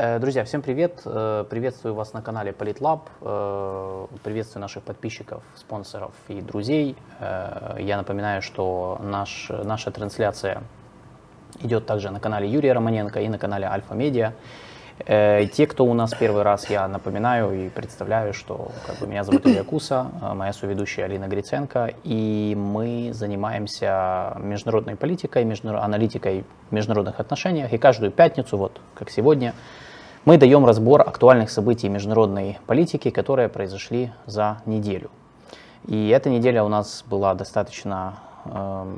Э, друзья, всем привет! Э, приветствую вас на канале PolitLab. Э, приветствую наших подписчиков, спонсоров и друзей. Я напоминаю, что наш, наша трансляция идет также на канале Юрия Романенко и на канале Альфа Медиа. Те, кто у нас первый раз, я напоминаю и представляю, что как бы, меня зовут Илья Куса, моя соведущая Алина Гриценко, и мы занимаемся международной политикой, международ... аналитикой в международных отношениях. И каждую пятницу, вот как сегодня, мы даем разбор актуальных событий международной политики, которые произошли за неделю. И эта неделя у нас была достаточно э,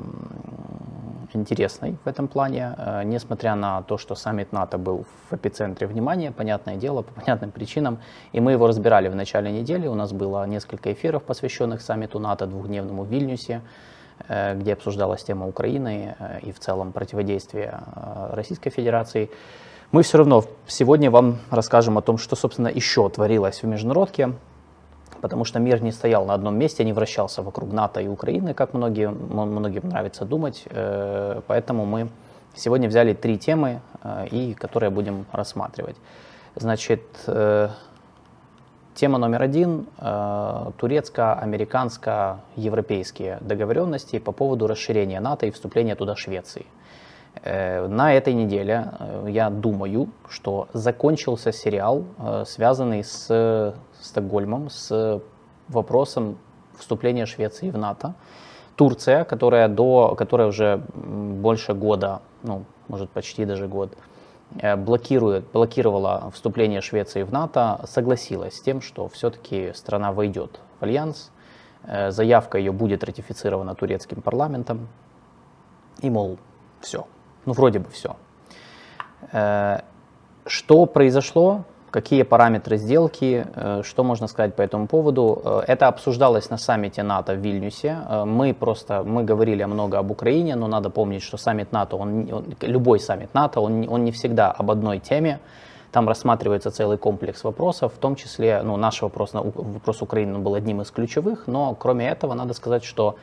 интересной в этом плане, э, несмотря на то, что саммит НАТО был в эпицентре внимания, понятное дело, по понятным причинам, и мы его разбирали в начале недели, у нас было несколько эфиров, посвященных саммиту НАТО двухдневному в Вильнюсе, э, где обсуждалась тема Украины э, и в целом противодействия Российской Федерации. Мы все равно сегодня вам расскажем о том, что, собственно, еще творилось в международке, потому что мир не стоял на одном месте, не вращался вокруг НАТО и Украины, как многие, многим нравится думать. Э, поэтому мы сегодня взяли три темы, э, и которые будем рассматривать. Значит, э, тема номер один – турецко-американско-европейские договоренности по поводу расширения НАТО и вступления туда Швеции – на этой неделе, я думаю, что закончился сериал, связанный с Стокгольмом, с вопросом вступления Швеции в НАТО. Турция, которая, до, которая уже больше года, ну, может почти даже год, блокирует, блокировала вступление Швеции в НАТО, согласилась с тем, что все-таки страна войдет в альянс. Заявка ее будет ратифицирована турецким парламентом. И, мол, все, ну, вроде бы все. Э, что произошло? Какие параметры сделки? Э, что можно сказать по этому поводу? Э, это обсуждалось на саммите НАТО в Вильнюсе. Мы просто, мы говорили много об Украине, но надо помнить, что саммит НАТО, он, он, любой саммит НАТО, он, он не всегда об одной теме. Там рассматривается целый комплекс вопросов, в том числе, ну, наш вопрос, вопрос Украины был одним из ключевых, но кроме этого надо сказать, что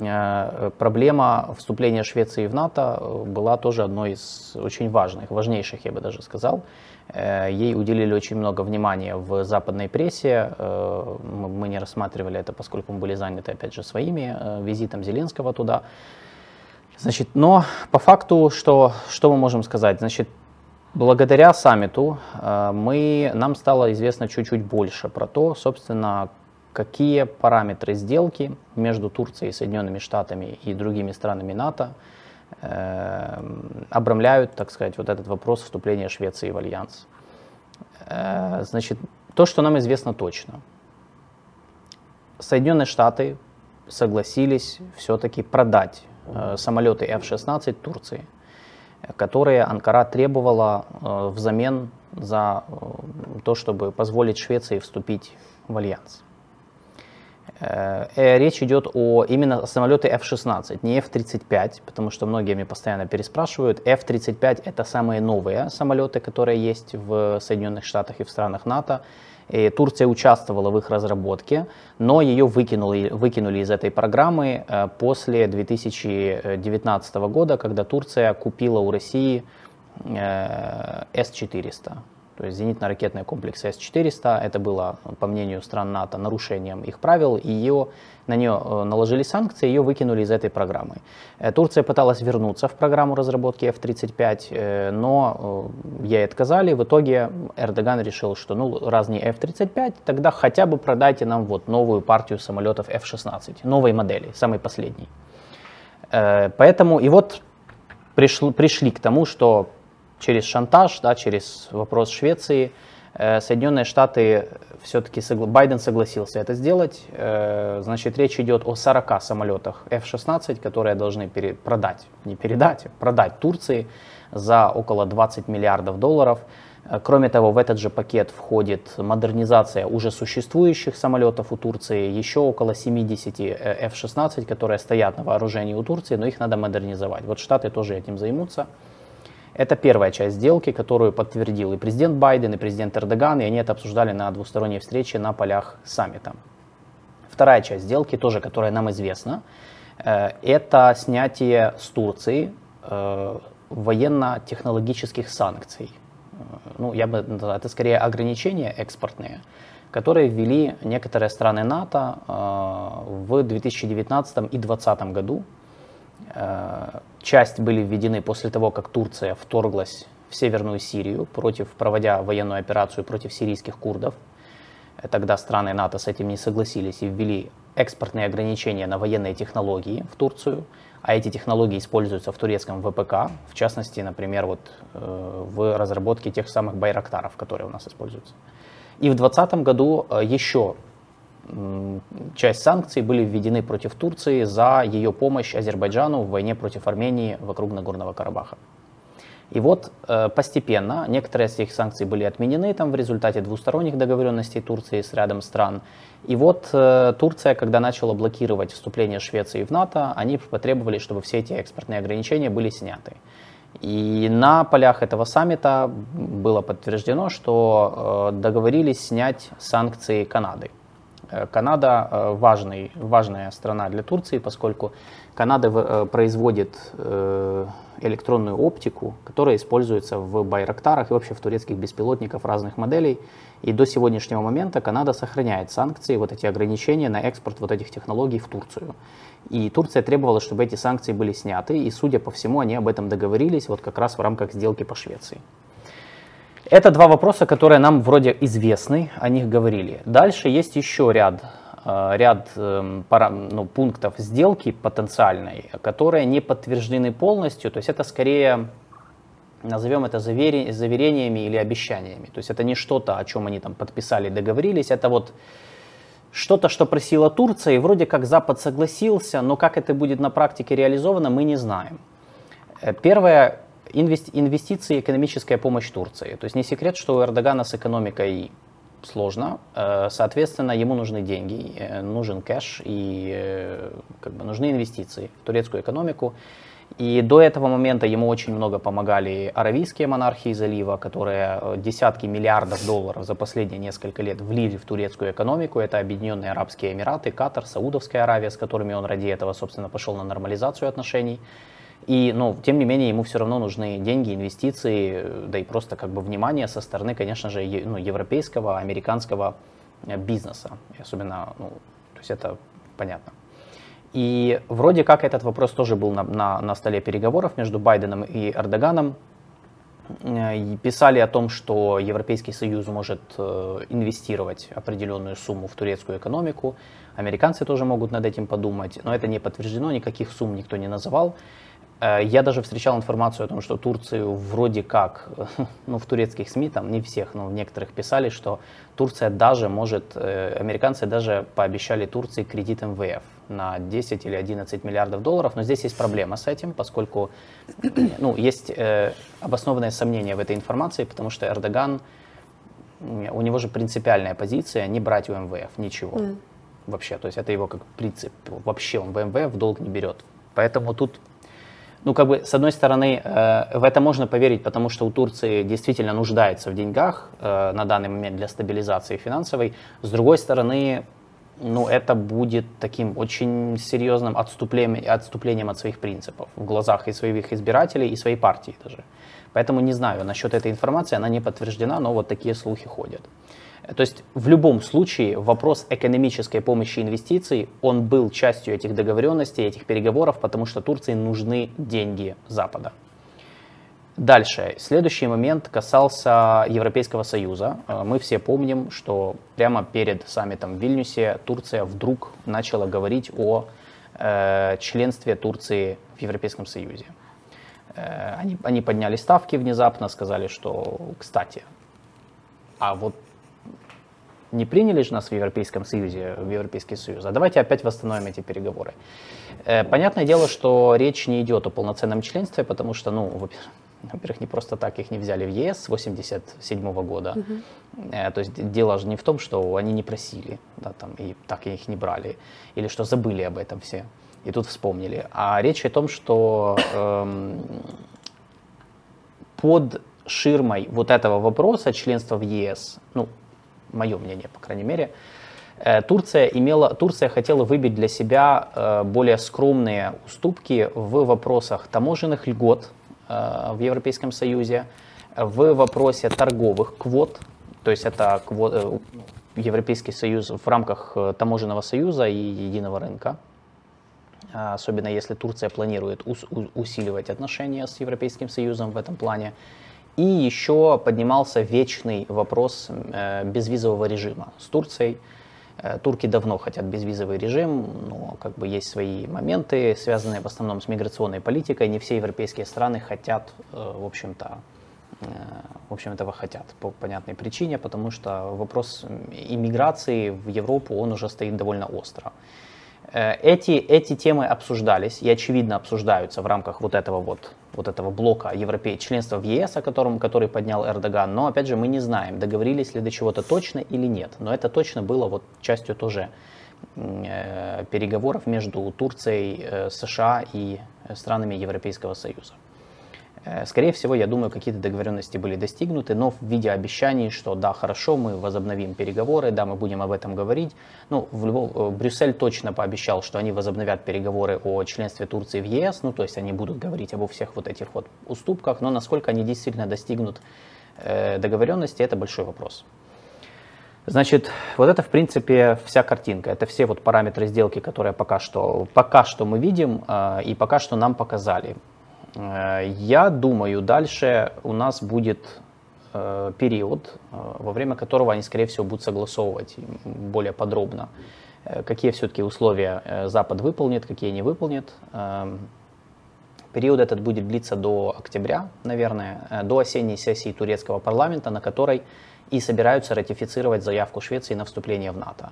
Э, проблема вступления Швеции в НАТО э, была тоже одной из очень важных, важнейших, я бы даже сказал. Э, ей уделили очень много внимания в западной прессе. Мы не рассматривали это, поскольку мы были заняты, опять же, своими визитом Зеленского туда. Значит, но по факту, что, что мы можем сказать? Значит, благодаря саммиту мы, нам стало известно чуть-чуть больше про то, собственно, какие параметры сделки между Турцией, Соединенными Штатами и другими странами НАТО э, обрамляют, так сказать, вот этот вопрос вступления Швеции в альянс. Э, значит, то, что нам известно точно. Соединенные Штаты согласились все-таки продать э, самолеты F-16 Турции, которые Анкара требовала э, взамен за э, то, чтобы позволить Швеции вступить в альянс. Э, э, речь идет о именно самолеты F-16, не F-35, потому что многие мне постоянно переспрашивают. F-35 это самые новые самолеты, которые есть в Соединенных Штатах и в странах НАТО. И Турция участвовала в их разработке, но ее выкинули, выкинули из этой программы э, после 2019 года, когда Турция купила у России С-400. То есть зенитно-ракетный комплекс С-400, это было, по мнению стран НАТО, нарушением их правил, и ее, на нее э, наложили санкции, ее выкинули из этой программы. Э, Турция пыталась вернуться в программу разработки F-35, э, но ей отказали. В итоге Эрдоган решил, что ну раз не F-35, тогда хотя бы продайте нам вот новую партию самолетов F-16, новой модели, самой последней. Поэтому и вот пришли, пришли к тому, что через шантаж, да, через вопрос Швеции, э, Соединенные Штаты все-таки, согла... Байден согласился это сделать. Э, значит, речь идет о 40 самолетах F-16, которые должны пере... продать, не передать, а продать Турции за около 20 миллиардов долларов. Э, кроме того, в этот же пакет входит модернизация уже существующих самолетов у Турции, еще около 70 F-16, которые стоят на вооружении у Турции, но их надо модернизовать. Вот Штаты тоже этим займутся. Это первая часть сделки, которую подтвердил и президент Байден, и президент Эрдоган, и они это обсуждали на двусторонней встрече на полях саммита. Вторая часть сделки, тоже которая нам известна, это снятие с Турции военно-технологических санкций. Ну, я бы это скорее ограничения экспортные, которые ввели некоторые страны НАТО в 2019 и 2020 году. Часть были введены после того, как Турция вторглась в Северную Сирию, против, проводя военную операцию против сирийских курдов. Тогда страны НАТО с этим не согласились и ввели экспортные ограничения на военные технологии в Турцию, а эти технологии используются в турецком ВПК, в частности, например, вот, э, в разработке тех самых байрактаров, которые у нас используются. И в 2020 году э, еще часть санкций были введены против Турции за ее помощь Азербайджану в войне против Армении вокруг Нагорного Карабаха. И вот э, постепенно некоторые из этих санкций были отменены там, в результате двусторонних договоренностей Турции с рядом стран. И вот э, Турция, когда начала блокировать вступление Швеции в НАТО, они потребовали, чтобы все эти экспортные ограничения были сняты. И на полях этого саммита было подтверждено, что э, договорились снять санкции Канады. Э, Канада э, важный, важная страна для Турции, поскольку Канада э, производит электронную оптику, которая используется в Байрактарах и вообще в турецких беспилотниках разных моделей. И до сегодняшнего момента Канада сохраняет санкции, вот эти ограничения на экспорт вот этих технологий в Турцию. И Турция требовала, чтобы эти санкции были сняты, и, судя по всему, они об этом договорились вот как раз в рамках сделки по Швеции. Это два вопроса, которые нам вроде известны, о них говорили. Дальше есть еще ряд, э, ряд эм, ну, пунктов сделки потенциальной, которые не подтверждены полностью. То есть это скорее, назовем это заверениями или обещаниями. То есть это не что-то, о чем они там подписали, договорились. Это вот что-то, что просила Турция, и вроде как Запад согласился, но как это будет на практике реализовано, мы не знаем. Э, первое, инвестиции, экономическая помощь Турции. То есть не секрет, что у Эрдогана с экономикой сложно. Э, соответственно, ему нужны деньги, э, нужен кэш и э, как бы, нужны инвестиции в турецкую экономику. И до этого момента ему очень много помогали аравийские монархии залива, которые десятки миллиардов долларов за последние несколько лет влили в турецкую экономику. Это Объединенные Арабские Эмираты, Катар, Саудовская Аравия, с которыми он ради этого, собственно, пошел на нормализацию отношений. И, ну, тем не менее, ему все равно нужны деньги, инвестиции, да и просто как бы внимание со стороны, конечно же, ну, европейского, американского э, бизнеса. И особенно, ну, то есть это понятно. И вроде как этот вопрос тоже был на, на, на столе переговоров между Байденом и Эрдоганом. Э, и писали о том, что Европейский Союз может э, инвестировать определенную сумму в турецкую экономику. Американцы тоже могут над этим подумать, но это не подтверждено, никаких сумм никто не называл. Э, я даже встречал информацию о том, что Турцию вроде как, ну в турецких СМИ, там не всех, но в некоторых писали, что Турция даже может, э, американцы даже пообещали Турции кредит МВФ на 10 или 11 миллиардов долларов, но здесь есть проблема с этим, поскольку ну, есть э, обоснованное сомнение в этой информации, потому что Эрдоган, у него же принципиальная позиция не брать у МВФ ничего. Mm. Вообще, то есть это его как принцип. Вообще он в МВФ в долг не берет. Поэтому тут ну, как бы, с одной стороны, э, в это можно поверить, потому что у Турции действительно нуждается в деньгах э, на данный момент для стабилизации финансовой. С другой стороны, ну, это будет таким очень серьезным отступлением, отступлением от своих принципов в глазах и своих избирателей, и своей партии даже. Поэтому не знаю, насчет этой информации, она не подтверждена, но вот такие слухи ходят. То есть в любом случае вопрос экономической помощи инвестиций, он был частью этих договоренностей, этих переговоров, потому что Турции нужны деньги Запада. Дальше. Следующий момент касался Европейского Союза. Э, мы все помним, что прямо перед саммитом в Вильнюсе Турция вдруг начала говорить о э, членстве Турции в Европейском Союзе. Э, они, они подняли ставки внезапно, сказали, что, кстати, а вот не приняли же нас в Европейском Союзе, в Европейский Союз, а давайте опять восстановим эти переговоры. Э, понятное дело, что речь не идет о полноценном членстве, потому что, ну, во-первых, не просто так их не взяли в ЕС с 87 года. Угу. То есть дело же не в том, что они не просили, да, там, и так их не брали, или что забыли об этом все, и тут вспомнили. А речь о том, что эм, под ширмой вот этого вопроса членства в ЕС, ну, мое мнение, по крайней мере, Э, Турция, имела, Турция хотела выбить для себя э, более скромные уступки в вопросах таможенных льгот э, в Европейском Союзе, в вопросе торговых квот, то есть это квот, Европейский Союз в рамках таможенного союза и единого рынка, особенно если Турция планирует усиливать отношения с Европейским Союзом в этом плане. И еще поднимался вечный вопрос безвизового режима с Турцией. Э, турки давно хотят безвизовый режим, но как бы есть свои моменты, связанные в основном с миграционной политикой. Не все европейские страны хотят, э, в общем-то, э, в общем, этого хотят по понятной причине, потому что вопрос иммиграции в Европу, он уже стоит довольно остро. Эти, эти темы обсуждались и, очевидно, обсуждаются в рамках вот этого вот вот этого блока европей, членства в ЕС, о котором, который поднял Эрдоган. Но, опять же, мы не знаем, договорились ли до чего-то точно или нет. Но это точно было вот частью тоже э, переговоров между Турцией, э, США и странами Европейского Союза. Э, скорее всего, я думаю, какие-то договоренности были достигнуты, но в виде обещаний, что да, хорошо, мы возобновим переговоры, да, мы будем об этом говорить. Ну, в Львов, э, Брюссель точно пообещал, что они возобновят переговоры о членстве Турции в ЕС, ну, то есть они будут говорить обо всех вот этих вот уступках, но насколько они действительно достигнут э, договоренности, это большой вопрос. Значит, вот это, в принципе, вся картинка. Это все вот параметры сделки, которые пока что, пока что мы видим и пока что нам показали. Э, я думаю, дальше у нас будет э, период, э, во время которого они, скорее всего, будут согласовывать более подробно, какие все-таки условия Запад выполнит, какие не выполнит. Эм, период этот будет длиться до октября, наверное, до осенней сессии турецкого парламента, на которой и собираются ратифицировать заявку Швеции на вступление в НАТО.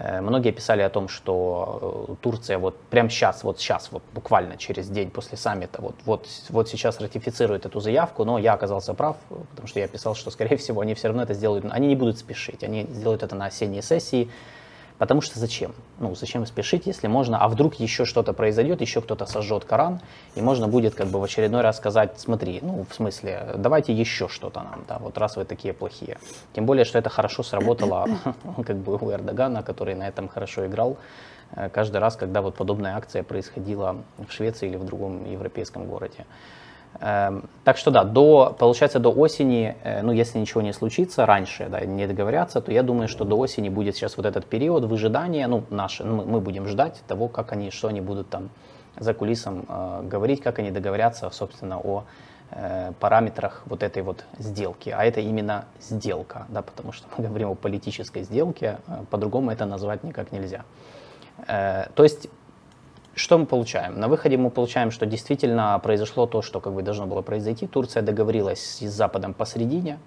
Э, многие писали о том, что э, Турция вот прямо сейчас, вот сейчас, вот буквально через день после саммита, вот, вот, вот сейчас ратифицирует эту заявку, но я оказался прав, потому что я писал, что, скорее всего, они все равно это сделают, они не будут спешить, они сделают это на осенней сессии, Потому что зачем? Ну, зачем спешить, если можно, а вдруг еще что-то произойдет, еще кто-то сожжет Коран, и можно будет как бы в очередной раз сказать, смотри, ну, в смысле, давайте еще что-то нам, да, вот раз вы такие плохие. Тем более, что это хорошо сработало как бы у Эрдогана, который на этом хорошо играл, э, каждый раз, когда вот подобная акция происходила в Швеции или в другом европейском городе. Эм, так что да, до, получается до осени, э, ну если ничего не случится раньше, да, не договорятся, то я думаю, что до осени будет сейчас вот этот период выжидания, ну наши, ну, мы будем ждать того, как они, что они будут там за кулисом э, говорить, как они договорятся, собственно, о э, параметрах вот этой вот сделки. А это именно сделка, да, потому что мы говорим о политической сделке, э, по-другому это назвать никак нельзя. Э, то есть что мы получаем? На выходе мы получаем, что действительно произошло то, что как бы должно было произойти. Турция договорилась с Западом посередине,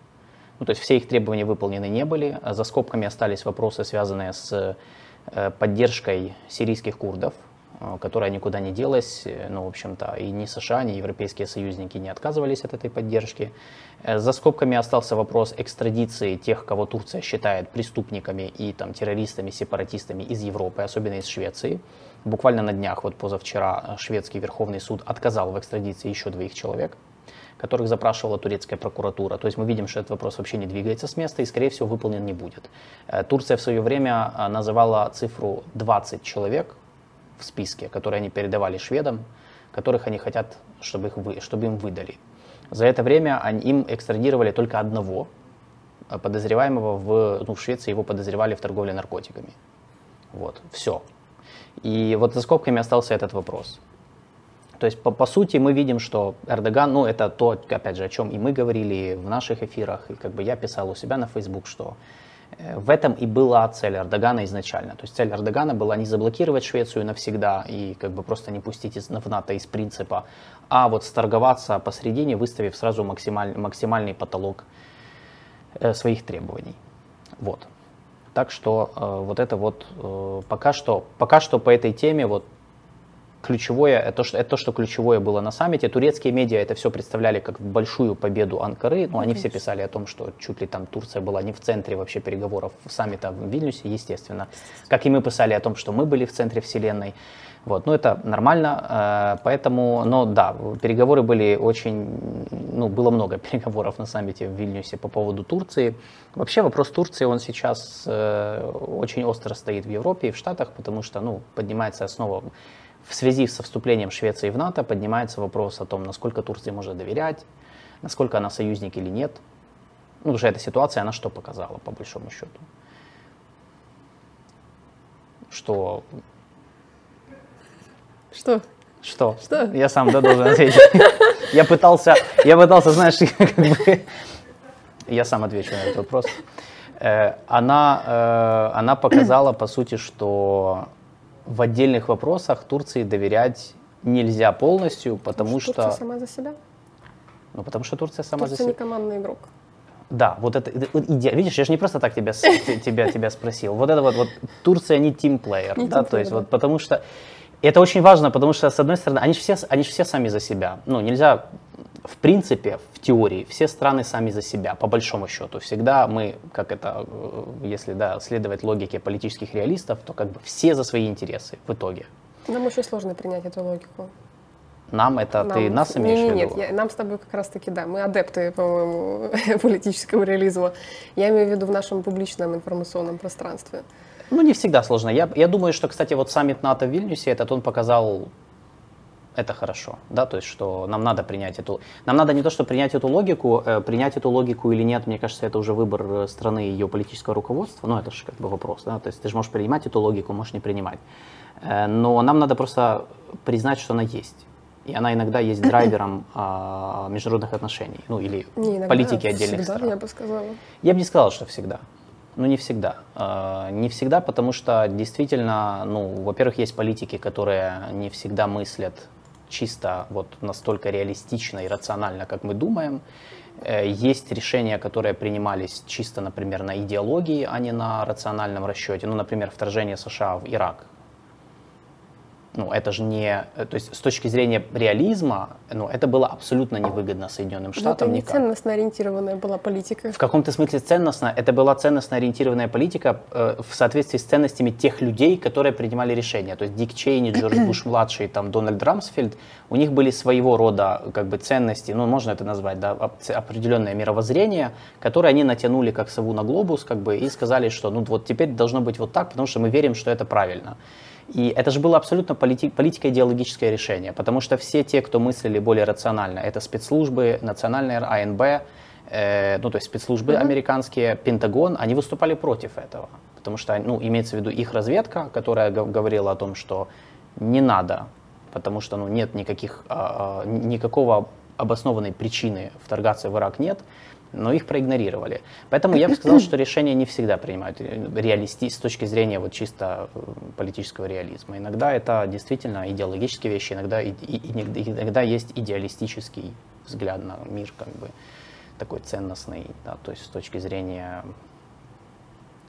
ну, то есть все их требования выполнены не были. За скобками остались вопросы, связанные с э, поддержкой сирийских курдов, э, которая никуда не делась. Ну, в общем-то, и ни США, ни европейские союзники не отказывались от этой поддержки. Э, за скобками остался вопрос экстрадиции тех, кого Турция считает преступниками и там, террористами, сепаратистами из Европы, особенно из Швеции. Буквально на днях, вот позавчера, э, шведский Верховный суд отказал в экстрадиции еще двоих человек, которых запрашивала турецкая прокуратура. То есть мы видим, что этот вопрос вообще не двигается с места и, скорее всего, выполнен не будет. Э, Турция в свое время э, называла цифру 20 человек в списке, которые они передавали шведам, которых они хотят, чтобы, их вы, чтобы им выдали. За это время они, им экстрадировали только одного подозреваемого в, ну, в Швеции его подозревали в торговле наркотиками. Вот, все. И вот за скобками остался этот вопрос. То есть, по, по сути, мы видим, что Эрдоган, ну, это то, опять же, о чем и мы говорили в наших эфирах, и как бы я писал у себя на Facebook, что э, в этом и была цель Эрдогана изначально. То есть цель Эрдогана была не заблокировать Швецию навсегда и как бы просто не пустить из, в НАТО из принципа, а вот сторговаться посередине, выставив сразу максималь, максимальный потолок э, своих требований. Вот. Так что э, вот это вот э, пока что, пока что по этой теме вот ключевое, это, это то, что ключевое было на саммите. Турецкие медиа это все представляли как большую победу Анкары. Ну, они все писали о том, что чуть ли там Турция была не в центре вообще переговоров саммита в Вильнюсе, естественно. Как и мы писали о том, что мы были в центре вселенной. Вот, ну это нормально, э, поэтому, но да, переговоры были очень, ну было много переговоров на саммите в Вильнюсе по поводу Турции. Вообще вопрос Турции, он сейчас э, очень остро стоит в Европе и в Штатах, потому что, ну, поднимается основа в связи со вступлением Швеции в НАТО поднимается вопрос о том, насколько Турции можно доверять, насколько она союзник или нет. Ну, уже эта ситуация, она что показала, по большому счету? Что что? Что? Что? Я сам да, должен ответить. Я пытался, я пытался, знаешь, как бы... Я сам отвечу на этот вопрос. Э, она, э, она показала, по сути, что в отдельных вопросах Турции доверять нельзя полностью, потому что... Турция сама за себя? Ну, потому что Турция сама Турция за себя. не командный игрок. Да, вот это, вот иде... видишь, я же не просто так тебя, тебя, тебя спросил. Вот это вот, вот Турция не тимплеер, да, то есть вот потому что это очень важно, потому что, с одной стороны, они же все, они все сами за себя. Ну, нельзя, в принципе, в теории, все страны сами за себя, по большому счету. Всегда мы, как это, э, если да, следовать логике политических реалистов, то как бы все за свои интересы в итоге. Нам очень сложно принять эту логику. Нам это, нам, ты нас имеешь не, не, в виду? Нет, я, нам с тобой как раз таки, да, мы адепты, по-моему, политического реализма. Я имею в виду в нашем публичном информационном пространстве. Ну, не всегда сложно. Я, я думаю, что, кстати, вот саммит НАТО в Вильнюсе, этот он показал это хорошо, да, то есть, что нам надо принять эту, нам надо не то, что принять эту логику, э, принять эту логику или нет, мне кажется, это уже выбор э, страны и ее политического руководства, ну, это же как бы вопрос, да, то есть ты же можешь принимать эту логику, можешь не принимать, э, но нам надо просто признать, что она есть, и она иногда есть драйвером э, международных отношений, ну, или не, иногда, политики отдельных всегда, стран. я бы сказала. Я бы не сказал, что всегда. Ну, не всегда. А, не всегда, потому что действительно, ну, во-первых, есть политики, которые не всегда мыслят чисто вот настолько реалистично и рационально, как мы думаем. Э, есть решения, которые принимались чисто, например, на идеологии, а не на рациональном расчете. Ну, например, вторжение США в Ирак ну, это же не, э, то есть с точки зрения реализма, ну, это было абсолютно невыгодно Соединенным Штатам. это не никак. ценностно ориентированная была политика. В каком-то смысле ценностно, это была ценностно ориентированная политика э, в соответствии с ценностями тех людей, которые принимали решения. То есть Дик Чейни, Джордж Буш младший, там Дональд Рамсфельд, у них были своего рода как бы ценности, ну, можно это назвать, да, определенное мировоззрение, которое они натянули как сову на глобус, как бы, и сказали, что ну вот теперь должно быть вот так, потому что мы верим, что это правильно. И это же было абсолютно полити- политико-идеологическое решение, потому что все те, кто мыслили более рационально, это спецслужбы, национальные АНБ, э, ну то есть спецслужбы mm-hmm. американские, Пентагон, они выступали против этого, потому что, ну, имеется в виду их разведка, которая говорила о том, что не надо, потому что, ну, нет никаких, а, никакого обоснованной причины вторгаться в Ирак нет, но их проигнорировали. Поэтому я бы сказал, что решения не всегда принимают реалисти с точки зрения вот чисто э, политического реализма. Иногда это действительно идеологические вещи, иногда, и, и, иногда есть идеалистический взгляд на мир, как бы такой ценностный, да, то есть с точки зрения,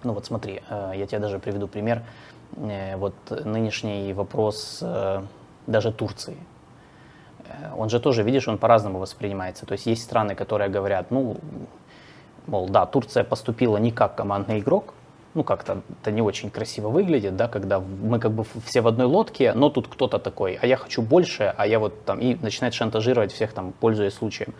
ну вот смотри, э, я тебе даже приведу пример, э, вот нынешний вопрос даже Турции, Э, он же тоже, видишь, он по-разному воспринимается. То есть есть страны, которые говорят, ну, мол, да, Турция поступила не как командный игрок, ну, как-то это не очень красиво выглядит, да, когда мы как бы все в одной лодке, но тут кто-то такой, а я хочу больше, а я вот там, и начинает шантажировать всех там, пользуясь случаем.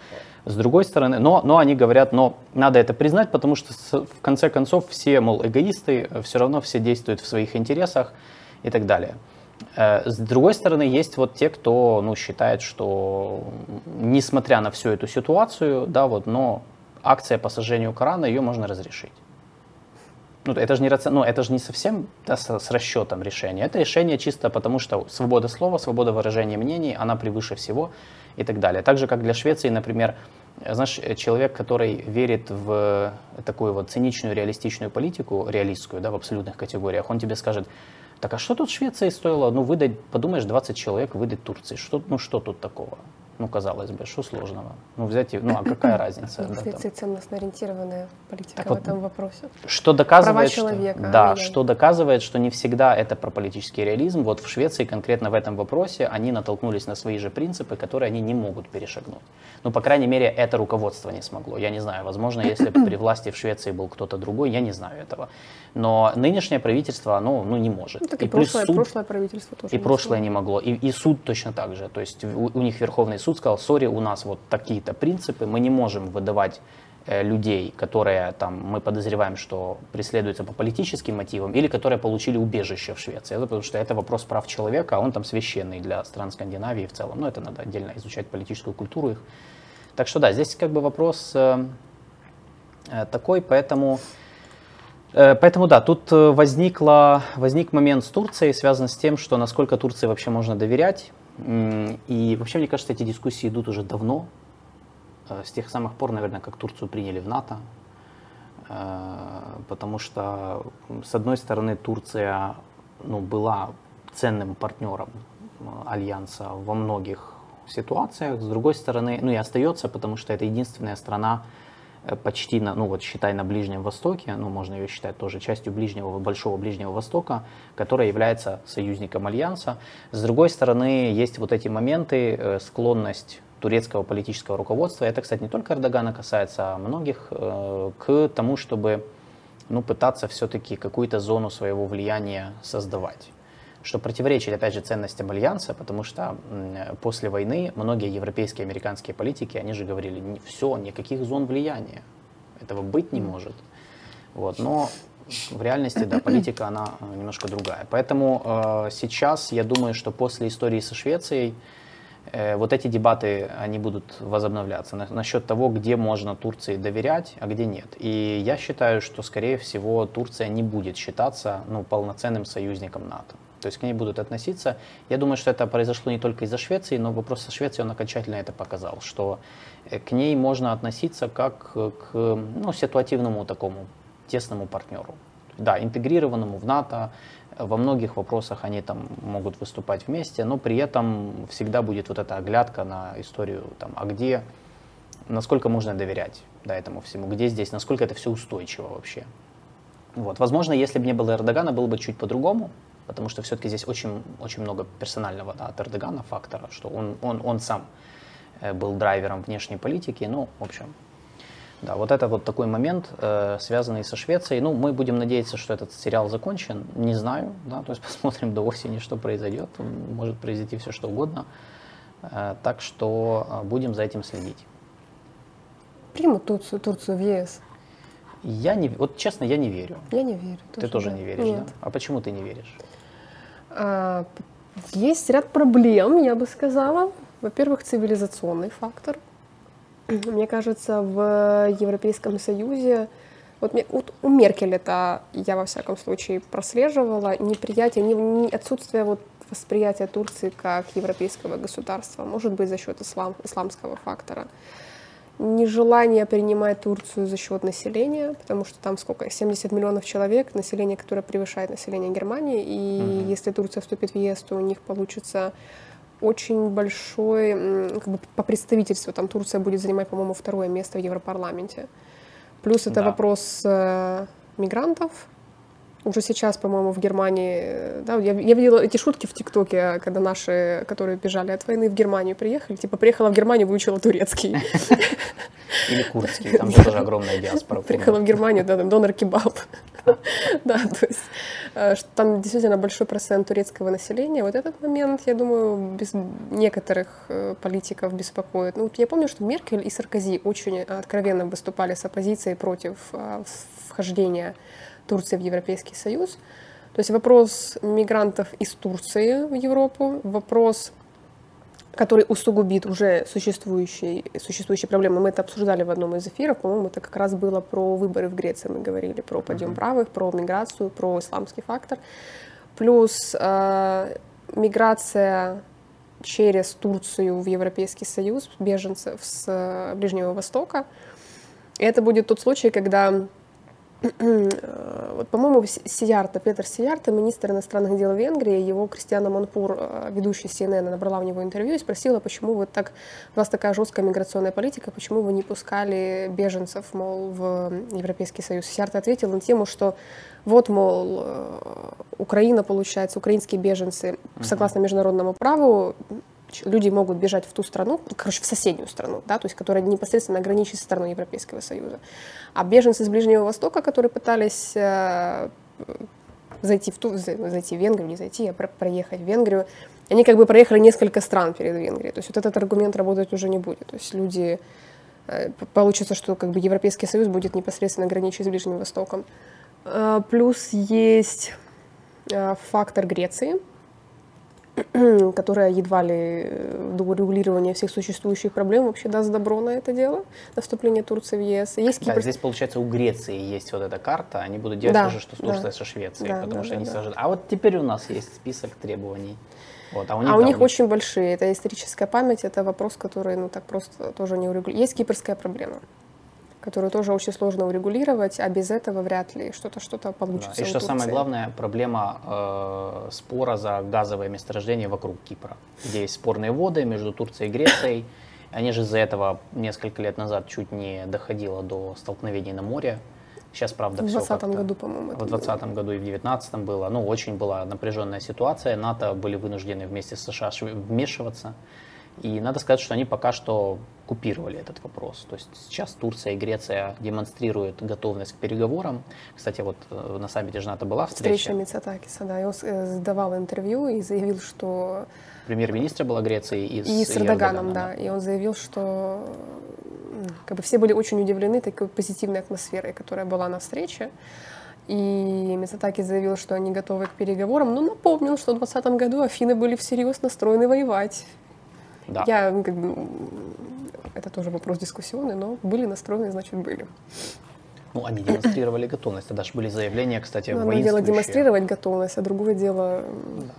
С другой стороны, но, но они говорят, но надо это признать, потому что в конце концов все, мол, эгоисты, все равно все действуют в своих интересах и так далее. Э, с другой стороны, есть вот те, кто ну, считает, что несмотря на всю эту ситуацию, да, вот, но акция по сожжению Корана, ее можно разрешить. Ну, это же не, ну, это же не совсем да, с, с расчетом решения. Это решение чисто потому, что свобода слова, свобода выражения мнений, она превыше всего и так далее. Так же, как для Швеции, например, знаешь, человек, который верит в такую вот циничную реалистичную политику, реалистскую, да, в абсолютных категориях, он тебе скажет, так а что тут Швеции стоило, ну, выдать, подумаешь, 20 человек выдать Турции, что, ну, что тут такого? Ну, казалось бы, что сложного? Ну, взять, и- ну, а какая разница? Да? Швеции ценностно-ориентированная политика Так в вот, этом вопросе. Что доказывает, Права что, человека, да, а не- что доказывает, что не всегда это про политический реализм. Вот в Швеции конкретно в этом вопросе они натолкнулись на свои же принципы, которые они не могут перешагнуть. Ну, по крайней мере, это руководство не смогло. Я не знаю, возможно, если бы при власти в Швеции был кто-то другой, я не знаю этого. Но нынешнее правительство, оно ну, не может. Ну, так и, плюс прошлое, суд- прошлое правительство тоже. и не прошлое не могло. И, и суд точно так же. То есть у, у них Верховный суд сказал, сори, у нас вот такие-то принципы, мы не можем выдавать э, людей, которые там мы подозреваем, что преследуются по политическим мотивам, или которые получили убежище в Швеции. Это потому что это вопрос прав человека, а он там священный для стран Скандинавии в целом. Но это надо отдельно изучать политическую культуру их. Так что да, здесь как бы вопрос э, э, такой, поэтому... Поэтому да, тут возникла, возник момент с Турцией, связан с тем, что насколько Турции вообще можно доверять. И вообще, мне кажется, эти дискуссии идут уже давно, э, с тех самых пор, наверное, как Турцию приняли в НАТО. Э, Потому что, с одной стороны, Турция ну, была ценным партнером Альянса во многих ситуациях, с другой стороны, ну и остается, потому что это единственная страна, почти на, ну вот считай на Ближнем Востоке, ну можно ее считать тоже частью Ближнего, Большого Ближнего Востока, которая является союзником Альянса. С другой стороны, есть вот эти моменты, э, склонность турецкого политического руководства, это, кстати, не только Эрдогана касается, а многих, э, к тому, чтобы ну, пытаться все-таки какую-то зону своего влияния создавать что противоречит, опять же, ценностям Альянса, потому что после войны многие европейские и американские политики, они же говорили, все, никаких зон влияния, этого быть не может. Вот, но в реальности, да, политика, она э, немножко другая. Поэтому э, сейчас я думаю, что после истории со Швецией э, вот эти дебаты, они будут возобновляться на- насчет того, где можно Турции доверять, а где нет. И я считаю, что, скорее всего, Турция не будет считаться ну, полноценным союзником НАТО. То есть к ней будут относиться. Я думаю, что это произошло не только из-за Швеции, но вопрос со Швецией, он окончательно это показал, что э, к ней можно относиться как э, к ну, ситуативному такому тесному партнеру. Да, интегрированному в НАТО, во многих вопросах они там могут выступать вместе, но при этом всегда будет вот эта оглядка на историю, там, а где, насколько можно доверять да, этому всему, где здесь, насколько это все устойчиво вообще. Вот. Возможно, если бы не было Эрдогана, было бы чуть по-другому, потому что все-таки здесь очень, очень много персонального да, от Эрдогана фактора, что он, он, он сам э, был драйвером внешней политики, ну, в общем, да, вот это вот такой момент, э, связанный со Швецией. Ну, мы будем надеяться, что этот сериал закончен. Не знаю, да, то есть посмотрим до осени, что произойдет. Может произойти все что угодно. Э, так что э, будем за этим следить. Примут Турцию, Турцию в ЕС. Я не, вот честно, я не верю. Я не верю. Ты тоже да. не веришь, Нет. да? А почему ты не веришь? А, Есть ряд проблем, я бы сказала. Во-первых, цивилизационный фактор. Мне кажется, в Европейском Союзе, вот, мне- вот у Меркель это я во всяком случае прослеживала, неприятие, не, не- отсутствие вот восприятия Турции как европейского государства, может быть за счет ислам, исламского фактора. Нежелание принимать Турцию за счет населения, потому что там сколько, 70 миллионов человек, население, которое превышает население Германии, и Мгм. если Турция вступит в ЕС, то у них получится очень большой, как бы по представительству, там Турция будет занимать, по-моему, второе место в Европарламенте. Плюс это Да. вопрос э, мигрантов. Уже сейчас, по-моему, в Германии, э, да, я, я видела эти шутки в ТикТоке, когда наши, которые бежали от войны в Германию, приехали, типа, приехала в Германию, выучила турецкий. Или курдский, там же тоже огромная диаспора. Приехала в Германию, да, там донор кебаб. Да, то есть э, там действительно большой процент турецкого населения. Вот этот момент, я думаю, без некоторых э, политиков беспокоит. Ну, я помню, что Меркель и Саркози очень откровенно выступали с оппозицией против э, вхождения Турции в Европейский Союз. То есть вопрос мигрантов из Турции в Европу, вопрос который усугубит уже существующие, существующие проблемы. Мы это обсуждали в одном из эфиров, по-моему, это как раз было про выборы в Греции, мы говорили про подъем правых, про миграцию, про исламский фактор. Плюс э, миграция через Турцию в Европейский Союз беженцев с э, Ближнего Востока. И это будет тот случай, когда вот, по-моему, Сиярта, Петр Сиярта, министр иностранных дел Венгрии, его Кристиана Манпур, э, ведущий CNN, набрала у него интервью и спросила, почему вот так, у вас такая жесткая миграционная политика, почему вы не пускали беженцев, мол, в Европейский Союз. Сиярта ответил на тему, что вот, мол, э, Украина, получается, украинские беженцы, согласно международному праву, люди могут бежать в ту страну, короче, в соседнюю страну, да, то есть которая непосредственно граничит с страной Европейского Союза. А беженцы с Ближнего Востока, которые пытались э, зайти в ту, зайти в Венгрию, не зайти, а проехать в Венгрию, они как бы проехали несколько стран перед Венгрией. То есть вот этот аргумент работать уже не будет. То есть люди э, получится, что как бы Европейский Союз будет непосредственно граничить с Ближним Востоком. Э, плюс есть э, фактор Греции, которая едва ли э, до регулирования всех существующих проблем вообще даст добро на это дело, на вступление Турции в ЕС. Есть Кипр... Да, здесь, получается, у Греции есть вот эта карта, они будут делать да, то же, что с Турцией, да. со Швецией, да, потому да, что да, они да. скажут, а вот теперь у нас есть список требований. Вот, а у них, а у них очень большие. Это историческая память, это вопрос, который ну, так просто тоже не урегулирует. Есть кипрская проблема которую тоже очень сложно урегулировать, а без этого вряд ли что-то что-то получится. Да. И что Турции. самое главное, проблема э, спора за газовое месторождение вокруг Кипра, где есть спорные воды между Турцией и Грецией. Они же из-за этого несколько лет назад чуть не доходило до столкновений на море. Сейчас, правда, в все 2020 году, по-моему, В 2020 году и в 2019 было. Ну, очень была напряженная ситуация. НАТО были вынуждены вместе с США вмешиваться. И надо сказать, что они пока что купировали этот вопрос. То есть сейчас Турция и Греция демонстрируют готовность к переговорам. Кстати, вот э, на саммите же НАТО была встреча. Встреча Мицатакиса, да. И он э, давал интервью и заявил, что... Премьер-министра была Греции и, и с Эрдоганом, да. да. И он заявил, что как бы все были очень удивлены такой позитивной атмосферой, которая была на встрече. И Мицатаки заявил, что они готовы к переговорам, но напомнил, что в 2020 году Афины были всерьез настроены воевать. Да. Я, ну, как бы, это тоже вопрос дискуссионный, но были настроены, значит, были. Ну, они демонстрировали готовность. Тогда же были заявления, кстати, ну, Одно дело демонстрировать готовность, а другое дело... Да.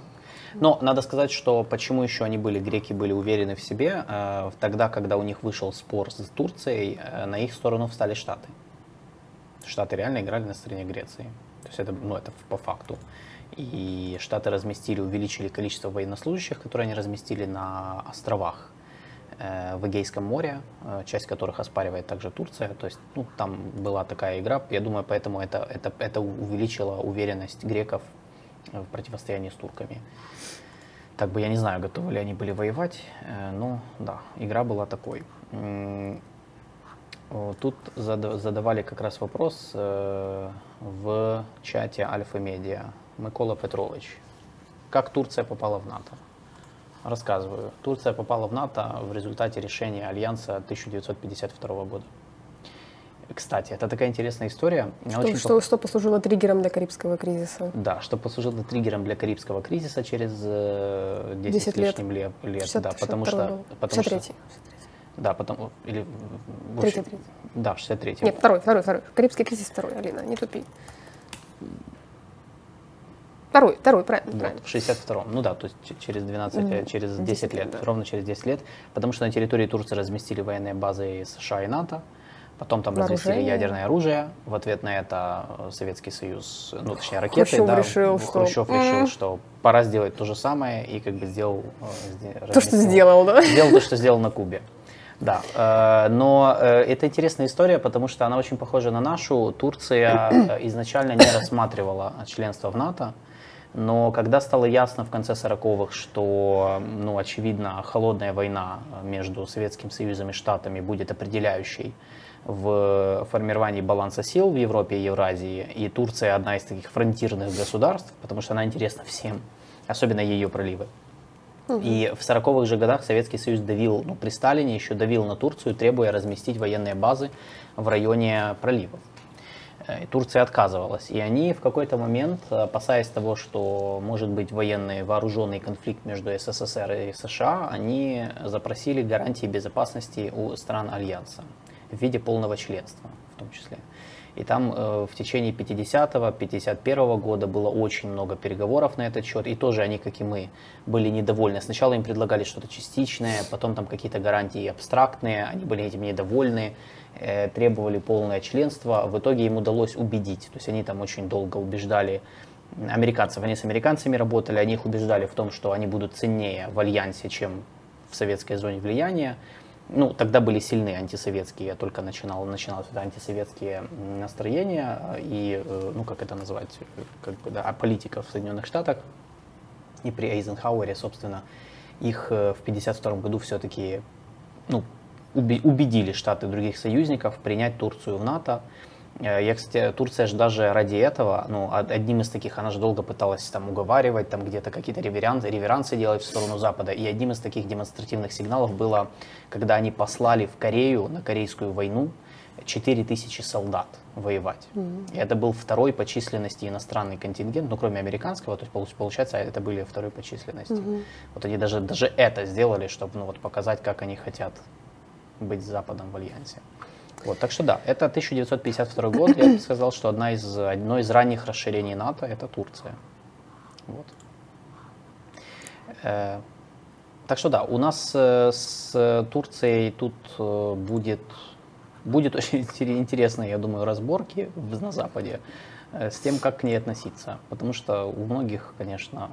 Но надо сказать, что почему еще они были, греки были уверены в себе, э, тогда, когда у них вышел спор с Турцией, э, на их сторону встали Штаты. Штаты реально играли на стороне Греции. То есть это, ну, это по факту. И Штаты разместили, увеличили количество военнослужащих, которые они разместили на островах э, в Эгейском море, э, часть которых оспаривает также Турция. То есть ну, там была такая игра. Я думаю, поэтому это, это, это увеличило уверенность греков в противостоянии с турками. Так бы я не знаю, готовы ли они были воевать, э, но да, игра была такой. Тут задавали как раз вопрос в чате Альфа Медиа Микола Петрович. Как Турция попала в НАТО? Рассказываю. Турция попала в НАТО в результате решения Альянса 1952 года. Кстати, это такая интересная история. Что, очень что, пох... что послужило триггером для Карибского кризиса? Да, что послужило триггером для Карибского кризиса через 10, э, 10 с лишним лет. лет 60, да, потому 63 что, потому 63. что... Да, потом... Или, общем, Да, в 63 Нет, второй, второй, второй. Карибский кризис второй, Алина, не тупи. Второй, второй, правильно. Вот, правильно. в 62-м. Ну да, то есть через 12, mm-hmm. через 10, 10 лет, да. ровно через 10 лет, потому что на территории Турции разместили военные базы США и НАТО, потом там разместили ядерное оружие, в ответ на это э, Советский Союз, ну точнее ракеты, Хрущев да, решил, Хрущев что... решил, что пора сделать то же самое и как бы сделал... То, что сделал, да? Сделал то, что сделал на Кубе. Да, э, но э, это интересная история, потому что она очень похожа на нашу. Турция изначально не рассматривала членство в НАТО, но когда стало ясно в конце 40-х, что, ну, очевидно, холодная война между Советским Союзом и Штатами будет определяющей в формировании баланса сил в Европе и Евразии, и Турция одна из таких фронтирных государств, потому что она интересна всем, особенно ее проливы. И в 40-х же годах Советский Союз давил, ну, при Сталине еще давил на Турцию, требуя разместить военные базы в районе проливов. Э, Турция отказывалась. И они в какой-то момент, опасаясь того, что может быть военный вооруженный конфликт между СССР и США, они запросили гарантии безопасности у стран Альянса в виде полного членства в том числе. И там э, в течение 50-го, 51-го года было очень много переговоров на этот счет. И тоже они, как и мы, были недовольны. Сначала им предлагали что-то частичное, потом там какие-то гарантии абстрактные, они были этим недовольны, э, требовали полное членство. В итоге им удалось убедить. То есть они там очень долго убеждали американцев. Они с американцами работали, они их убеждали в том, что они будут ценнее в альянсе, чем в советской зоне влияния ну, тогда были сильные антисоветские, я только начинал, начинал это антисоветские настроения и, э, ну, как это назвать, как бы, да, политиков в Соединенных Штатах. И при Эйзенхауэре, собственно, их э, в 1952 году все-таки, ну, убедили Штаты других союзников принять Турцию в НАТО. Э, я, кстати, Турция же даже ради этого, ну, одним из таких, она же долго пыталась там уговаривать, там где-то какие-то реверансы, реверансы делать в сторону Запада. И одним из таких демонстративных сигналов было, когда они послали в Корею на Корейскую войну 4000 солдат воевать. Mm-hmm. И это был второй по численности иностранный контингент, ну, кроме американского, то есть получается, это были второй по численности. Mm-hmm. Вот они даже, даже это сделали, чтобы ну, вот, показать, как они хотят быть с Западом в альянсе. Вот, так что да, это 1952 год. Я бы сказал, что одна из, одно из ранних расширений НАТО – это Турция. Вот. Э, так что да, у нас э, с Турцией тут э, будет, будет очень интересные, я думаю, разборки на Западе с тем, как к ней относиться. Потому что у многих, конечно,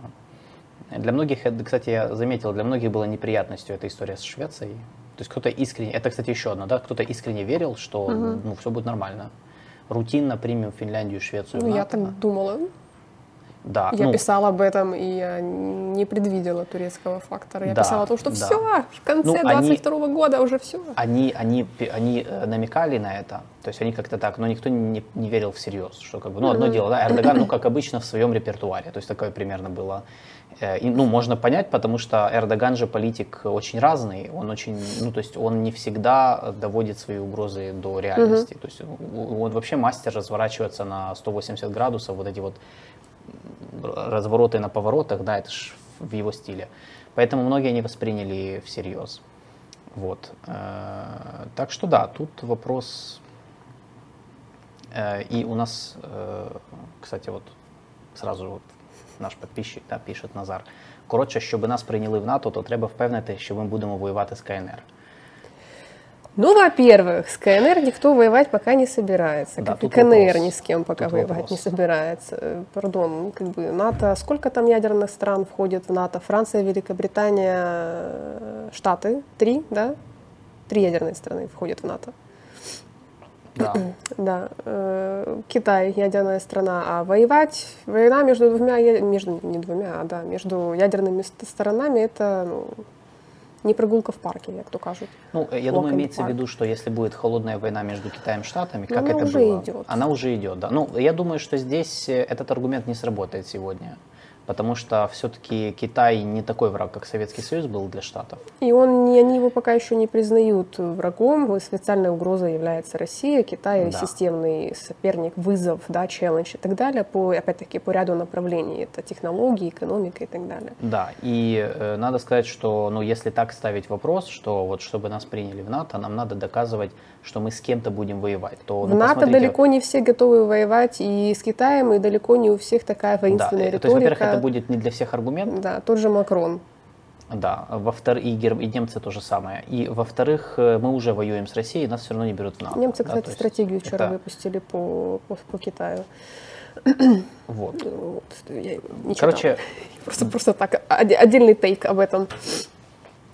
для многих, кстати, я заметил, для многих была неприятностью эта история с Швецией, то есть кто-то искренне, это, кстати, еще одно, да, кто-то искренне верил, что угу. ну, все будет нормально. Рутинно примем Финляндию, Швецию. Ну, я так думала. Да, я ну, писала об этом, и я не предвидела турецкого фактора. Я да, писала о том, что да. все, в конце ну, 22 -го года уже все. Они, они, они э, намекали на это, то есть они как-то так, но никто не, не верил всерьез, что как бы, ну, одно mm-hmm. дело, да, Эрдоган, ну, как обычно, в своем репертуаре, то есть такое примерно было и, ну, можно понять, потому что Эрдоган же политик очень разный, он очень, ну, то есть он не всегда доводит свои угрозы до реальности. Угу. То есть он вообще мастер разворачиваться на 180 градусов, вот эти вот развороты на поворотах, да, это же в его стиле. Поэтому многие не восприняли всерьез. Вот. Э, так что да, тут вопрос. Э, и у нас, кстати, вот сразу вот наш підписчик да, пише Назар. Коротше, щоб нас прийняли в НАТО, то треба впевнити, що ми будемо воювати з КНР. Ну, во-первых, с КНР никто воевать пока не собирается. Да, как и КНР вопрос. ни с кем пока тут воевать вопрос. не собирается. Пардон, как бы НАТО, сколько там ядерных стран входит в НАТО? Франция, Великобритания, Штаты, три, да? Три ядерные страны входят в НАТО. Да. да. Э, Китай ядерная страна, а воевать, война между двумя, между, не двумя, а да, между ядерными сторонами это ну, не прогулка в парке, як то кажуть. Ну, я думаю, имеется в виду, что если будет холодная война между Китаем и Штатами, как она это уже было, идет. она уже идет, да. Ну, я думаю, что здесь э, этот аргумент не сработает сегодня потому что все-таки Китай не такой враг, как Советский Союз был для Штатов. И он, они его пока еще не признают врагом. Специальной угрозой является Россия, Китай да. системный соперник, вызов, да, челлендж и так далее, по, опять-таки, по ряду направлений. Это технологии, экономика и так далее. Да, и э, надо сказать, что ну, если так ставить вопрос, что вот чтобы нас приняли в НАТО, нам надо доказывать, что мы с кем-то будем воевать. То, ну, в НАТО далеко не все готовы воевать и с Китаем, и далеко не у всех такая воинственная да, риторика. То есть, во-первых, это будет не для всех аргумент. Да, тот же Макрон. Да, во-вторых, и, гер... и немцы то же самое. И во-вторых, э, мы уже воюем с Россией, нас все равно не берут в НАТО. Немцы, да, кстати, стратегию вчера это... выпустили по, по, по Китаю. Вот. вот я не Короче, просто, просто так, отдельный тейк об этом.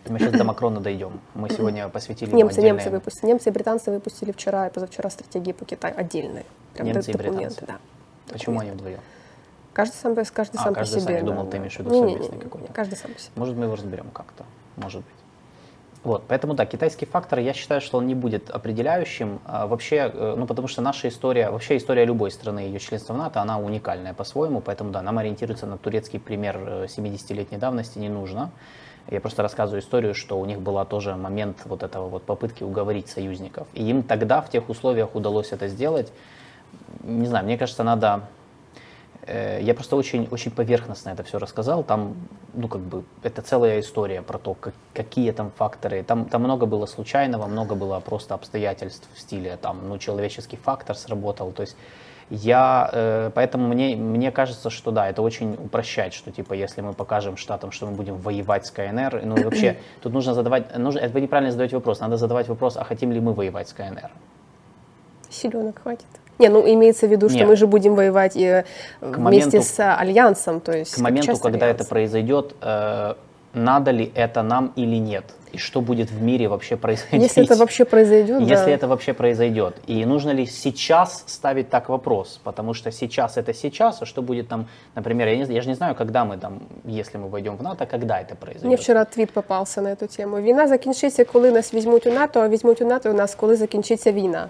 Мы сейчас до Макрона дойдем. Мы сегодня посвятили немцы, отдельные... немцы выпустили, немцы и британцы выпустили вчера и позавчера стратегии по Китаю отдельные. Прям немцы и британцы. Да. Почему они вдвоем? Каждый сам, каждый а, сам каждый по себе. Сам. Я думал, ты имеешь в виду совместный какой-то. Каждый сам по себе. Может, мы его разберем как-то. Может быть. Вот, поэтому да, китайский фактор, я считаю, что он не будет определяющим. А, вообще, э, ну потому что наша история, вообще история любой страны, ее членства в НАТО, она уникальная по-своему, поэтому да, нам ориентироваться на турецкий пример 70-летней э, давности не нужно. Я просто рассказываю историю, что у них была тоже момент вот этого вот попытки уговорить союзников. И им тогда в тех условиях удалось это сделать. Не знаю, мне кажется, надо я просто очень, очень поверхностно это все рассказал. Там, ну, как бы, это целая история про то, как, какие там факторы. Там, там много было случайного, много было просто обстоятельств в стиле, там, ну, человеческий фактор сработал. То есть я, э, поэтому мне, мне кажется, что да, это очень упрощает, что типа если мы покажем штатам, что мы будем воевать с КНР, ну и вообще тут нужно задавать, нужно, это вы неправильно задаете вопрос, надо задавать вопрос, а хотим ли мы воевать с КНР? Силенок хватит. Не, ну имеется в виду, что Нет. мы же будем воевать и к вместе моменту, с Альянсом, то есть к моменту, когда Альянса. это произойдет, э, надо ли это нам или нет? И что будет в мире вообще происходить? Если это вообще произойдет, Если да. это вообще произойдет. И нужно ли сейчас ставить так вопрос? Потому что сейчас это сейчас, а что будет там, например, я, не, я же не знаю, когда мы там, если мы войдем в НАТО, когда это произойдет. Мне вчера твит попался на эту тему. Війна закінчиться, коли нас візьмуть у НАТО, а візьмуть у НАТО у нас, коли закінчиться війна.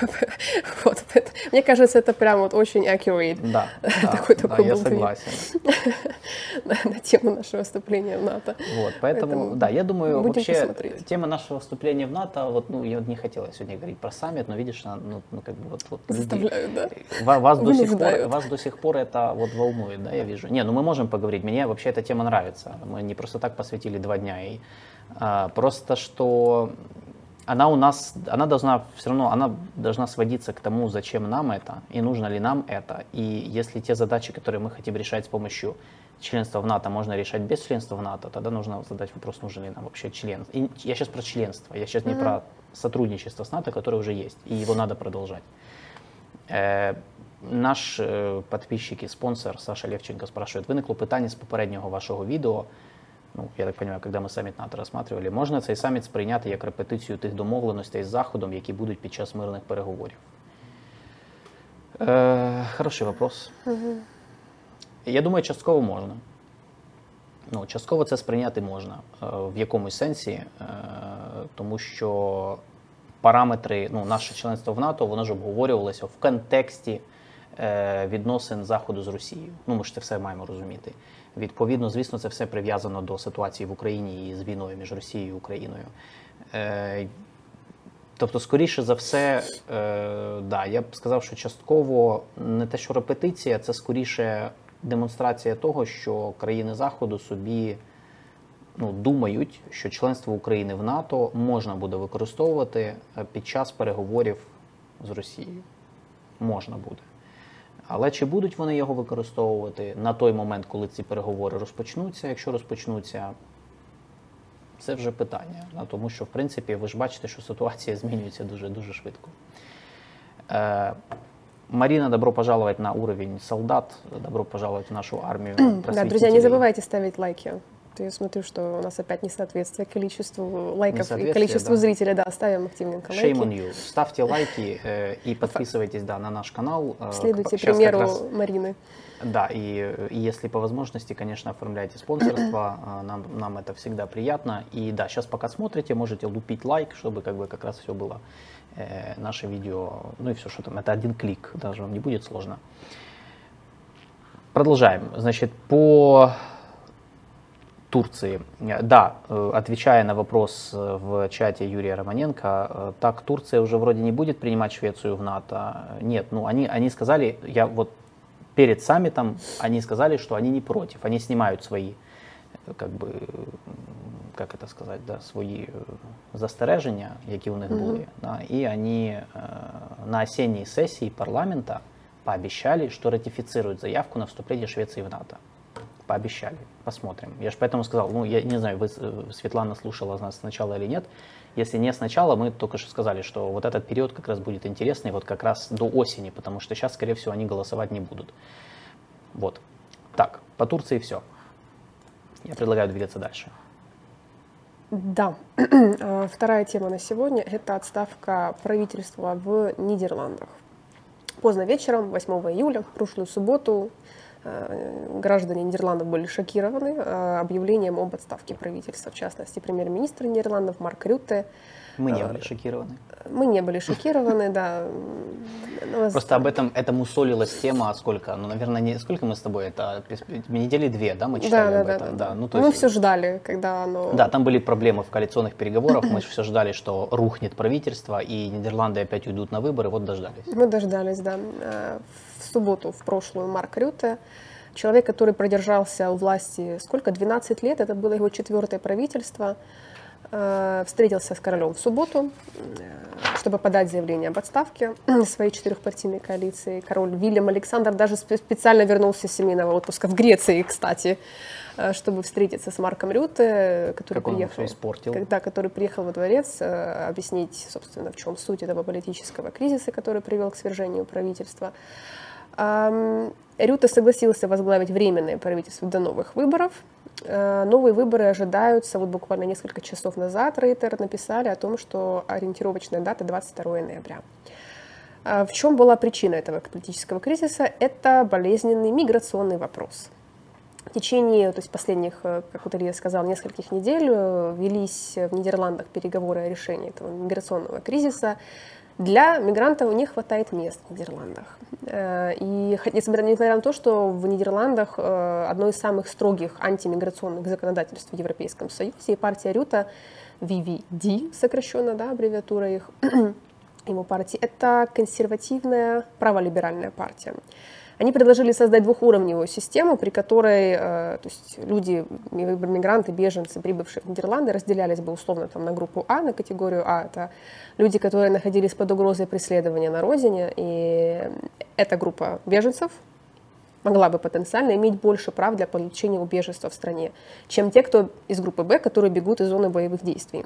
вот, мне кажется, это прям вот очень accurate. Да, такой, да, такой да, я согласен. на, на тему нашего выступления в НАТО. Вот, поэтому, поэтому да, я думаю, вообще посмотреть. тема нашего выступления в НАТО, вот, ну, я не хотела сегодня говорить про саммит, но видишь, ну, ну как бы вот, вот Заставляют, да. Вас до, сих пор, вас до сих пор это вот волнует, да, я вижу. Не, ну мы можем поговорить, мне вообще эта тема нравится. Мы не просто так посвятили два дня, и а, просто что она у нас, она должна все равно, она должна сводиться к тому, зачем нам это и нужно ли нам это. И если те задачи, которые мы хотим решать с помощью членства в НАТО, можно решать без членства в НАТО, тогда нужно задать вопрос, нужен ли нам вообще член. И я сейчас про членство, я сейчас mm-hmm. не про сотрудничество с НАТО, которое уже есть, и его надо продолжать. Э, наш э, подписчик и спонсор Саша Левченко спрашивает, виникло питання з попереднього вашого відео ну я так розумію, коли ми саміт НАТО розглядали, можна цей саміт сприйняти як репетицію тих домовленостей з Заходом, які будуть під час мирних переговорів? Е, Хороший вопрос. Угу. Я думаю, частково можна. Ну, Частково це сприйняти можна е, в якомусь сенсі, е, тому що параметри, ну, наше членство в НАТО, воно ж обговорювалося в контексті е, відносин Заходу з Росією. Ну, ми ж це все маємо розуміти. Відповідно, звісно, це все прив'язано до ситуації в Україні і з війною між Росією і Україною. Е, Тобто, скоріше за все, е, да, я б сказав, що частково не те, що репетиція, це скоріше демонстрація того, що країни Заходу собі ну, думають, що членство України в НАТО можна буде використовувати е, під час переговорів з Росією. Можна буде. Але чи будуть вони його використовувати на той момент, коли ці переговори розпочнуться? Якщо розпочнуться, це вже питання. Тому що, в принципі, ви ж бачите, що ситуація змінюється дуже дуже швидко. Е, Марина, добро пожаловать на уровень солдат, добро пожаловать в нашу армию. Да, друзья, не забывайте ставить лайки я смотрю, что у нас опять несоответствие количеству лайков и количеству да. зрителей. Да, ставим активненько лайки. Shame on you. Ставьте лайки э, и подписывайтесь да, на наш канал. Э, Следуйте Сейчас примеру раз, Марины. Да, и, и если по возможности, конечно, оформляйте спонсорство, э, нам, нам это всегда приятно. И да, сейчас пока смотрите, можете лупить лайк, чтобы как бы как раз все было э, наше видео, ну и все, что там, это один клик, даже вам не будет сложно. Продолжаем. Значит, по Турции. Да, э, отвечая на вопрос э, в чате Юрия Романенко, э, так Турция уже вроде не будет принимать Швецию в НАТО. Нет, ну они, они сказали, я вот перед саммитом они сказали, что они не против, они снимают свои, как бы, как это сказать, да, свої застереження, які у них були, mm-hmm. да, и они на осенней сессии парламента пообещали, что ратифицируют заявку на вступление Швеции в НАТО пообещали. Посмотрим. Я же поэтому сказал, ну, я не знаю, вы, э, Светлана слушала нас сначала или нет. Если не сначала, мы только что сказали, что вот этот период как раз будет интересный, вот как раз до осени, потому что сейчас, скорее всего, они голосовать не будут. Вот. Так, по Турции все. Я предлагаю двигаться дальше. Да. А, вторая тема на сегодня – это отставка правительства в Нидерландах. Поздно вечером, 8 июля, в прошлую субботу, граждане Нидерландов были шокированы э, объявлением об отставке правительства. В частности, премьер-министр Нидерландов Марк Рютте. Мы не были шокированы. Мы не были шокированы, да. Просто об этом, это мусолилась тема, сколько, ну, наверное, не, сколько мы с тобой, это недели две, да, мы читали да, об да, этом? Да, да. Ну, то мы все ждали, когда оно... Да, там были проблемы в коалиционных переговорах, мы все ждали, что рухнет правительство, и Нидерланды опять уйдут на выборы, вот дождались. Мы дождались, да. Э, в субботу, в прошлую, Марк Рюте, человек, который продержался у власти сколько, 12 лет, это было его четвертое правительство, Э, встретился с королем в субботу, э, чтобы подать заявление об отставке своей четырехпартийной коалиции. Король Вильям Александр даже специально вернулся с семейного отпуска в Греции, кстати, э, чтобы встретиться с Марком Рюте, который как приехал, испортил. Когда, который приехал во дворец, объяснить, собственно, в чем суть этого политического кризиса, который привел к свержению правительства. Рюта согласился возглавить временное правительство до новых выборов. Э, новые выборы ожидаются, вот буквально несколько часов назад Рейтер написали о том, что ориентировочная дата 22 ноября. Э, в чем была причина этого политического кризиса? Это болезненный миграционный вопрос. В течение то есть последних, э, как вот Илья сказал, нескольких недель велись в Нидерландах переговоры о решении этого миграционного кризиса. Для мигрантов не хватает мест в Нидерландах. Э, и несмотря на то, что в Нидерландах э, одно из самых строгих антимиграционных законодательств в Европейском Союзе, и партия Рюта, VVD, сокращенно, да, аббревиатура их, его партии, это консервативная праволиберальная партия. Они предложили создать двухуровневую систему, при которой э, то есть люди, мигранты, беженцы, прибывшие в Нидерланды, разделялись бы условно там, на группу А, на категорию А. Это люди, которые находились под угрозой преследования на родине. И эта группа беженцев могла бы потенциально иметь больше прав для получения убежища в стране, чем те, кто из группы Б, которые бегут из зоны боевых действий.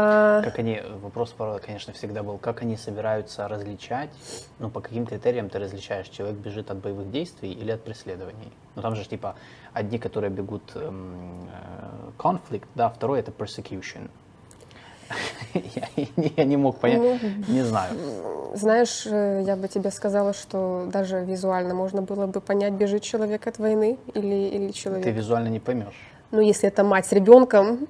А... Как они, вопрос, конечно, всегда был, как они собираются различать, ну, по каким критериям ты различаешь, человек бежит от боевых действий или от преследований? Ну, там же, типа, одни, которые бегут эм, э, конфликт, да, второй это persecution. я, я не мог понять, ну, не знаю. Знаешь, э, я бы тебе сказала, что даже визуально можно было бы понять, бежит человек от войны или, или человек... Ты визуально не поймешь. Ну, если это мать с ребенком,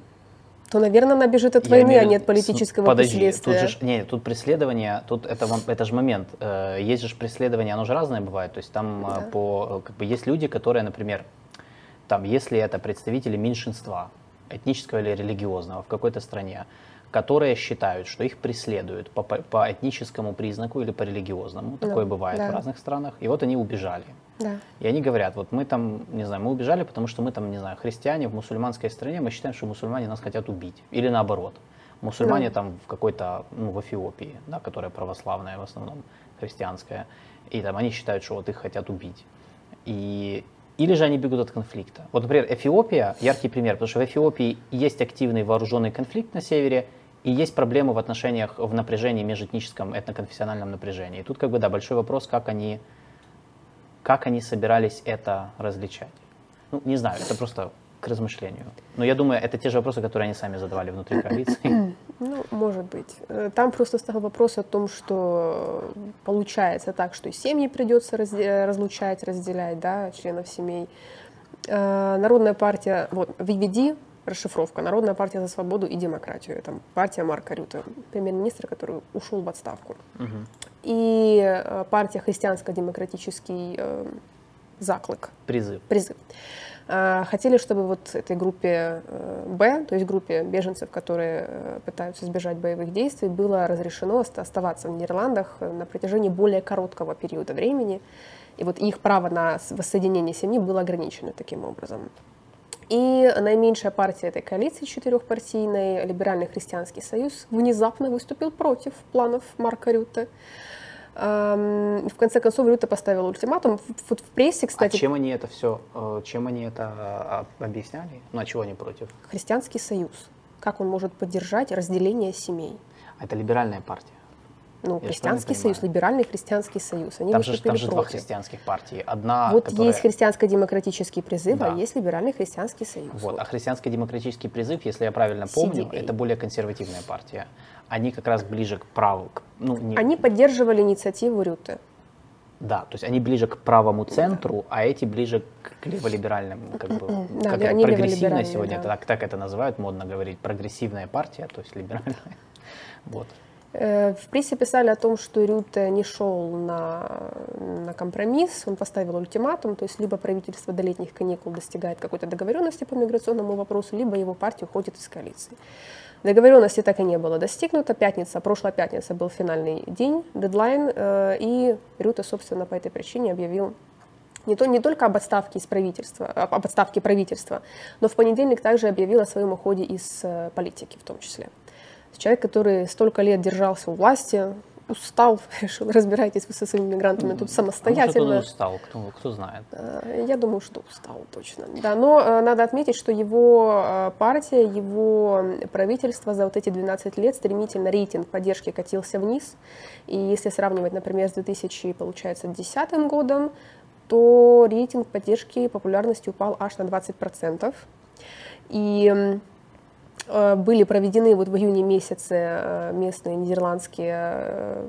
то, наверное, она бежит от войны, имею... а не от политического Подожди, последствия. Тут же, не, тут преследование, тут это, это же момент. Э, есть же преследование, оно же разное бывает. То есть там э, да. по, как бы есть люди, которые, например, там, если это представители меньшинства, этнического или религиозного в какой-то стране, которые считают, что их преследуют по, по этническому признаку или по религиозному. Такое ну, бывает да. в разных странах. И вот они убежали. Да. И они говорят, вот мы там, не знаю, мы убежали, потому что мы там, не знаю, христиане в мусульманской стране, мы считаем, что мусульмане нас хотят убить. Или наоборот. Мусульмане да. там в какой-то, ну, в Эфиопии, да, которая православная в основном, христианская, и там они считают, что вот их хотят убить. И или же они бегут от конфликта. Вот, например, Эфиопия, яркий пример, потому что в Эфиопии есть активный вооруженный конфликт на севере, и есть проблемы в отношениях, в напряжении, межэтническом, этноконфессиональном напряжении. И тут, как бы, да, большой вопрос, как они как они собирались это различать? Ну, не знаю, это просто к размышлению. Но я думаю, это те же вопросы, которые они сами задавали внутри коалиции. Ну, может быть. Э, там просто стал вопрос о том, что получается так, что семьи придется разлучать, разделять, да, членов семей. Э, Народная партия, вот, VVD, расшифровка, Народная партия за свободу и демократию. Это партия Марка Рюта, премьер-министра, который ушел в отставку. Угу и э, партия христианско-демократический э, заклик. Призыв. Призыв. Э, хотели, чтобы вот этой группе Б, то есть группе беженцев, которые пытаются избежать боевых действий, было разрешено оставаться в Нидерландах на протяжении более короткого периода времени. И вот их право на воссоединение семьи было ограничено таким образом. И наименьшая партия этой коалиции четырехпартийной, Либеральный христианский союз, внезапно выступил против планов Марка Рюте. В конце концов, Рюта поставил ультиматум. Вот в прессе, а кстати... А чем они это все, э, чем они это а, объясняли? Ну, а чего они против? Христианский союз. Как он может поддержать разделение семей? А это либеральная партия? Ну, Я христианский союз, либеральный христианский союз. Они там же, там же два христианских партии. Одна, вот которая... есть христианско-демократический призыв, а да. а есть либеральный христианский союз. Вот. вот. А христианско-демократический призыв, если я правильно помню, CDA. это более консервативная партия. Они как раз ближе к праву. К, ну, не... Они поддерживали инициативу Рюте. Да, то есть они ближе к правому центру, да. а эти ближе к леволиберальным, как бы, да, как они прогрессивная сегодня, да. так, так это называют, модно говорить, прогрессивная партия, то есть либеральная. Вот. Э, в прессе писали о том, что Рюте не шел на, на компромисс, он поставил ультиматум, то есть либо правительство до летних каникул достигает какой-то договоренности по миграционному вопросу, либо его партия уходит из коалиции. Договоренности так и не было достигнуто. Пятница, прошлая пятница был финальный день, дедлайн, э, и Рюте, собственно, по этой причине объявил не, то, не только об отставке, из правительства, об отставке правительства, но в понедельник также объявил о своем уходе из э, политики в том числе. Человек, который столько лет держался у власти, устал, решил, разбирайтесь вы со своими мигрантами тут самостоятельно. Может, он устал, кто, кто знает. Э, я думаю, что устал точно. Да, но э, надо отметить, что его э, партия, его правительство за вот эти 12 лет стремительно рейтинг поддержки катился вниз. И если сравнивать, например, с 2000, получается, 2010 годом, то рейтинг поддержки популярности упал аж на 20%. И были проведены вот в июне месяце э, местные нидерландские э,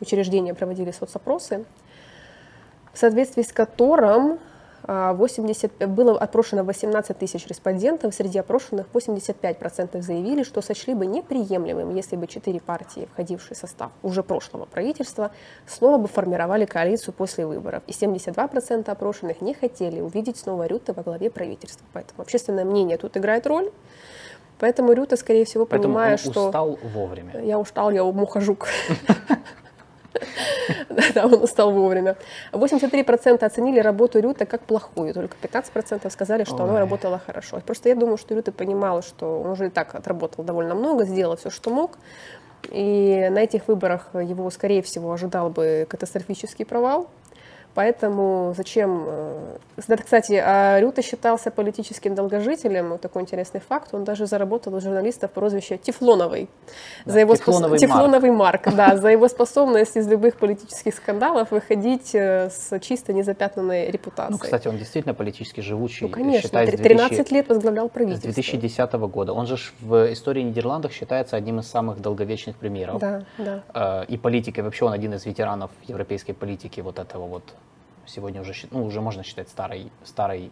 учреждения проводили соцопросы, в соответствии с которым 80, было опрошено 18 тысяч респондентов, среди опрошенных 85% заявили, что сочли бы неприемлемым, если бы четыре партии, входившие в состав уже прошлого правительства, снова бы формировали коалицию после выборов. И 72% опрошенных не хотели увидеть снова Рюта во главе правительства. Поэтому общественное мнение тут играет роль. Поэтому Рюта, скорее всего, Поэтому понимая, он что... устал вовремя. Я устал, я мухожук. Да, он устал вовремя. 83% оценили работу Рюта как плохую, только 15% сказали, что она работала хорошо. Просто я думаю, что Рюта понимала, что он уже и так отработал довольно много, сделал все, что мог. И на этих выборах его, скорее всего, ожидал бы катастрофический провал. Поэтому зачем... Э, кстати, а Рюта считался политическим долгожителем. Вот такой интересный факт. Он даже заработал у журналистов прозвище Тефлоновый. Да, за его Тефлоновый, спос... Марк. Тефлоновый Марк. Да, за его способность из любых политических скандалов выходить э, с чисто незапятнанной репутацией. Ну, кстати, он действительно политически живучий. Ну, конечно. Считай, 13 2000... лет возглавлял правительство. С 2010 года. Он же в истории Нидерландов считается одним из самых долговечных премьеров. Да, да. Э, и политикой. Вообще он один из ветеранов европейской политики вот этого вот сегодня уже, ну, уже можно считать старой, старой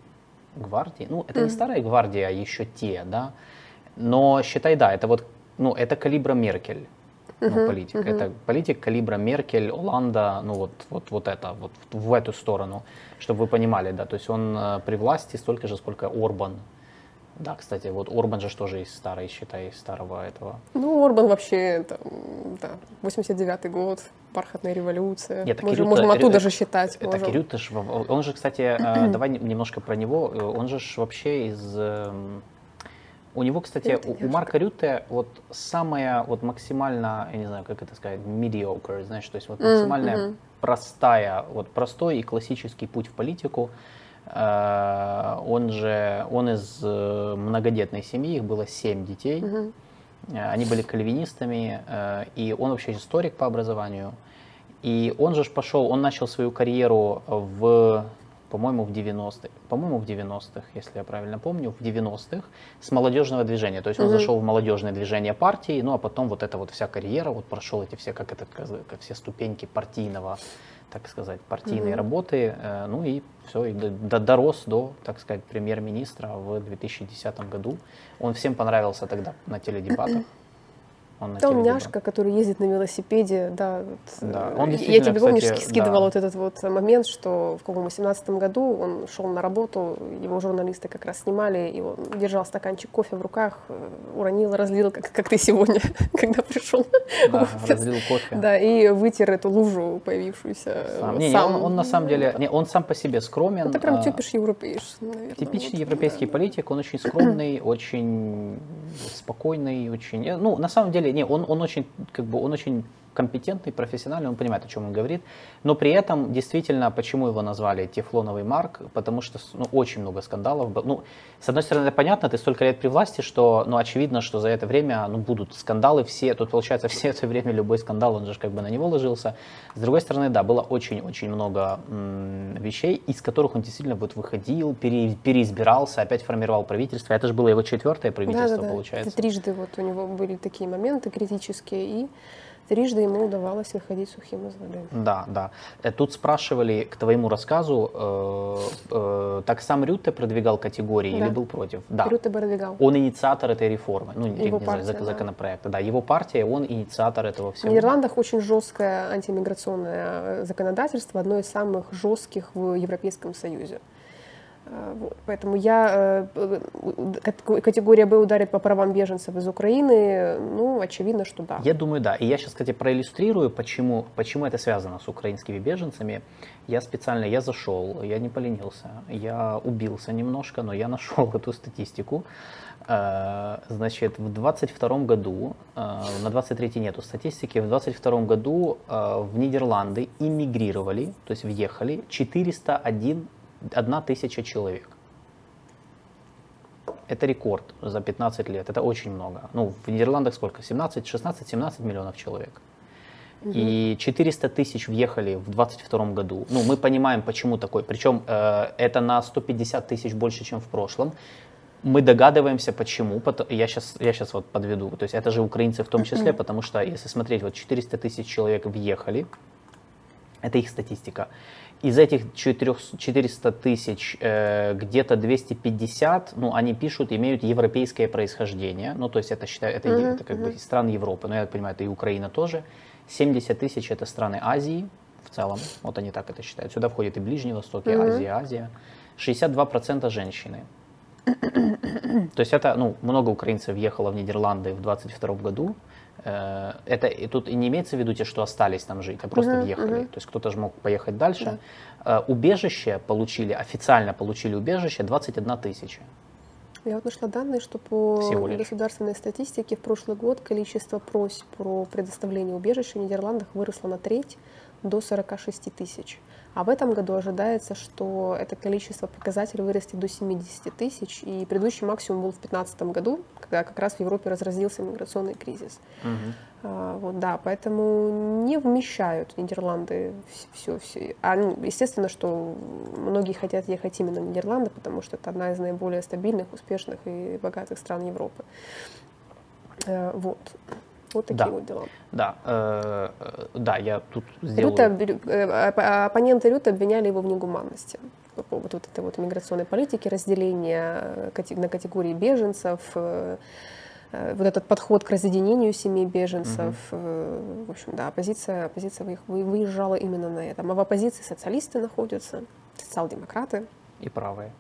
гвардии. Ну, это mm-hmm. не старая гвардия, а еще те, да. Но считай, да, это вот, ну, это калибра Меркель. Uh-huh, ну, политик. Uh-huh. Это политик калибра Меркель, Оланда, ну вот, вот, вот это, вот в эту сторону, чтобы вы понимали, да, то есть он э, при власти столько же, сколько Орбан да, кстати, вот Орбан же тоже из старой, считай, из старого этого. Ну, Орбан вообще, там, да, 89-й год, бархатная революция. Нет, можем, Рюта, можем оттуда же считать. Это можем. Рюта ж, он же, кстати, э, давай немножко про него, он же вообще из... Эм, у него, кстати, у, у Марка Рюте вот самая вот максимально, я не знаю, как это сказать, mediocre, знаешь, то есть вот максимальная mm-hmm. простая, вот простой и классический путь в политику – Э, он же, он из э, многодетной семьи, их было семь детей. Угу. Они были кальвинистами, и он вообще историк по образованию. И он же пошел, он начал свою карьеру в, по-моему, в 90-х, по-моему, в 90-х, если я правильно помню, в 90-х, с молодежного движения. То есть он угу. зашел в молодежное движение партии, ну а потом вот эта вот вся карьера, вот прошел эти все, как это, как все ступеньки партийного так сказать, партийной mm-hmm. работы, э, ну и все, и дорос до, так сказать, премьер-министра в 2010 году. Он всем понравился тогда на теледебатах. Он да, он няшка, который ездит на велосипеде, да. Вот, да он я тебе, помнишь, скидывала да. вот этот вот момент, что в каком 17 году он шел на работу, его журналисты как раз снимали, и он держал стаканчик кофе в руках, э, уронил, разлил, как, как ты сегодня, когда пришел. Да, разлил кофе. Да, и вытер эту лужу, появившуюся сам. Не, сам. Не, он, он на самом деле, не, он сам по себе скромен. Это прям а, типиш европейш, наверное. Типичный вот, европейский да. политик, он очень скромный, очень спокойный, очень, ну, на самом деле, не, он, он очень, как бы, он очень компетентный, профессиональный, он понимает, о чем он говорит, но при этом действительно, почему его назвали Тефлоновый Марк, потому что ну, очень много скандалов. Ну, с одной стороны, это понятно, ты столько лет при власти, что, ну, очевидно, что за это время, ну, будут скандалы все, тут, получается, все это время любой скандал, он же как бы на него ложился. С другой стороны, да, было очень-очень много м- вещей, из которых он действительно вот выходил, пере, переизбирался, опять формировал правительство. Это же было его четвертое правительство, да, да, получается. Да. Трижды вот у него были такие моменты критические, и трижды ему удавалось выходить сухим из воды. Да, да. Э, тут спрашивали к твоему рассказу, э, э, так сам Рютте продвигал категории да. или был против? Да. Рютте продвигал. Он инициатор этой реформы, ну, его не партия, знаю, законопроекта. Да. да, его партия, он инициатор этого всего. В Нидерландах очень жесткое антимиграционное законодательство, одно из самых жестких в Европейском Союзе. Э, вот. Поэтому я, э, категория Б ударит по правам беженцев из Украины, ну, очевидно, что да. Я думаю, да. И я сейчас, кстати, проиллюстрирую, почему, почему это связано с украинскими беженцами. Я специально, я зашел, я не поленился, я убился немножко, но я нашел эту статистику. Э, значит, в 22 году, на 23 нету статистики, в 22 году в Нидерланды иммигрировали, то есть въехали 401 одна тысяча человек. Это рекорд за 15 лет, это очень много. Ну, в Нидерландах сколько? 17, 16, 17 миллионов человек. И 400 тысяч въехали в 2022 году. Ну, мы понимаем, почему такой. Причем э, это на 150 тысяч больше, чем в прошлом. Мы догадываемся, почему. Я сейчас, я сейчас вот подведу. То есть это же украинцы в том числе, потому что если смотреть, вот 400 тысяч человек въехали, это их статистика. Из этих 400 тысяч э, где-то 250, ну, они пишут, имеют европейское происхождение. Ну, то есть это, считаю, это, uh-huh, это как бы из стран Европы. Но я так понимаю, это и Украина тоже. 70 тысяч это страны Азии в целом. Вот они так это считают. Сюда входит и Ближний Восток, и uh-huh. Азия, Азия. 62% женщины. То есть это, ну, много украинцев въехало в Нидерланды в 2022 году. Э, это и тут и не имеется в виду те, что остались там жить, а просто uh-huh, въехали. Uh-huh. То есть кто-то же мог поехать дальше. Да. Э, убежище получили, официально получили убежище 21 тысяча. Я вот нашла данные, что по государственной статистике в прошлый год количество просьб про предоставление убежища в Нидерландах выросло на треть до 46 тысяч. А в этом году ожидается, что это количество показателей вырастет до 70 тысяч. И предыдущий максимум был в 2015 году, когда как раз в Европе разразился миграционный кризис. Угу. А, вот, да, поэтому не вмещают Нидерланды все. все. А, ну, естественно, что многие хотят ехать именно в Нидерланды, потому что это одна из наиболее стабильных, успешных и богатых стран Европы. А, вот. Вот такие да. вот дела. Да, э, э, да, я тут сделаю... Рюта, э, оппоненты Рюта обвиняли его в негуманности по поводу вот этой вот миграционной политики, разделения на категории беженцев, вот этот подход к разъединению семей беженцев. Угу. В общем, да, оппозиция, оппозиция выезжала именно на этом. А в оппозиции социалисты находятся, социал-демократы. И правые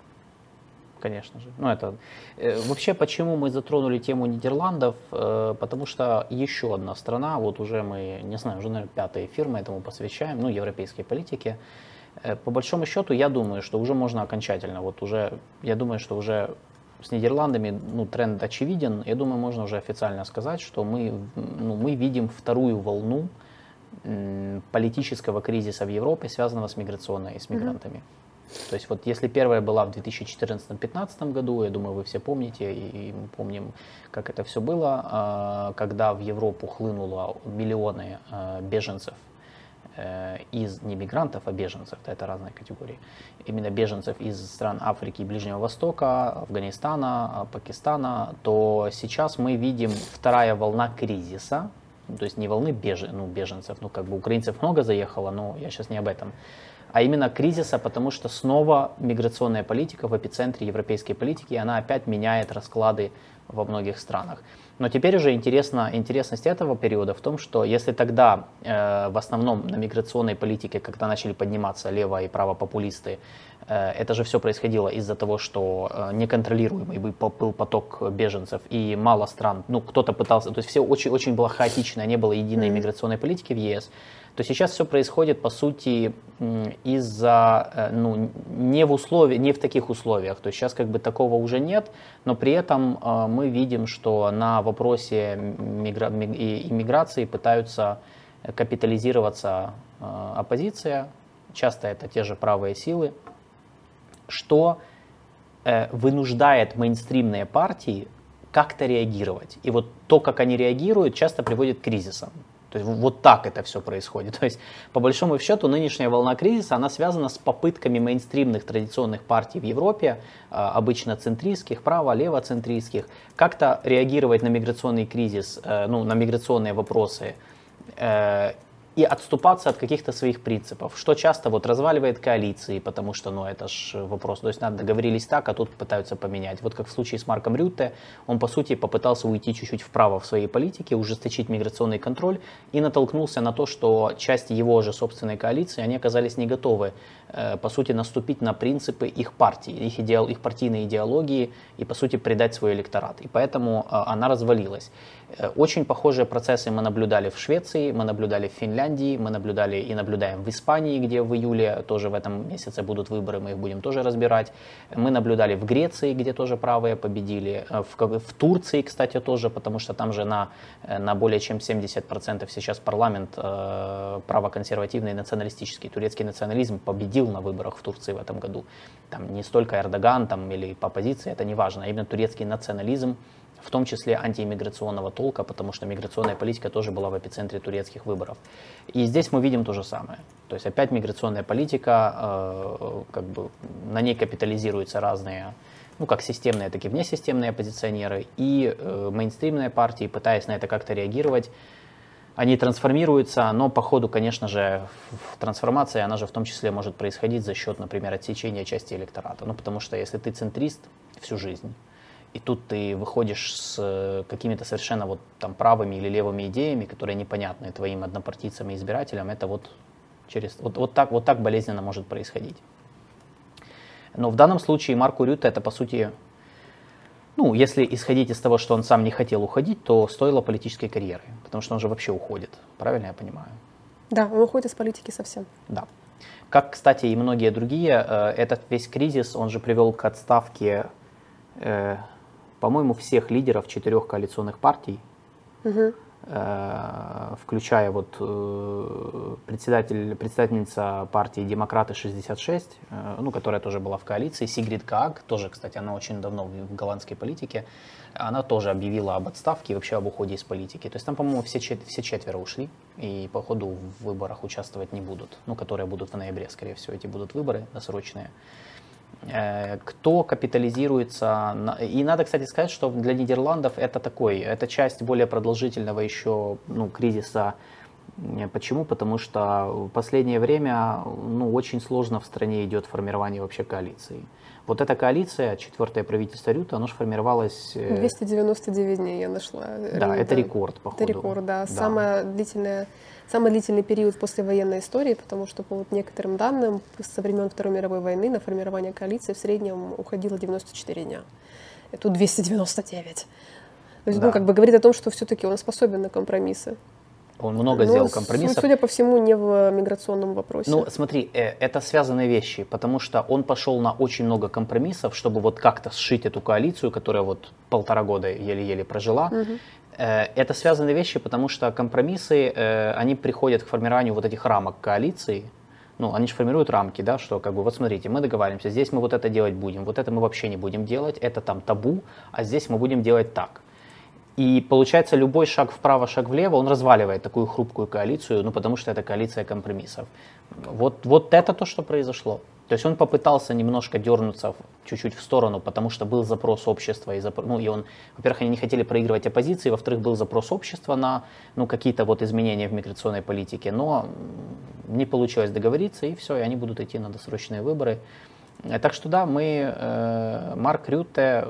конечно же. Ну, это... Э, вообще, почему мы затронули тему Нидерландов? Э, потому что еще одна страна, вот уже мы, не знаю, уже, наверное, пятый эфир мы этому посвящаем, ну, европейской политике. Э, по большому счету, я думаю, что уже можно окончательно, вот уже, я думаю, что уже с Нидерландами ну, тренд очевиден. Я думаю, можно уже официально сказать, что мы, ну, мы видим вторую волну политического кризиса в Европе, связанного с миграционной и с мигрантами. Mm-hmm. То есть вот если первая была в 2014-2015 году, я думаю, вы все помните, и мы помним, как это все было, а, когда в Европу хлынуло миллионы а, беженцев э, из не мигрантов, а беженцев, это разные категории, именно беженцев из стран Африки и Ближнего Востока, Афганистана, Пакистана, то сейчас мы видим вторая волна кризиса, то есть не волны беж... ну, беженцев, ну как бы украинцев много заехало, но я сейчас не об этом а именно кризиса, потому что снова миграционная политика в эпицентре европейской политики, и она опять меняет расклады во многих странах. Но теперь уже интересно, интересность этого периода в том, что если тогда э, в основном на миграционной политике, когда начали подниматься лево и право популисты, э, это же все происходило из-за того, что э, неконтролируемый был поток беженцев и мало стран, ну кто-то пытался, то есть все очень, очень было хаотично, не было единой миграционной политики в ЕС то сейчас все происходит, по сути, из-за, э, ну, не в условиях, не в таких условиях. То есть сейчас как бы такого уже нет, но при этом э, мы видим, что на вопросе мигра... иммиграции пытаются капитализироваться э, оппозиция, часто это те же правые силы, что вынуждает мейнстримные партии как-то реагировать. И вот то, как они реагируют, часто приводит к кризисам. То есть вот так это все происходит. То есть по большому счету нынешняя волна кризиса, она связана с попытками мейнстримных традиционных партий в Европе, а, обычно центристских, право-лево-центристских, как-то реагировать на миграционный кризис, э, ну, на миграционные вопросы Э, и отступаться от каких-то своих принципов, что часто вот разваливает коалиции, потому что, ну, это ж вопрос, то есть надо договорились так, а тут пытаются поменять. Вот как в случае с Марком Рютте, он, по сути, попытался уйти чуть-чуть вправо в своей политике, ужесточить миграционный контроль и натолкнулся на то, что часть его же собственной коалиции, они оказались не готовы, э, по сути, наступить на принципы их партии, их, идеал, их партийной идеологии и, по сути, предать свой электорат. И поэтому э, она развалилась. Э, очень похожие процессы мы наблюдали в Швеции, мы наблюдали в Финляндии, мы наблюдали и наблюдаем в Испании, где в июле тоже в этом месяце будут выборы, мы их будем тоже разбирать. Мы наблюдали в Греции, где тоже правые победили, э, в, в Турции, кстати, тоже, потому что там же на, э, на более чем 70% сейчас парламент э, правоконсервативный националистический. Турецкий национализм победил на выборах в Турции в этом году. Там не столько Эрдоган там, или по оппозиции, это не важно, а именно турецкий национализм в том числе антииммиграционного толка, потому что миграционная политика тоже была в эпицентре турецких выборов. И здесь мы видим то же самое. То есть опять миграционная политика, э, как бы на ней капитализируются разные, ну как системные, так и внесистемные оппозиционеры, и э, мейнстримные партии, пытаясь на это как-то реагировать, они трансформируются, но по ходу, конечно же, трансформация, она же в том числе может происходить за счет, например, отсечения части электората. Ну, потому что если ты центрист всю жизнь, и тут ты выходишь с э, какими-то совершенно вот там правыми или левыми идеями, которые непонятны твоим однопартийцам и избирателям, это вот через вот, вот так вот так болезненно может происходить. Но в данном случае Марку Рютте это по сути, ну, если исходить из того, что он сам не хотел уходить, то стоило политической карьеры, потому что он же вообще уходит, правильно я понимаю? Да, он уходит из политики совсем. Да. Как, кстати, и многие другие, э, этот весь кризис, он же привел к отставке э, по-моему, всех лидеров четырех коалиционных партий, угу. э, включая вот э, председатель, председательница партии Демократы 66, э, ну, которая тоже была в коалиции, Сигрид Кааг, тоже, кстати, она очень давно в, в голландской политике, она тоже объявила об отставке и вообще об уходе из политики. То есть там, по-моему, все, чет- все четверо ушли и по ходу в выборах участвовать не будут, ну, которые будут в ноябре, скорее всего, эти будут выборы досрочные. Э, кто капитализируется. И надо, кстати, сказать, что для Нидерландов это такой, это часть более продолжительного еще ну, кризиса. Почему? Потому что в последнее время ну, очень сложно в стране идет формирование вообще коалиции. Вот эта коалиция, четвертое правительство Рюта, оно же формировалось... 299 э, дней я нашла. Да, это рекорд, походу. Это рекорд, да. да. Самая длительная самый длительный период после военной истории, потому что по вот некоторым данным со времен Второй мировой войны на формирование коалиции в среднем уходило 94 дня. И тут 299. То есть, ну, да. ну, как бы говорит о том, что все-таки он способен на компромиссы. Он много ну, сделал компромиссов. Судя по всему, не в миграционном вопросе. Ну, смотри, э, это связанные вещи, потому что он пошел на очень много компромиссов, чтобы вот как-то сшить эту коалицию, которая вот полтора года еле-еле прожила. Угу. Э, это связанные вещи, потому что компромиссы, э, они приходят к формированию вот этих рамок коалиции, ну, они же формируют рамки, да, что как бы, вот смотрите, мы договариваемся, здесь мы вот это делать будем, вот это мы вообще не будем делать, это там табу, а здесь мы будем делать так. И получается, любой шаг вправо, шаг влево, он разваливает такую хрупкую коалицию, ну, потому что это коалиция компромиссов. Вот, вот это то, что произошло. То есть он попытался немножко дернуться чуть-чуть в сторону, потому что был запрос общества, и, запро... ну, и он, во-первых, они не хотели проигрывать оппозиции, во-вторых, был запрос общества на ну, какие-то вот изменения в миграционной политике, но не получилось договориться, и все, и они будут идти на досрочные выборы. Так что да, мы, э, Марк Рютте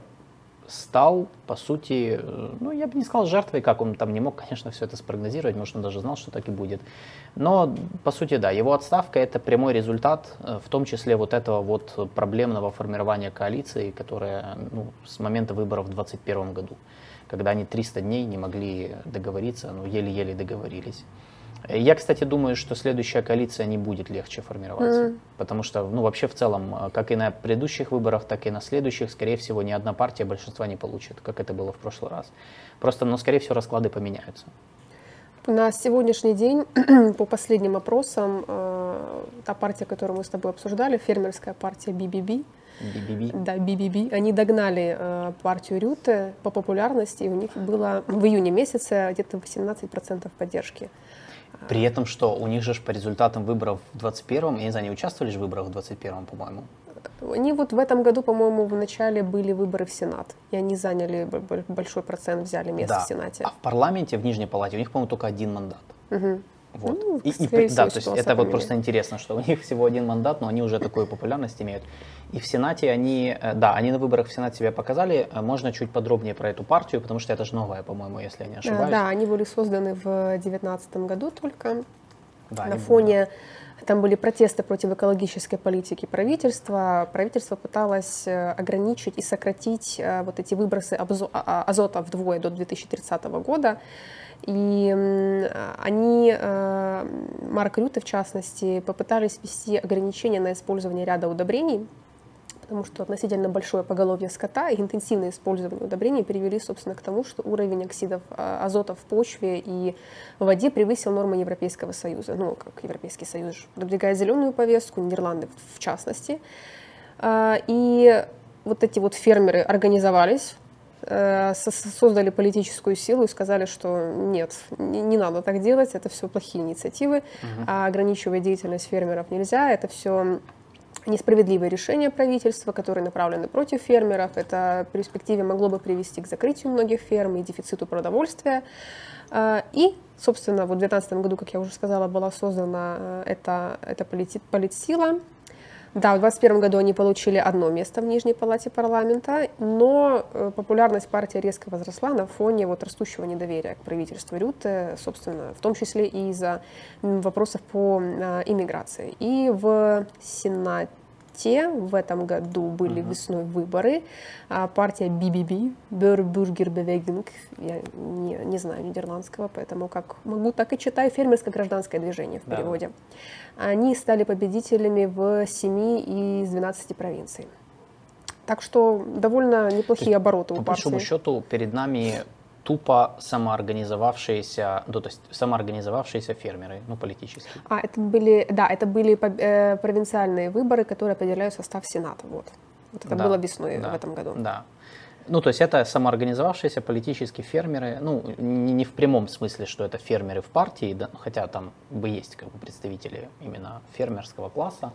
стал, по сути, э, ну, я бы не сказал жертвой, как он там не мог, конечно, все это спрогнозировать, может, он даже знал, что так и будет. Но, по сути, да, его отставка – это прямой результат, э, в том числе вот этого вот проблемного формирования коалиции, которая ну, с момента выборов в 2021 году, когда они 300 дней не могли договориться, ну, еле-еле договорились. Я, кстати, думаю, что следующая коалиция не будет легче формироваться. Mm. Потому что, ну, вообще в целом, э, как и на предыдущих выборах, так и на следующих, скорее всего, ни одна партия большинства не получит, как это было в прошлый раз. Просто, ну, скорее всего, расклады поменяются. На сегодняшний день, по последним опросам, э, та партия, которую мы с тобой обсуждали, фермерская партия BBB, BBB. Да, BBB. Они догнали э, партию Рюте по популярности, и у них было в июне месяце где-то 18% поддержки. При этом, что у них же по результатам выборов в 21-м, я не знаю, они участвовали же в выборах в 21-м, по-моему? Они вот в этом году, по-моему, в начале были выборы в Сенат, и они заняли большой процент, взяли место да. в Сенате. А в парламенте, в Нижней Палате, у них, по-моему, только один мандат. Мгм. Вот. Ну, и, и всего, да, то есть это вот просто интересно, что у них всего один мандат, но они уже такую популярность имеют. И в Сенате они, э, да, они на выборах в Сенат себя показали. Э, Можно чуть подробнее про эту партию, потому что это же новая, по-моему, если я не ошибаюсь. Да, они были созданы в 2019 году только. Да, на фоне там были протесты против экологической политики правительства. Правительство пыталось э, ограничить и сократить вот эти выбросы а- а- азота вдвое до 2030 года. И они, э, Марк Рюте в частности, попытались ввести ограничения на использование ряда удобрений, потому что относительно большое поголовье скота и интенсивное использование удобрений привели, собственно, к тому, что уровень оксидов а, азота в почве и в воде превысил нормы Европейского Союза. Ну, как Европейский Союз продвигает зеленую повестку, Нидерланды в частности. А, И вот эти вот фермеры организовались, создали политическую силу и сказали, что нет, не, надо так делать, это все плохие инициативы, а ограничивать деятельность фермеров нельзя, это все несправедливые решения правительства, которые направлены против фермеров. Это в перспективе могло бы привести к закрытию многих ферм и дефициту продовольствия. А, И, собственно, вот в 2019 году, как я уже сказала, была создана э, эта, эта политсила. Да, в 2021 году они получили одно место в Нижней палате парламента, но э, популярность партии резко возросла на фоне вот растущего недоверия к правительству Рюте, собственно, в том числе и из-за вопросов по э, иммиграции. И в Сенате в этом году были весной выборы. А партия BBB, Burgerbewegung, я не, не знаю нидерландского, поэтому как могу, так и читаю, фермерско-гражданское движение в Да. переводе. Они стали победителями в 7 из 12 провинций. Так что довольно неплохие обороты По у партии. большому счету перед нами тупо самоорганизовавшиеся, ну, то есть самоорганизовавшиеся фермеры, ну, политические. А, это были, да, это были э, провинциальные выборы, которые определяют состав Сената. Вот, вот это Да, было весной да, в этом году. Да. Ну, то есть это самоорганизовавшиеся политические фермеры, ну, не, не в прямом смысле, что это фермеры в партии, да, хотя там бы есть как бы представители именно фермерского класса,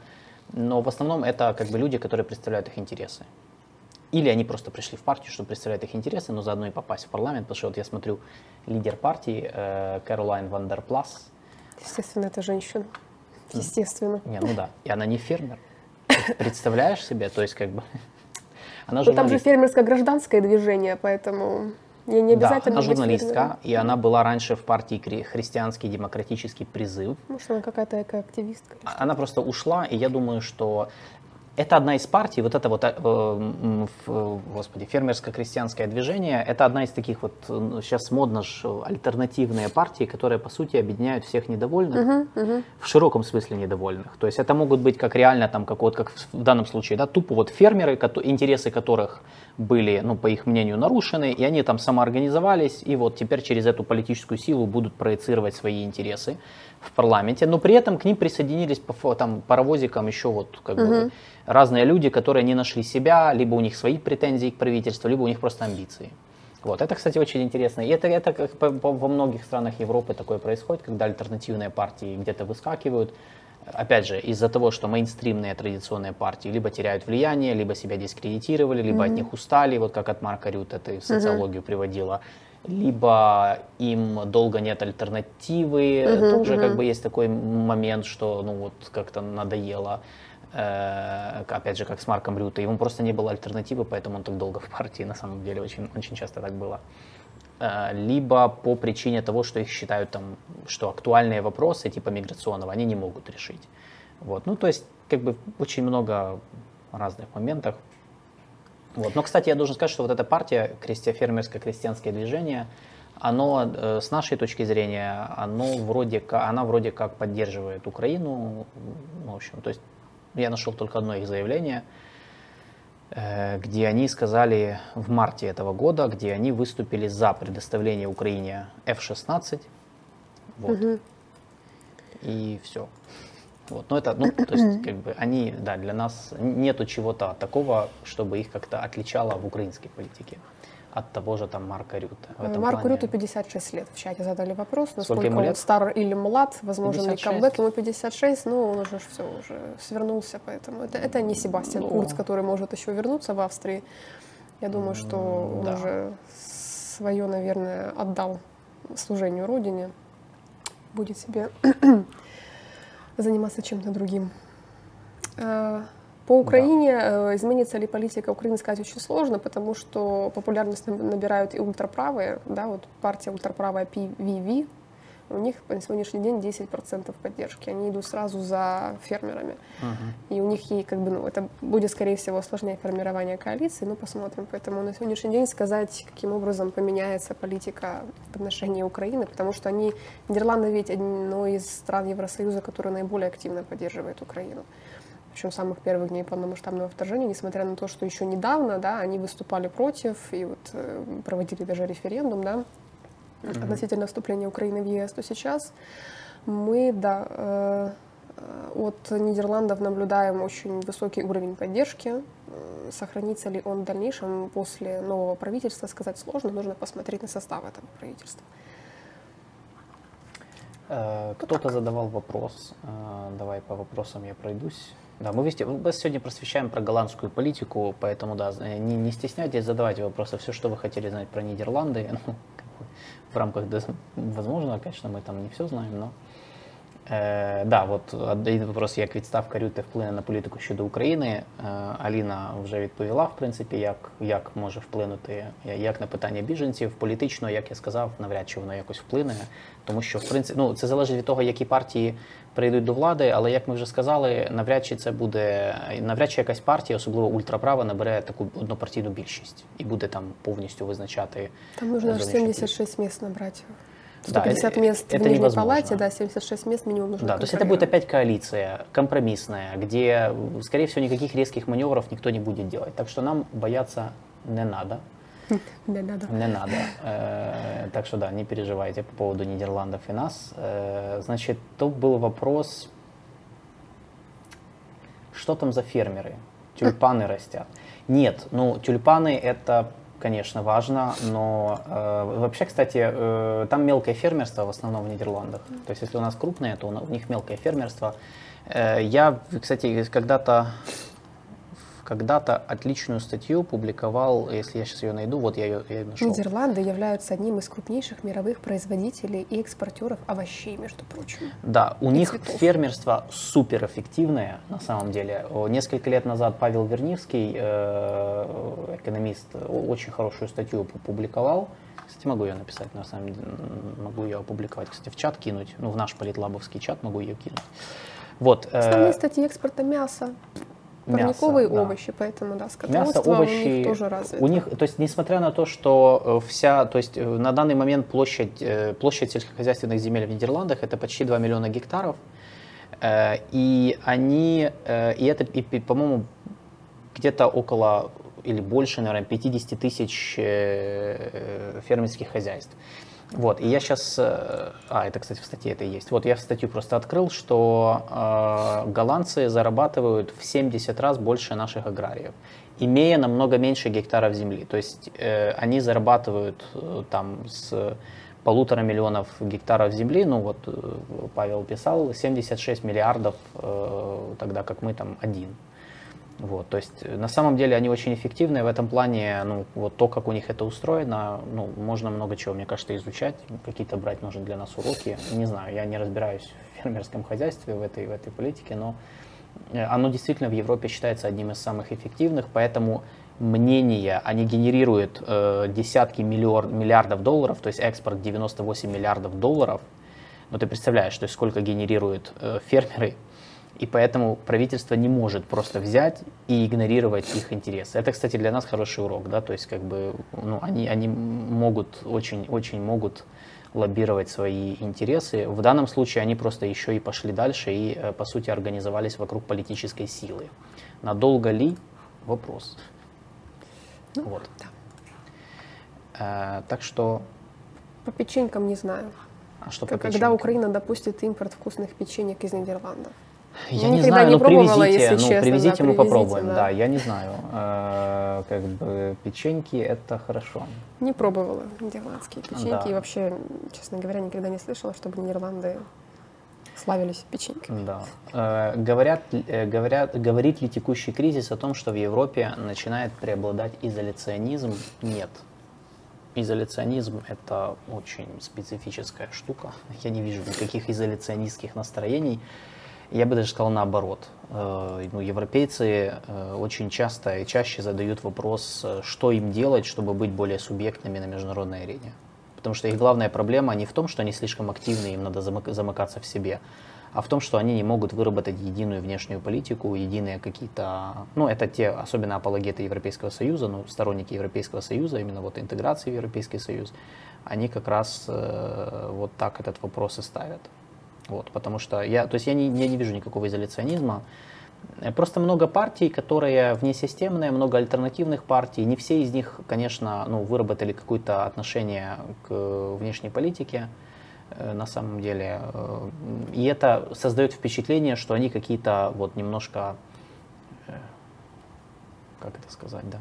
но в основном это как бы люди, которые представляют их интересы. Или они просто пришли в партию, чтобы представлять их интересы, но заодно и попасть в парламент, потому что вот я смотрю, лидер партии э, Кэролайн Вандерплас, Естественно, это женщина. Естественно. не, ну да, и она не фермер. Представляешь себе, то есть как бы... Она Ну, там же журналист. фермерско-гражданское движение, поэтому не, не Да, обязательно она быть журналистка, и она была раньше в партии Христианский демократический призыв. Может, она какая-то экоактивистка. А- Она просто ушла, и я думаю, что это одна из партий, вот это вот, э, господи, фермерско-крестьянское движение, это одна из таких вот, сейчас модно ж, альтернативные партии, которые, по сути, объединяют всех недовольных, в широком смысле недовольных. То есть это могут быть как реально, там, как, вот, как в данном случае, да, тупо вот фермеры, кото- интересы которых были, ну, по их мнению, нарушены, и они там самоорганизовались, и вот теперь через эту политическую силу будут проецировать свои интересы в парламенте, но при этом к ним присоединились по там, паровозикам еще вот как бы разные люди, которые не нашли себя, либо у них свои претензии к правительству, либо у них просто амбиции. Вот. Это, кстати, очень интересно. И это, это как по- по- во многих странах Европы такое происходит, когда альтернативные партии где-то выскакивают. Опять же, из-за того, что мейнстримные традиционные партии либо теряют влияние, либо себя дискредитировали, либо от них устали, вот как от Марка Рюта ты в социологию приводила, либо им долго нет альтернативы, тоже как бы есть такой момент, что ну вот как-то надоело. Э, опять же, как с Марком Рюта, ему просто не было альтернативы, поэтому он так долго в партии, на самом деле, очень, очень часто так было. Э, Либо по причине того, что их считают там, что актуальные вопросы, типа миграционного, они не могут решить. Вот. Ну, то есть, как бы очень много разных моментов. Вот. Но, кстати, я должен сказать, что вот эта партия, крестья, фермерско-крестьянское движение, оно, э, с нашей точки зрения, оно вроде как, она вроде как поддерживает Украину. Ну, В общем, то есть я нашел только одно их заявление, где они сказали в марте этого года, где они выступили за предоставление Украине F-16. Вот. И все. Вот. Но это, ну, то есть, как бы, они, да, для нас нету чего-то такого, чтобы их как-то отличало в украинской политике от того же там Марка Рюта. В этом Марку плане- Рюту 56 лет. В чате задали вопрос, Сколько насколько ему он лет? стар или млад, возможен ли 56. камбэк. Ему 56, но он уже все уже свернулся, поэтому это, это не Себастьян Ну. Курц, который может еще вернуться в Австрии. Я думаю, что он да. уже свое, наверное, отдал служению родине. будет себе заниматься чем-то другим. Э, по Украине да. изменится ли политика Украины, сказать очень сложно, потому что популярность набирают и ультраправые, да, вот партия ультраправая PVV, у них на сегодняшний день 10% поддержки. Они идут сразу за фермерами. Uh-huh. И у них и как бы, ну, это будет, скорее всего, сложнее формирование коалиции, ну, посмотрим. Поэтому на сегодняшний день сказать, каким образом поменяется политика в отношении Украины, потому что они, Нидерланды ведь одно из стран Евросоюза, которое наиболее активно поддерживает Украину причем самых первых дней полномасштабного вторжения, несмотря на то, что еще недавно, да, они выступали против и вот э, проводили даже референдум, да, mm-hmm. относительно вступления Украины в ЕС, то сейчас мы, да, э, от Нидерландов наблюдаем очень высокий уровень поддержки. Сохранится ли он в дальнейшем после нового правительства, сказать сложно. Нужно посмотреть на состав этого правительства. Э, кто-то задавал вопрос. Э, давай по вопросам я пройдусь. Да, мы, вести, мы сегодня просвещаем про голландскую политику, поэтому да, не, не стесняйтесь, задавайте вопросы, все, что вы хотели знать про Нидерланды. Ну, в рамках возможного, конечно, мы там не все знаем, но Е, да, от один вопрос, як відставка Рюти вплине на політику щодо України. Е, Аліна вже відповіла, в принципі, як як може вплинути як на питання біженців. Політично, як я сказав, навряд чи воно якось вплине, тому що в принципі ну це залежить від того, які партії прийдуть до влади. Але як ми вже сказали, навряд чи це буде навряд чи якась партія, особливо ультраправа, набере таку однопартійну більшість і буде там повністю визначати. Там нужно аж 76 місць набрати. 150 да, мест это в Нижней невозможно. Палате, да, 76 мест минимум нужно Да, то есть это будет опять коалиция компромиссная, где, скорее всего, никаких резких маневров никто не будет делать. Так что нам бояться не надо. Не надо. Не надо. Э, так что да, не переживайте по поводу Нидерландов и нас. Э, значит, тут был вопрос, что там за фермеры? Тюльпаны растят. Нет, ну тюльпаны это конечно, важно, но э, вообще, кстати, э, там мелкое фермерство в основном в Нидерландах. То есть, если у нас крупное, то у них мелкое фермерство. Э, я, кстати, когда-то когда-то отличную статью публиковал, если я сейчас ее найду, вот я ее, я ее нашел. Нидерланды являются одним из крупнейших мировых производителей и экспортеров овощей, между прочим. Да, у них цветов. фермерство суперэффективное на самом деле. Несколько лет назад Павел Вернивский, э, экономист, очень хорошую статью публиковал. Кстати, могу ее написать, на самом деле, могу ее опубликовать, кстати, в чат кинуть, ну, в наш политлабовский чат могу ее кинуть. Вот. Э, Основные статьи экспорта мяса, Парниковые мясо, овощи, да. поэтому да, Мясо, овощи, у них тоже развито. У них, то есть, несмотря на то, что э, вся, то есть, э, на данный момент площадь, э, площадь сельскохозяйственных земель в Нидерландах это почти 2 миллиона гектаров, и они, и это, и, по-моему, где-то около или больше, наверное, 50 тысяч фермерских хозяйств. Вот, и я сейчас, э, а, это, кстати, в статье это есть. Вот я статью просто открыл, что э, голландцы зарабатывают в 70 раз больше наших аграриев, имея намного меньше гектаров земли. То есть э, они зарабатывают э, там с полутора миллионов гектаров земли, ну вот э, Павел писал, 76 миллиардов, э, тогда как мы там один. Вот, то есть э, на самом деле они очень эффективны в этом плане, ну вот то, как у них это устроено, ну можно много чего, мне кажется, изучать, какие-то брать нужно для нас уроки. Не знаю, я не разбираюсь в фермерском хозяйстве, в этой, в этой политике, но э, оно действительно в Европе считается одним из самых эффективных, поэтому мнение, они генерируют э, десятки миллиард, миллиардов долларов, то есть экспорт 98 миллиардов долларов. Ну ты представляешь, то есть сколько генерируют э, фермеры и поэтому правительство не может просто взять и игнорировать их интересы. Это, кстати, для нас хороший урок, да, то есть как бы, ну, они, они могут, очень, очень могут лоббировать свои интересы. В данном случае они просто еще и пошли дальше и, э, по сути, организовались вокруг политической силы. Надолго ли? Вопрос. Ну, вот. Да. Э, так что... По печенькам не знаю. А что Когда Украина допустит импорт вкусных печенек из Нидерландов? Я ну, не знаю, не ну привезите, если ну, честно, привезите, да, мы попробуем, да. да, я не знаю. Э, как бы печеньки это хорошо. Не пробовала нидерландские печеньки да. и вообще, честно говоря, никогда не слышала, чтобы Нидерланды славились печеньками. Да. Э, говорят, э, говорят, говорит ли текущий кризис о том, что в Европе начинает преобладать изоляционизм? Нет. Изоляционизм – это очень специфическая штука. Я не вижу никаких изоляционистских настроений. Я бы даже сказал наоборот. Э, ну, европейцы э, очень часто и чаще задают вопрос, э, что им делать, чтобы быть более субъектными на международной арене. Потому что их главная проблема не в том, что они слишком активны, им надо замыкаться в себе, а в том, что они не могут выработать единую внешнюю политику, единые какие-то, ну, это те, особенно апологеты Европейского Союза, ну, сторонники Европейского Союза, именно вот интеграции в Европейский Союз, они как раз э, вот так этот вопрос и ставят. Вот, потому что я, то есть я не, я не вижу никакого изоляционизма. Просто много партий, которые внесистемные, много альтернативных партий. Не все из них, конечно, ну, выработали какое-то отношение к внешней политике. Э, на самом деле. Э, и это создает впечатление, что они какие-то вот немножко, э, как это сказать, да,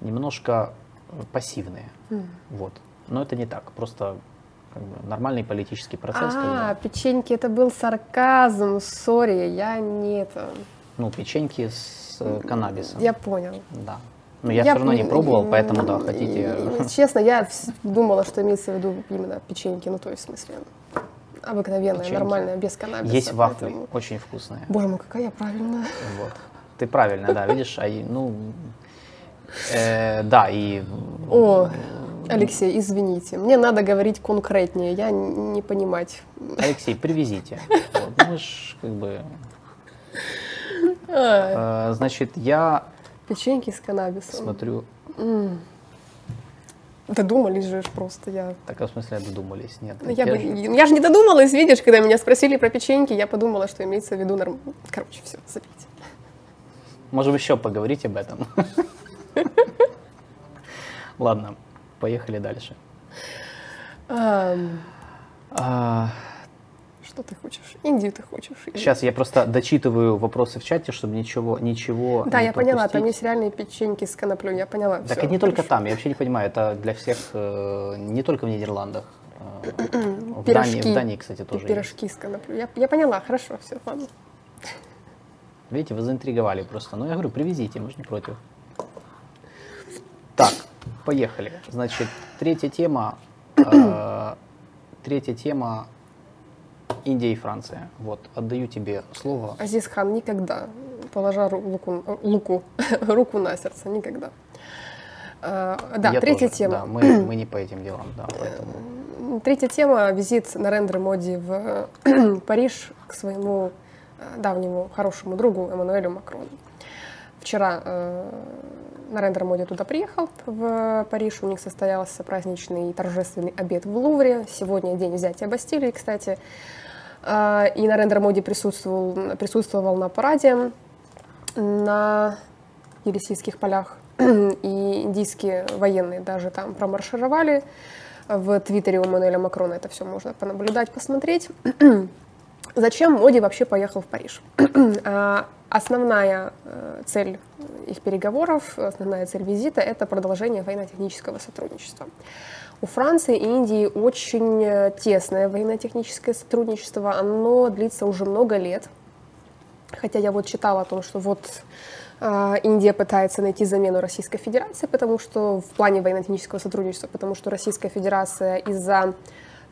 немножко пассивные. Mm. Вот. Но это не так. Просто как бы, нормальный политический процесс. А, печеньки, это был сарказм, сори, я не это... Ну, печеньки с каннабисом. Я понял. Да. Но я, я все равно не пробовал, поэтому да, хотите. Честно, я думала, что имеется в виду именно печеньки, ну то есть в смысле обыкновенная, печеньки. нормальная, без каннабиса. Есть вафли, поэтому... очень вкусные. Боже мой, какая я правильная. Вот. Ты правильно, да, видишь, а ну, э, да, и... О, Алексей, извините, мне надо говорить конкретнее, я не понимать. Алексей, привезите. Вот, мы ж как бы... Э, значит, я Печеньки с каннабисом. Смотрю. Додумались же просто я. Так, а в смысле додумались? Нет. Ну, я, бы, же... я же не додумалась, видишь, когда меня спросили про печеньки, я подумала, что имеется в виду норм... Короче, все, забейте. Можем еще поговорить об этом. Ладно, поехали дальше. Что ты хочешь? Индию ты хочешь? Сейчас я просто дочитываю вопросы в чате, чтобы ничего, ничего. Да, я пропустить. поняла. Там есть реальные печеньки с коноплей. Я поняла. Так все, и не только там. Я вообще не понимаю. Это для всех, э, не только в Нидерландах. Э, в Дании, в Дании, кстати, тоже. И пирожки есть. с коноплей. Я, я поняла. Хорошо, все, ладно. Видите, вы заинтриговали просто. Ну, я говорю, привезите, мы же не против. Так, поехали. Значит, третья тема. Э, третья тема Индия и Франция. Вот, отдаю тебе слово. Азиз Хан никогда, положа руку, луку, руку на сердце, никогда. А, да, Я третья тоже, тема. Да, мы, мы не по этим делам, да, поэтому. Третья тема – визит Нарендры Моди в Париж к своему э, давнему хорошему другу Эммануэлю Макрону. Вчера э, Нарендра Моди туда приехал, в Париж. У них состоялся праздничный торжественный обед в Лувре. Сегодня день взятия Бастилии, кстати. А, и Нарендра Моди присутствовал, присутствовал на параде на Елисейских полях. И индийские военные даже там промаршировали. В твиттере у Мануэля Макрона это все можно понаблюдать, посмотреть. Зачем Моди вообще поехал в Париж? Основная э, цель их переговоров, основная цель визита – это продолжение военно-технического сотрудничества. У Франции и Индии очень э, тесное военно-техническое сотрудничество. Оно длится уже много лет. Хотя я вот читала о том, что вот э, Индия пытается найти замену Российской Федерации, потому что в плане военно-технического сотрудничества, потому что Российская Федерация из-за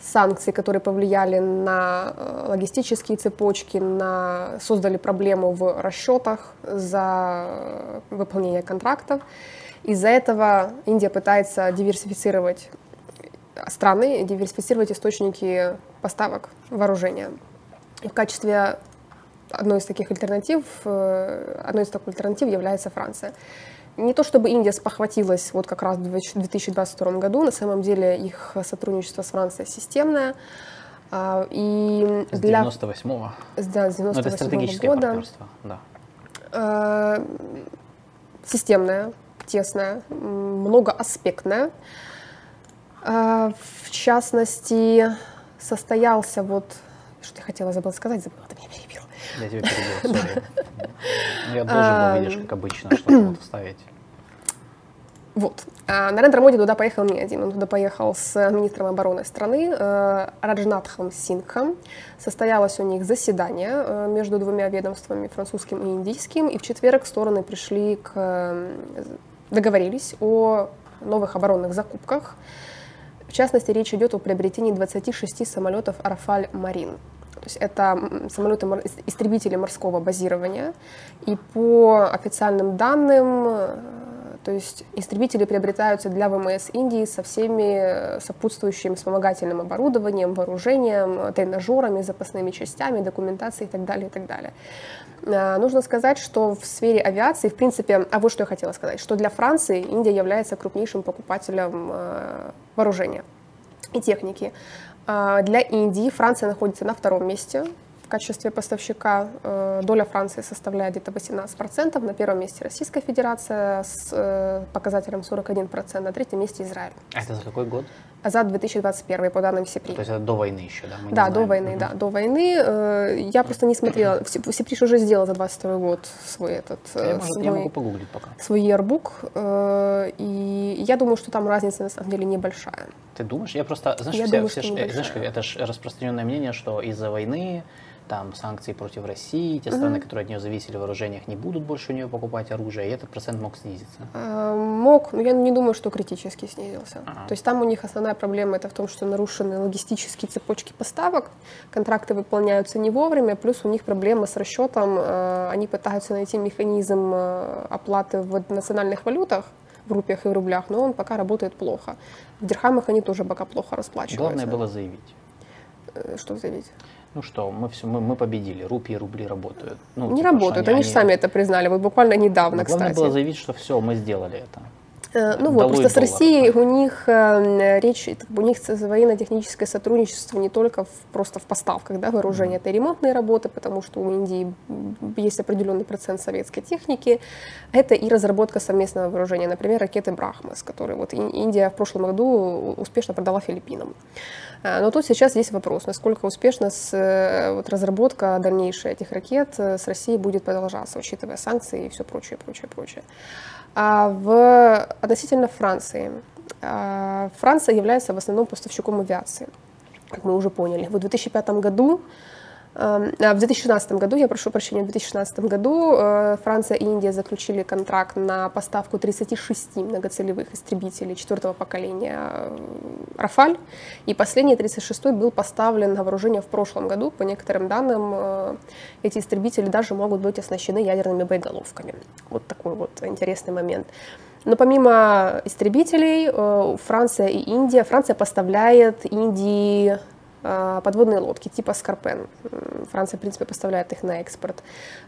санкций, которые повлияли на э, логистические цепочки, на, создали проблему в расчетах за выполнение контрактов. Из-за этого Индия пытается диверсифицировать страны диверсифицировать источники поставок вооружения. И в качестве одной из таких альтернатив, э, одной из таких альтернатив является Франция. Не то чтобы Индия спохватилась вот как раз в 2022 году, на самом деле их сотрудничество с Францией системное. А, и с для... 98-го? Да, с 98 -го года. да. Э, системное, тесное, многоаспектное. А, в частности, состоялся вот... Что я хотела, забыла сказать, забыла, ты меня перебил. Я тебя перебил, сори. Я должен был, видишь, как обычно, что-то вот вставить. Вот. А Нарендра Моди туда поехал не один. Он туда поехал с министром обороны страны э, Раджнатхом Сингхом. Состоялось у них заседание э, между двумя ведомствами, французским и индийским. И в четверг стороны пришли к... договорились о новых оборонных закупках. В частности, речь идет о приобретении 26 самолетов «Рафаль Марин». Есть это самолеты истребители морского базирования. И по официальным данным то есть истребители приобретаются для ВМС Индии со всеми сопутствующим вспомогательным оборудованием, вооружением, тренажерами, запасными частями, документацией и так далее, и так далее. Нужно сказать, что в сфере авиации, в принципе, а вот что я хотела сказать, что для Франции Индия является крупнейшим покупателем вооружения и техники. А, для Индии Франция находится на втором месте в качестве поставщика э, доля Франции составляет где-то 18%, на первом месте Российская Федерация с э, показателем 41%, на третьем месте Израиль. А это за какой год? За 2021 по данным СИПРИ. То есть это до войны еще, да? Мы да, до войны, угу. да, до войны. Э, я просто не смотрела, СИПРИ уже сделал за 22 год свой этот... Я, может, свой, я могу погуглить пока. Свой yearbook, и я думаю, что там разница на самом деле небольшая. Ты думаешь? Я просто, знаешь, я все, думаю, все, знаешь, это же распространенное мнение, что из-за войны там санкции против России, те страны, которые от нее зависели в вооружениях, не будут больше у нее покупать оружие, и этот процент мог снизиться. А, мог, но я не думаю, что критически снизился. Ага. То есть там у них основная проблема это в том, что нарушены логистические цепочки поставок, контракты выполняются не вовремя, плюс у них проблема с расчетом, э, они пытаются найти механизм э, оплаты в национальных валютах, в рупиях и в рублях, но он пока работает плохо. В дирхамах они тоже пока плохо расплачиваются. Главное было заявить. Что заявить? Ну что, мы все, мы, мы победили, рупии и рубли работают. Ну, не типа, работают, они, они же сами это признали, вот буквально недавно, ну, главное кстати. было заявить, что все, мы сделали это. Э, ну вот, просто с Россией у них э, речь, у них военно-техническое сотрудничество не только в, просто в поставках да, вооружения, это и ремонтные работы, потому что у Индии есть определенный процент советской техники, это и разработка совместного вооружения, например, ракеты «Брахмас», которые вот Индия в прошлом году успешно продала Филиппинам. Э, но тут сейчас есть вопрос, насколько успешно с, вот, разработка дальнейшая этих ракет с Россией будет продолжаться, учитывая санкции и все прочее, прочее, прочее. А в, относительно Франции. А, Франция является в основном поставщиком авиации, как мы уже поняли. В 2005 году в 2016 году, я прошу прощения, в 2016 году э, Франция и Индия заключили контракт на поставку 36 многоцелевых истребителей четвертого поколения э, «Рафаль», и последний 36-й был поставлен на вооружение в прошлом году. По некоторым данным, э, эти истребители даже могут быть оснащены ядерными боеголовками. Вот такой вот интересный момент. Но помимо истребителей, Франция и Индия, Франция поставляет Индии а, подводные лодки типа Скорпен. Франция, в принципе, поставляет их на экспорт.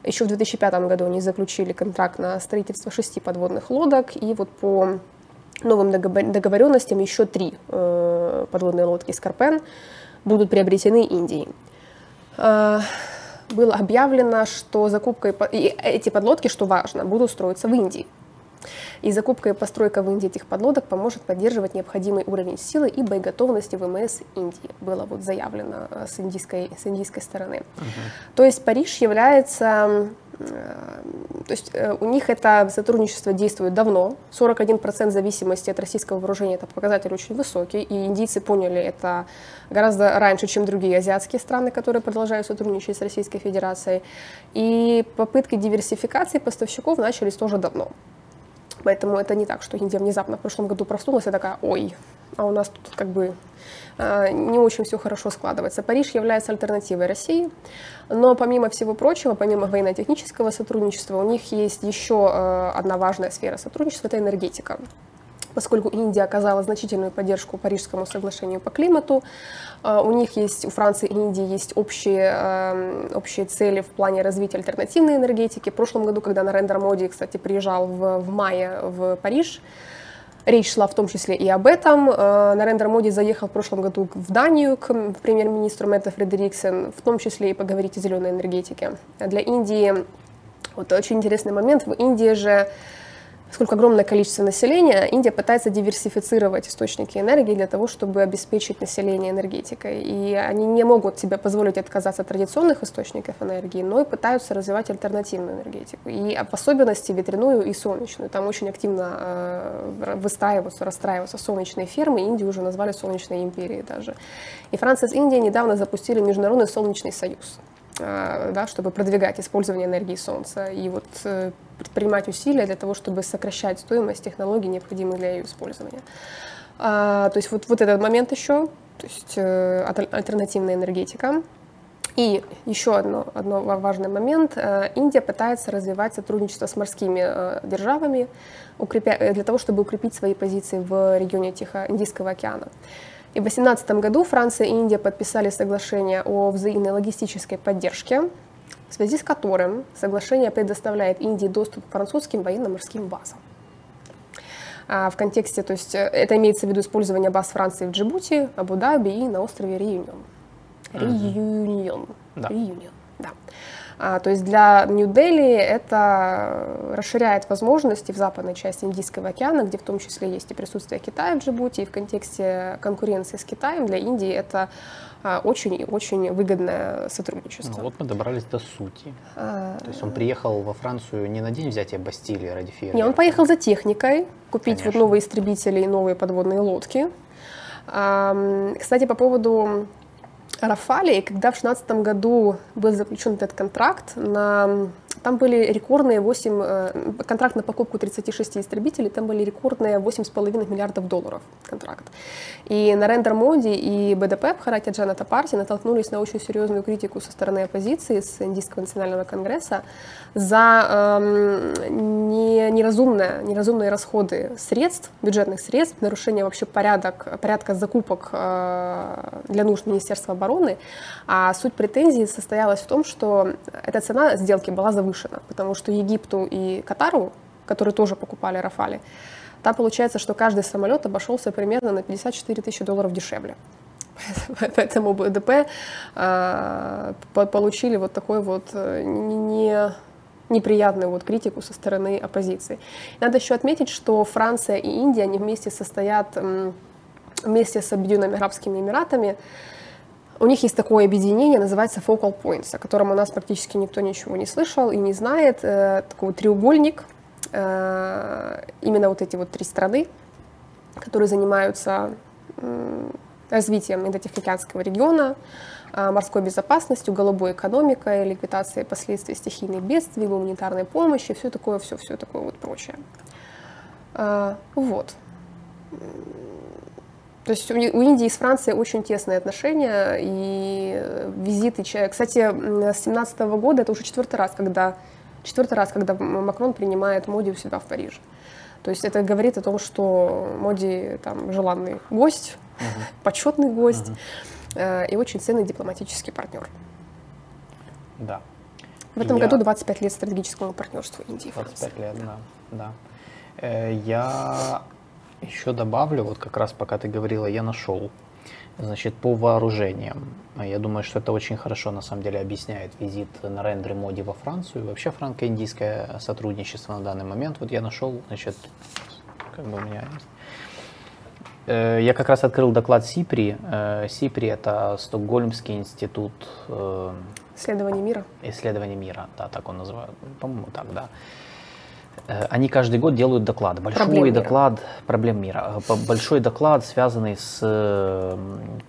Еще в 2005 году они заключили контракт на строительство шести подводных лодок, и вот по новым договоренностям еще три э, подводные лодки Скорпен будут приобретены Индией. А, было объявлено, что закупка и эти подлодки, что важно, будут строиться в Индии. И закупка и постройка в Индии этих подлодок поможет поддерживать необходимый уровень силы и боеготовности ВМС Индии, было вот заявлено э, с индийской, с индийской стороны. Uh-huh. То есть Париж является э, то есть э, у них это сотрудничество действует давно. 41% зависимости от российского вооружения – это показатель очень высокий. И индийцы поняли это гораздо раньше, чем другие азиатские страны, которые продолжают сотрудничать с Российской Федерацией. И попытки диверсификации поставщиков начались тоже давно. Поэтому это не так, что Индия внезапно в прошлом году проснулась и такая, ой, а у нас тут как бы э, не очень все хорошо складывается. Париж является альтернативой России, но помимо всего прочего, помимо военно-технического сотрудничества, у них есть еще э, одна важная сфера сотрудничества – это энергетика поскольку Индия оказала значительную поддержку Парижскому соглашению по климату. А, у них есть, у Франции и Индии есть общие, эм, общие цели в плане развития альтернативной энергетики. В прошлом году, когда Нарендра Моди, кстати, приезжал в, в мае в Париж, Речь шла в том числе и об этом. Э, Нарендра Моди заехал в прошлом году в Данию к премьер-министру Мэтта Фредериксен, в том числе и поговорить о зеленой энергетике. Для Индии вот очень интересный момент. В Индии же Поскольку огромное количество населения, Индия пытается диверсифицировать источники энергии для того, чтобы обеспечить население энергетикой. И они не могут себе позволить отказаться от традиционных источников энергии, но и пытаются развивать альтернативную энергетику. И в особенности ветряную и солнечную. Там очень активно э, выстраиваются, расстраиваются солнечные фермы. Индию уже назвали солнечной империей даже. И Франция с Индией недавно запустили Международный солнечный союз. Да, чтобы продвигать использование энергии Солнца и вот предпринимать усилия для того, чтобы сокращать стоимость технологий, необходимых для ее использования. То есть вот, вот этот момент еще, то есть альтернативная энергетика. И еще одно, одно важный момент. Индия пытается развивать сотрудничество с морскими державами для того, чтобы укрепить свои позиции в регионе Тихо-Индийского океана. И в 2018 году Франция и Индия подписали соглашение о взаимной логистической поддержке, в связи с которым соглашение предоставляет Индии доступ к французским военно-морским базам. А в контексте, то есть э, это имеется в виду использование баз Франции в Джибути, Абу-Даби и на острове Реюнион. Реюнион. Да. Реюнион, да. А, то есть для Нью-Дели это расширяет возможности в западной части Индийского океана, где в том числе есть и присутствие Китая в Джибути, и в контексте конкуренции с Китаем для Индии это а, очень и очень выгодное сотрудничество. Ну, вот мы добрались до сути. А... То есть он приехал во Францию не на день взятия Бастилии ради фейера? Не, он поехал за техникой, купить вот новые истребители и новые подводные лодки. Кстати, по поводу Рафали, когда в 2016 году был заключен этот контракт на там были рекордные 8, э, контракт на покупку 36 истребителей, там были рекордные 8,5 миллиардов долларов контракт. И Нарендер Моди и БДП Бхаратия Джаната партии натолкнулись на очень серьезную критику со стороны оппозиции, с Индийского национального конгресса, за эм, не, неразумные расходы средств, бюджетных средств, нарушение вообще порядок, порядка закупок э, для нужд Министерства обороны. А суть претензий состоялась в том, что эта цена сделки была завышена потому что Египту и Катару, которые тоже покупали Рафали, там получается, что каждый самолет обошелся примерно на 54 тысячи долларов дешевле. Поэтому БДП э, получили вот такой вот э, не, неприятную вот критику со стороны оппозиции. Надо еще отметить, что Франция и Индия, они вместе состоят, вместе с Объединенными Арабскими Эмиратами, у них есть такое объединение, называется Focal Points, о котором у нас практически никто ничего не слышал и не знает. Э, такой треугольник, э, именно вот эти вот три страны, которые занимаются развитием Индо-Тихоокеанского региона, э, морской безопасностью, голубой экономикой, ликвидацией последствий стихийных бедствий, гуманитарной помощи, все такое, все, все такое вот прочее. Вот. То есть у Индии с Францией очень тесные отношения и визиты. Кстати, с 2017 года это уже четвертый раз, когда четвертый раз, когда Макрон принимает Моди у себя в Париже. То есть это говорит о том, что Моди там желанный гость, uh-huh. почетный гость uh-huh. и очень ценный дипломатический партнер. Да. В этом я... году 25 лет стратегическому партнерству Индии и Франции. 25 лет, да. да. Э, я еще добавлю, вот как раз пока ты говорила, я нашел. Значит, по вооружениям. Я думаю, что это очень хорошо на самом деле объясняет визит на рендере Моди во Францию. Вообще франко-индийское сотрудничество на данный момент. Вот я нашел, значит, как бы у меня есть. Э, я как раз открыл доклад СИПРИ. Э, СИПРИ – это Стокгольмский институт... Э, Исследования мира. Исследования мира, да, так он называет. По-моему, так, да. Э, они каждый год делают доклад, большой проблем доклад мира. проблем мира, э, большой доклад, связанный с э,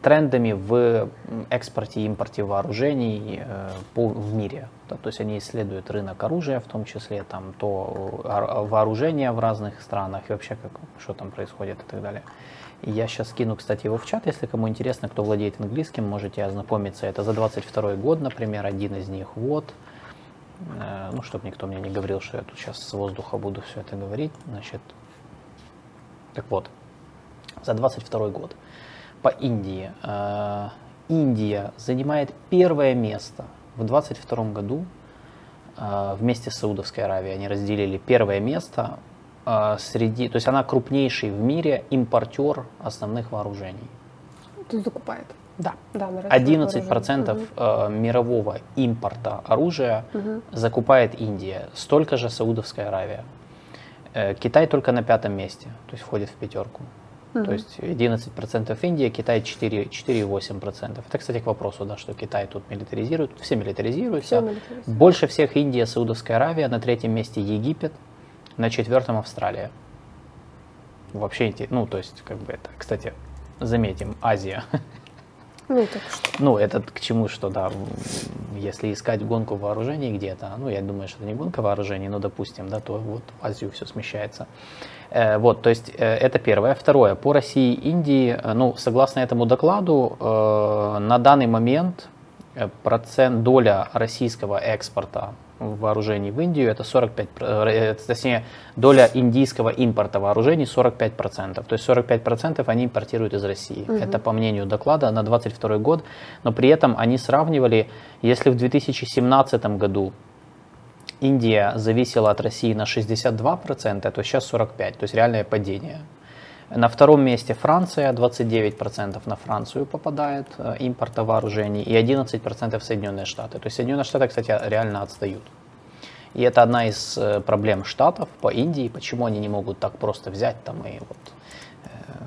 трендами в экспорте и импорте вооружений в мире. То есть они исследуют рынок оружия, в том числе там то вооружение в разных странах и вообще как, что там происходит и так далее. Я сейчас скину, кстати, его в чат, если кому интересно, кто владеет английским, можете ознакомиться. Это за 22 год, например, один из них. Вот. Э, ну, чтобы никто мне не говорил, что я тут сейчас с воздуха буду все это говорить, значит, так вот, за 22 год по Индии. Э, Индия занимает первое место в 22 году э, вместе с Саудовской Аравией. Они разделили первое место среди, то есть она крупнейший в мире импортер основных вооружений. Тут закупает. Да. да 11% угу. Э, мирового импорта оружия угу. закупает Индия, столько же Саудовская Аравия. Э, Китай только на пятом месте, то есть входит в пятерку. Угу. То есть 11% Индия, Китай 4,8%. Это, кстати, к вопросу, да, что Китай тут милитаризирует. Все милитаризируются. Все милитаризируют. Больше всех Индия, Саудовская Аравия, на третьем месте Египет, на четвертом Австралия. Вообще, ну, то есть, как бы это, кстати, заметим, Азия. Ну, так что. Ну, это к чему, что, да, если искать гонку вооружений где-то, ну, я думаю, что это не гонка вооружений, но, допустим, да, то вот в Азию все смещается. Э, вот, то есть э, это первое. Второе, по России и Индии, э, ну, согласно этому докладу, на данный момент процент, доля российского экспорта вооружений в Индию это 45, точнее, доля индийского импорта вооружений 45%. То есть 45% они импортируют из России. Угу. Это по мнению доклада на 22 год. Но при этом они сравнивали, если в 2017 году Индия зависела от России на 62%, то сейчас 45%, то есть реальное падение. На втором месте Франция, 29% на Францию попадает э, импорта вооружений и 11% Соединенные Штаты. То есть Соединенные Штаты, кстати, реально отстают. И это одна из э, проблем Штатов по Индии, почему они не могут так просто взять там и вот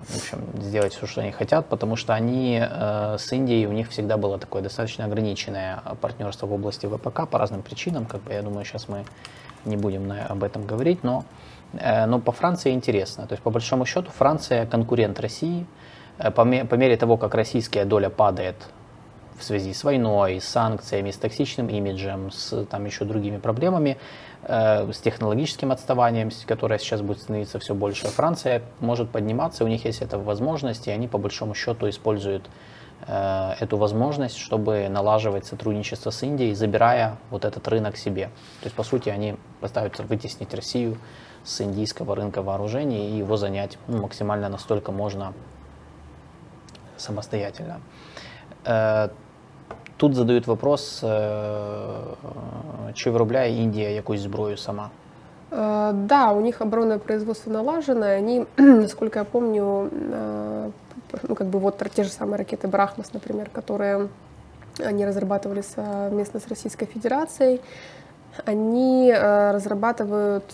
в общем, сделать все, что они хотят, потому что они э, с Индией, у них всегда было такое достаточно ограниченное партнерство в области ВПК по разным причинам, как бы я думаю, сейчас мы не будем об этом говорить, но, э, но по Франции интересно. То есть, по большому счету, Франция конкурент России. Э, по, мере того, как российская доля падает в связи с войной, с санкциями, с токсичным имиджем, с там еще другими проблемами, Э, с технологическим отставанием, которое сейчас будет становиться все больше. Франция может подниматься, у них есть эта возможность, и они по большому счету используют э, эту возможность, чтобы налаживать сотрудничество с Индией, забирая вот этот рынок себе. То есть, по сути, они постараются вытеснить Россию с индийского рынка вооружений и его занять ну, максимально настолько можно самостоятельно. Э, Тут задают вопрос, чи виробляє Індія якусь зброю сама? Да, у них оборонное производство налажено, они, насколько я помню, ну, как бы вот те же самые ракеты «Брахмас», например, которые они разрабатывали совместно с Российской Федерацией, они разрабатывают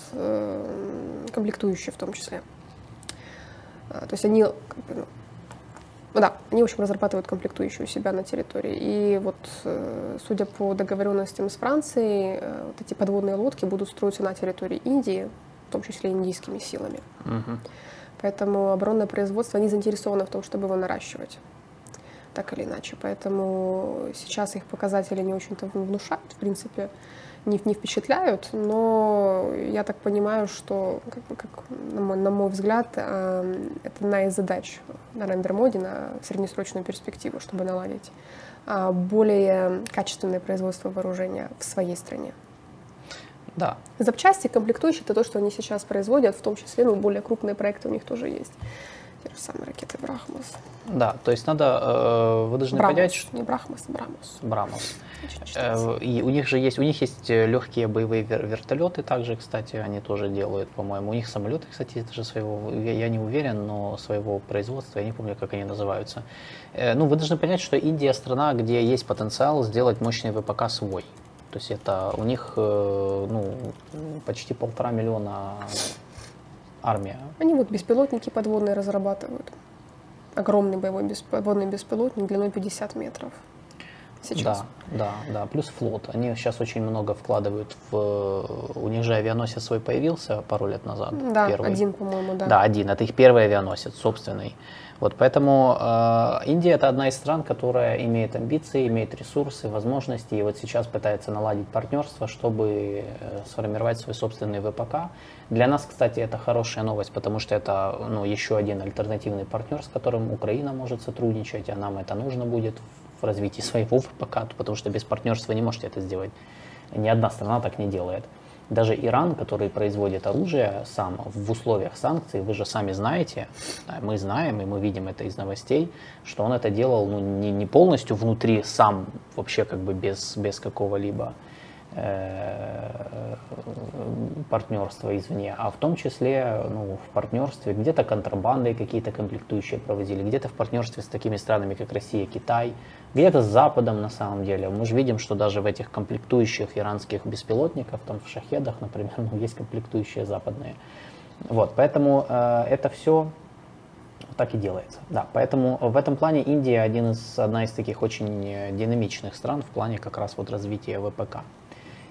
комплектующие в том числе. То есть они ну да, они, в общем, разрабатывают комплектующие у себя на территории. И вот, э, судя по договоренностям с Францией, э, вот эти подводные лодки будут строиться на территории Индии, в том числе индийскими силами. Угу. Поэтому оборонное производство, они заинтересованы в том, чтобы его наращивать так или иначе. Поэтому сейчас их показатели не очень-то внушают, в принципе не, не впечатляют, но я так понимаю, что, как, как, на, мой, на мой взгляд, э, это одна из задач на рендер-моде на среднесрочную перспективу, чтобы наладить э, более качественное производство вооружения в своей стране. Да. Запчасти, комплектующие, это то, что они сейчас производят, в том числе, ну, более крупные проекты у них тоже есть. Те же самые ракеты Брахмас. Да, то есть надо, э, вы должны Брамус, понять, что... Не Брахмас, Брамус. Брамус. Э, и у них же есть, у них есть э, легкие боевые вертолеты также, кстати, они тоже делают, по-моему. У них самолеты, кстати, даже своего, я, я не уверен, но своего производства, я не помню, как они называются. Ну, вы должны понять, что Индия страна, где есть потенциал сделать мощный ВПК свой. То есть это у них ну, почти полтора миллиона армия. Они вот беспилотники подводные разрабатывают. Огромный боевой подводный беспилотник длиной 50 метров. Сейчас. Да, да, да. Плюс флот. Они сейчас очень много вкладывают в... У них же авианосец свой появился пару лет назад. Да, первый. один, по-моему, да. Да, один. Это их первый авианосец, собственный. Вот поэтому э, Индия это одна из стран, которая имеет амбиции, имеет ресурсы, возможности, и вот сейчас пытается наладить партнерство, чтобы э, сформировать свой собственный ВПК. Для нас, кстати, это хорошая новость, потому что это ну, еще один альтернативный партнер, с которым Украина может сотрудничать, а нам это нужно будет в развитии своего ВПК, потому что без партнерства не можете это сделать. Ни одна страна так не делает. Даже Иран, который производит оружие сам в условиях санкций, вы же сами знаете, мы знаем и мы видим это из новостей, что он это делал ну, не, не полностью внутри сам, вообще как бы без, без какого-либо партнерства извне, а в том числе ну, в партнерстве где-то контрабандой какие-то комплектующие проводили, где-то в партнерстве с такими странами, как Россия, Китай, где-то с Западом на самом деле. Мы же видим, что даже в этих комплектующих иранских беспилотников, там в шахедах, например, ну, есть комплектующие западные. Вот, поэтому э, это все так и делается. Да, поэтому в этом плане Индия один из, одна из таких очень э, динамичных стран в плане как раз вот развития ВПК.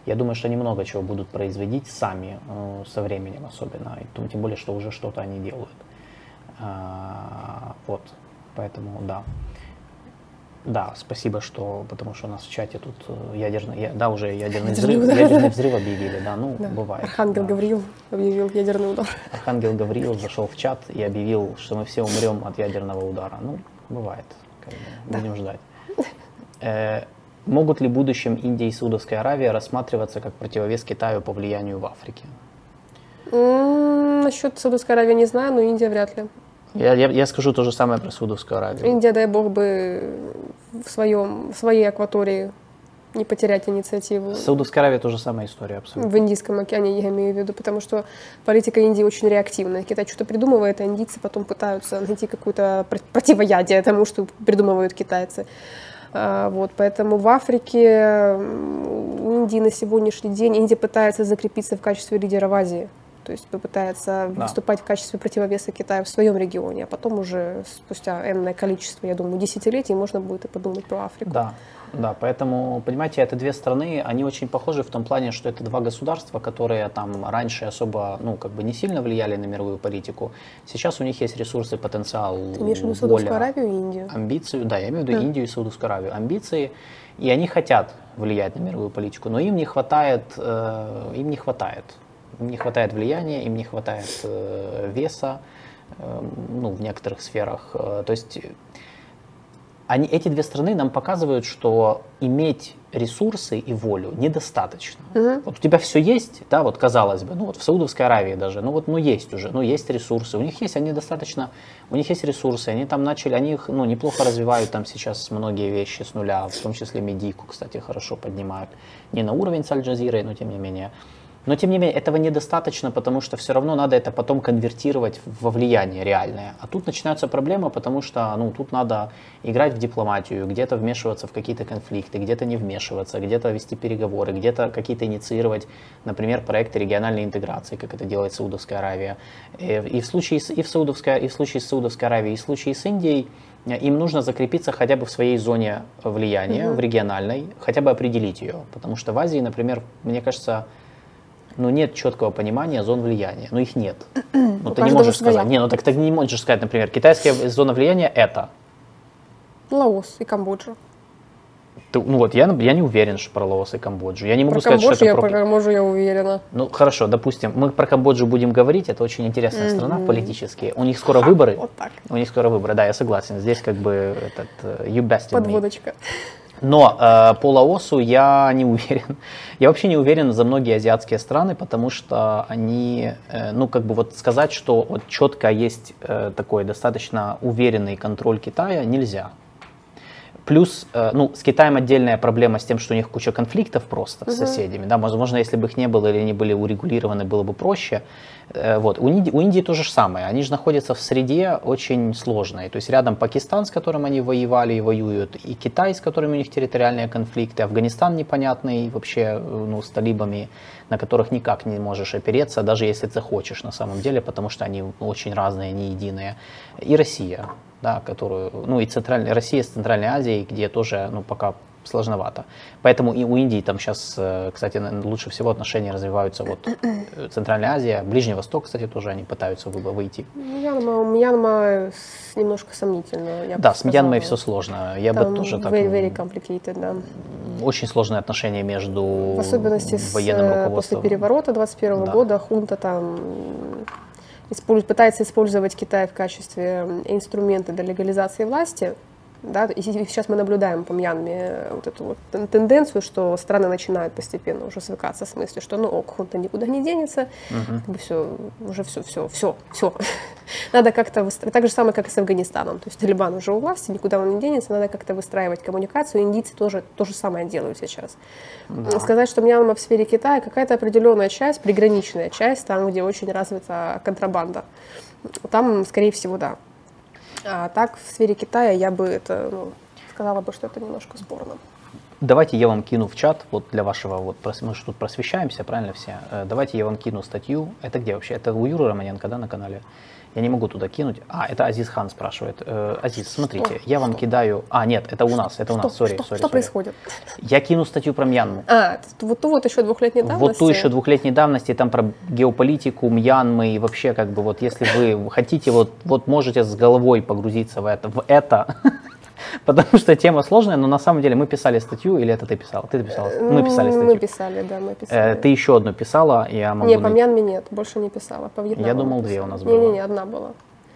Я думаю, что они много чего будут производить сами э, со временем особенно, и, тем более, что уже что-то они делают. А, вот, поэтому да. Да, спасибо, что, потому что у нас в чате тут э, ядерный, я, да, уже ядерный взрыв, ядерный взрыв объявили, да, ну, да. бывает. Архангел да. Гавриил объявил ядерный удар. Архангел Гавриил зашел в чат и объявил, что мы все умрем от ядерного удара. Ну, бывает, как бы, будем да. ждать. Э, могут ли в будущем Индия и Саудовская Аравия рассматриваться как противовес Китаю по влиянию в Африке? М-м, насчет Саудовской Аравии не знаю, но Индия вряд ли. Я, я, я скажу то же самое про Саудовскую Аравию. Индия, дай бог бы в, своем, в своей акватории не потерять инициативу. Саудовская Аравия тоже самая история абсолютно. В Индийском океане я имею в виду, потому что политика Индии очень реактивная. Китай что-то придумывает, а индийцы потом пытаются найти какое-то противоядие тому, что придумывают китайцы. А, вот, поэтому в Африке, Индии на сегодняшний день, Индия пытается закрепиться в качестве лидера в Азии то есть попытается да. выступать в качестве противовеса Китая в своем регионе, а потом уже спустя энное количество, я думаю, десятилетий можно будет и подумать про Африку. Да, да, поэтому, понимаете, это две страны, они очень похожи в том плане, что это два государства, которые там раньше особо, ну, как бы не сильно влияли на мировую политику. Сейчас у них есть ресурсы, потенциал, Ты имеешь в виду Саудовскую Аравию и Индию? Амбицию, да, я имею в виду да. Индию и Саудовскую Аравию. Амбиции, и они хотят влиять на мировую политику, но им не хватает, э, им не хватает им не хватает влияния, им не хватает э, веса э, ну, в некоторых сферах. Э, то есть они, эти две страны нам показывают, что иметь ресурсы и волю недостаточно. Угу. Вот у тебя все есть, да, вот казалось бы, ну вот в Саудовской Аравии даже, ну вот, ну есть уже, ну есть ресурсы, у них есть, они достаточно, у них есть ресурсы, они там начали, они их, ну, неплохо развивают там сейчас многие вещи с нуля, в том числе медийку, кстати, хорошо поднимают. Не на уровень с Аль-Джазирой, но тем не менее. Но тем не менее, этого недостаточно, потому что все равно надо это потом конвертировать во влияние реальное. А тут начинаются проблемы, потому что ну, тут надо играть в дипломатию, где-то вмешиваться в какие-то конфликты, где-то не вмешиваться, где-то вести переговоры, где-то какие-то инициировать, например, проекты региональной интеграции, как это делает Саудовская Аравия. Э, и в случае с, и в Саудовской, и в случае с Саудовской Аравией, и в случае с Индией, э, им нужно закрепиться хотя бы в своей зоне влияния, угу. в региональной, хотя бы определить ее. Потому что в Азии, например, мне кажется, но нет четкого понимания зон влияния. Ну, их нет. Ну, ты не можешь своя. сказать. Не, ну так ты не можешь сказать, например, китайская зона влияния это. Лаос и Камбоджа. Ты, ну вот, я, я не уверен, что про Лаос и Камбоджу. Я не могу про сказать, Камбоджу что это я про... Камбоджу я уверена. Ну, хорошо, допустим, мы про Камбоджу будем говорить, это очень интересная mm-hmm. страна политические. У них скоро выборы. Вот так. У них скоро выборы, да, я согласен. Здесь как бы этот, э, you bested Подводочка. Me. Но э, по Лаосу я не уверен. Я вообще не уверен за многие азиатские страны, потому что они, э, ну как бы вот сказать, что вот четко есть э, такой достаточно уверенный контроль Китая, нельзя. Плюс, э, ну, с Китаем отдельная проблема с тем, что у них куча конфликтов просто угу. с соседями. Да, возможно, если бы их не было или они были урегулированы, было бы проще. Э, вот. У, Индии, у Индии то же самое. Они же находятся в среде очень сложной. То есть рядом Пакистан, с которым они воевали и воюют, и Китай, с которыми у них территориальные конфликты, Афганистан непонятный вообще э, ну, с талибами, на которых никак не можешь опереться, даже если ты хочешь на самом деле, потому что они очень разные, не единые. И Россия да, которую, ну и центральная Россия с Центральной Азией, где тоже, ну, пока сложновато. Поэтому и у Индии там сейчас, э, кстати, лучше всего отношения развиваются вот э, Центральная Азия, Ближний Восток, кстати, тоже они пытаются выйти. Мьянма, Мьянма немножко сомнительно. Я да, с Мьянмой все сложно. Я там бы тоже так... Very, very complicated, да. Очень сложные отношения между В особенности военным с, э, руководством. после переворота 21 да. года хунта там использ, пытается использовать Китай в качестве инструмента для легализации власти, да, и сейчас мы наблюдаем по Мьянме вот эту вот тенденцию, что страны начинают постепенно уже свыкаться с мыслью, что ну ок, хунта никуда не денется, как бы все, уже все, все, все, все. надо как-то выстраивать, так же самое, как и с Афганистаном, то есть Талибан уже у власти, никуда он не денется, надо как-то выстраивать коммуникацию, индийцы тоже то же самое делают сейчас. Да. Сказать, что Мьянма в сфере Китая какая-то определенная часть, приграничная часть, там, где очень развита контрабанда, там, скорее всего, да, а так, в сфере Китая я бы это, ну, сказала бы, что это немножко спорно. Давайте я вам кину в чат, вот для вашего, вот мы же тут просвещаемся, правильно все? Э, давайте я вам кину статью. Это где вообще? Это у Юры Романенко, да, на канале? Я не могу туда кинуть. А, это Азиз Хан спрашивает. Э, Азиз, смотрите, что? я вам что? кидаю... А, нет, это у нас, это у нас, сори, что, сори, что sorry. происходит? Я кину статью про Мьянму. А, вот ту вот еще двухлетней давности? Вот ту еще двухлетней давности, там про геополитику Мьянмы и вообще, как бы, вот если вы хотите, вот, вот можете с головой погрузиться в это, в это Потому что тема сложная, но на самом деле мы писали статью, или это ты писала? Ты писала? Мы писали статью. Мы писали, да, мы писали. Э, ты еще одну писала, я могу... Не, по Мьянме нет, больше не писала, по Вьетнаму Я думал, две у нас было. Не-не-не, одна была.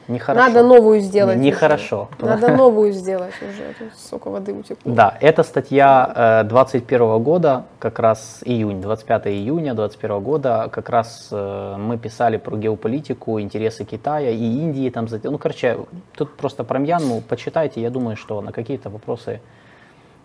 Нехорошо. Надо новую сделать. Нехорошо. Надо новую сделать уже. Тут столько воды утекло. Да, это статья 21 года, как раз июнь, 25 июня 21 года, как раз э, мы писали про геополитику, интересы Китая и Индии. Там, ну, короче, тут просто про Мьянму почитайте, я думаю, что на какие-то вопросы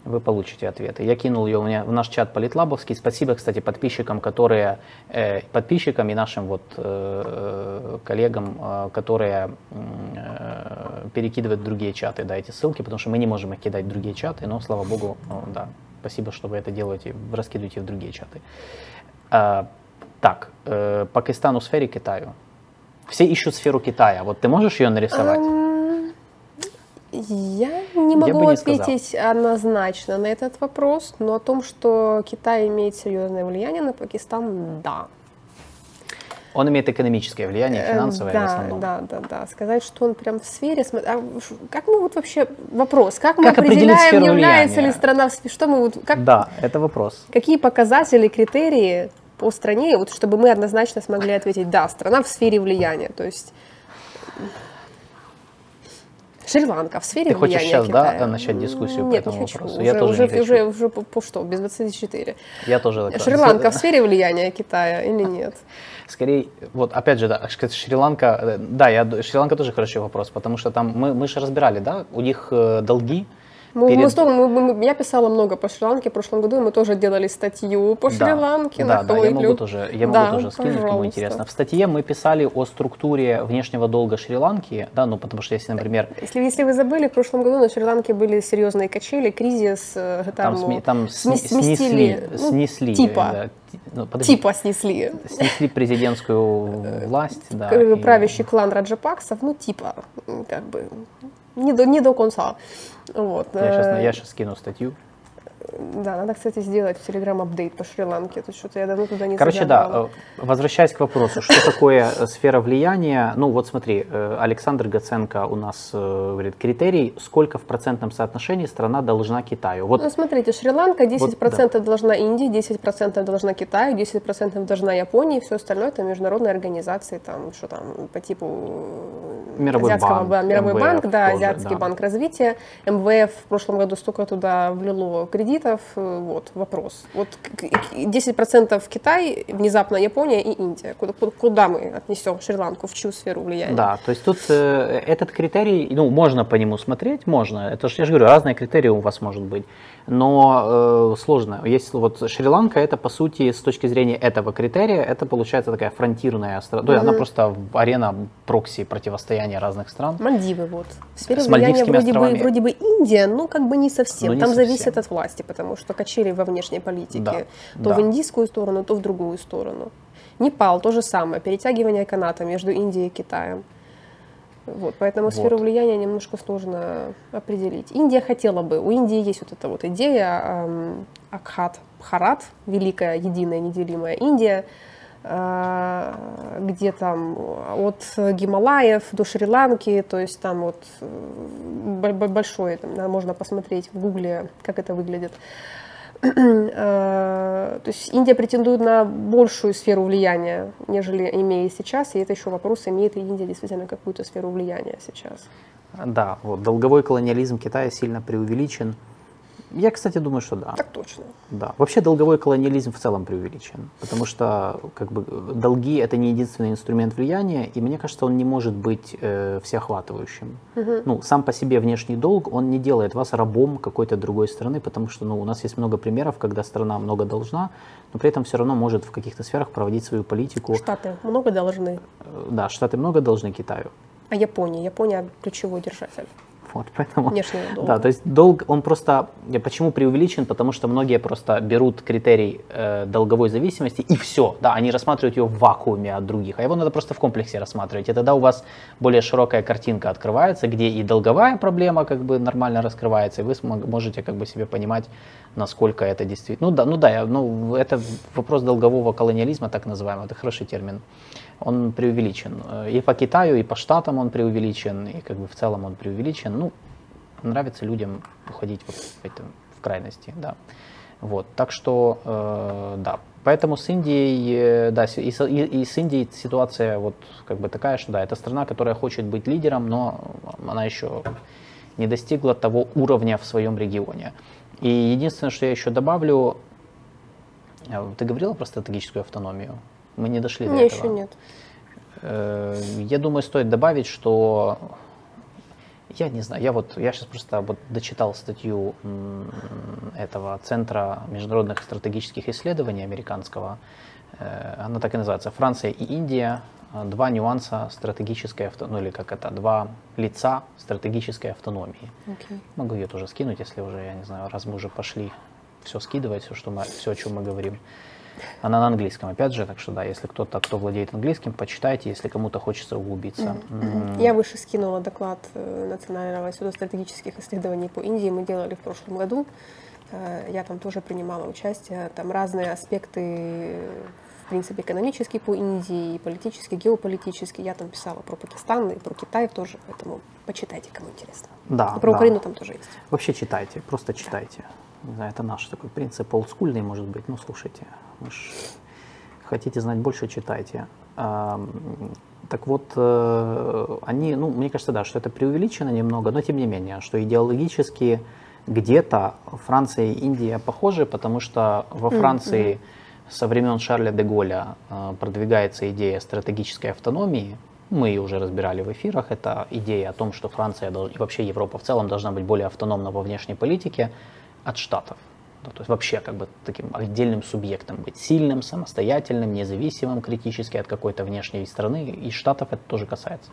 вы получите ответы. Я кинул ее у меня в наш чат политлабовский. Спасибо, кстати, подписчикам, которые э, подписчикам и нашим вот э, коллегам, э, которые э, перекидывают другие чаты, да, эти ссылки, потому что мы не можем их кидать в другие чаты, но слава богу, ну, да, спасибо, что вы это делаете, раскидываете в другие чаты. А, так, э, Пакистану сфере Китаю. Все ищут сферу Китая. Вот ты можешь ее нарисовать? Я не могу бы не сказал. ответить однозначно на этот вопрос, но о том, что Китай имеет серьезное влияние на Пакистан, да. Он имеет экономическое влияние, Э, финансовое да, в основном. Да, да, да. Сказать, что он прям в сфере... а как мы вот вообще... Вопрос. Как мы Как определяем, является ли страна в сфере... Что мы вот... Как, Да, это вопрос. Какие показатели, критерии по стране, вот, чтобы мы однозначно смогли ответить, да, страна в сфере влияния. То есть Шри-Ланка в сфере Ты хочешь сейчас, да, Китая? начать дискуссию по Нет, этому не хочу. вопросу? Уже, Я тоже уже, не хочу. уже, уже по, по что? Без 24. Я тоже так Шри-Ланка в сфере влияния Китая или нет? Скорее, вот опять же, да, Шри-Ланка, э, да, я, Шри-Ланка тоже хороший вопрос, потому что там мы, мы же разбирали, да, у них э, долги. Мы, мы перед- с Томом- мы- мы- я писала много по Шри-Ланке в прошлом году, и мы тоже делали статью по Да, Шри-Ланке. Да, на да, я могу тоже, я Да, могу тоже скинуть, кому интересно. В статье мы писали о структуре внешнего долга Шри-Ланки, да, ну потому что если, например, Если, если вы забыли, в прошлом году на Шри-Ланке были серьезные качели, кризис, э, там, там, сме- там сни- смес- сместили, снесли, ну, снесли, типа. да, ну, подожди, типа снесли. снесли президентскую власть, да. К- и- правящий клан Раджапаксов, ну типа, как бы, не до, не до конца. Вот. Я сейчас, я сейчас скину статью. Да, надо, кстати, сделать в Телеграм апдейт по Шри-Ланке. То что-то я давно туда не Короче, заглядывала. да, э, возвращаясь к вопросу, что такое э, сфера влияния? Ну вот смотри, э, Александр Гаценко у нас говорит, критерий, сколько в процентном соотношении страна должна Китаю. Вот Ну, смотрите, Шри-Ланка 10% должна Индии, 10% должна Китаю, 10% должна Японии, все остальное это международные организации, там, что там, по типу Мировой Азиатского, банк, да, Мировой МВФ банк, да, тоже, Азиатский да. банк развития, МВФ в прошлом году столько туда влило кредитов, э, вот, вопрос. Вот к- к- 10% Китай, внезапно Япония и Индия. Куда- куда мы отнесем Шри-Ланку, в чью сферу влияния? Да, то есть тут э, этот критерий, ну, можно по нему смотреть, можно. Это же, я же говорю, разные критерии у вас может быть. Но э, сложно. Если вот Шри-Ланка, это по сути, с точки зрения этого критерия, это получается такая фронтирная страна. То есть она просто арена прокси противостояния разных стран. Мальдивы, вот. В сфере С влияния вроде бы, вроде бы Индия, но как бы не совсем. Ну, не Там совсем. зависит от власти, потому что качели во внешней политике Да, то да. в индийскую сторону, то в другую сторону. Непал то же самое, перетягивание каната между Индией и Китаем. Вот, поэтому Вот. сферу влияния немножко сложно определить. Индия хотела бы, у Индии есть вот эта вот идея эм, Акхат Бхарат, великая, единая, неделимая Индия, э, где там от Гималаев до Шри-Ланки, то есть там вот э, бо- бо- большой, там, можно посмотреть в гугле, как это выглядит. Э, То есть Индия претендует на большую сферу влияния, нежели имеет сейчас, и это еще вопрос, имеет ли Индия действительно какую-то сферу влияния сейчас. Да, вот долговой колониализм Китая сильно преувеличен. Я, кстати, думаю, что да. Так точно. Да. Вообще долговой колониализм в целом преувеличен, потому что как бы, долги это не единственный инструмент влияния, и мне кажется, он не может быть э, всеохватывающим. Ну, сам по себе внешний долг, он не делает вас рабом какой-то другой страны, потому что ну, у нас есть много примеров, когда страна много должна, но при этом все равно может в каких-то сферах проводить свою политику. Штаты много должны. Э, Да, Штаты много должны Китаю. А Япония? Япония ключевой держатель Вот, поэтому... внешнего долга. Да, то есть долг, он просто, почему преувеличен, потому что многие просто берут критерий э, долговой зависимости и все, да, они рассматривают ее в вакууме от других, а его надо просто в комплексе рассматривать, и тогда у вас более широкая картинка открывается, где и долговая проблема как бы нормально раскрывается, и вы можете как бы себе понимать, насколько это действительно, ну да, ну да, я- ну это вопрос долгового колониализма, так называемый, это хороший термин, он преувеличен, Э, и по Китаю, и по Штатам он преувеличен, и как бы в целом он преувеличен, ну, нравится людям уходить вот в, это, в крайности, да. Вот, так что, э, да, поэтому с Индией, э, да, и, и, и с Индией ситуация вот как бы такая, что да, это страна, которая хочет быть лидером, но она еще не достигла того уровня в своем регионе. И единственное, что я еще добавлю, э, ты говорила про стратегическую автономию? Мы не дошли не, до этого. еще нет. Э, я думаю, стоит добавить, что я не знаю, я вот я сейчас просто вот дочитал статью этого Центра международных стратегических исследований американского. Э, она так и называется «Франция и Индия. Два нюанса стратегической автономии, ну или как это, два лица стратегической автономии». Okay. Могу ее тоже скинуть, если уже, я не знаю, раз мы уже пошли все скидывать, все, что мы, все о чем мы говорим. Она на английском, опять же, так что да, если кто-то, кто владеет английским, почитайте, если кому-то хочется углубиться. Mm-hmm. Я выше скинула доклад э, Национального института стратегических исследований по Индии, мы делали в прошлом году. Э, я там тоже принимала участие. Там разные аспекты, в принципе, экономические по Индии, и политические, геополитические. Я там писала про Пакистан и про Китай тоже, поэтому почитайте, кому интересно. Да, и про да. Украину там тоже есть. Вообще читайте, просто читайте. Не знаю, это наш такой принцип, олдскульный, может быть. Ну, слушайте, вы ж хотите знать больше, читайте. Так вот, э, они, ну, мне кажется, да, что это преувеличено немного, но тем не менее, что идеологически где-то Франция и Индия похожи, потому что во Франции mm-hmm. со времен Шарля де Голля э, продвигается идея стратегической автономии. Мы ее уже разбирали в эфирах. Это идея о том, что Франция и вообще Европа в целом должна быть более автономна во внешней политике от Штатов. Да, то есть вообще как бы таким отдельным субъектом быть, сильным, самостоятельным, независимым критически от какой-то внешней страны, и Штатов это тоже касается.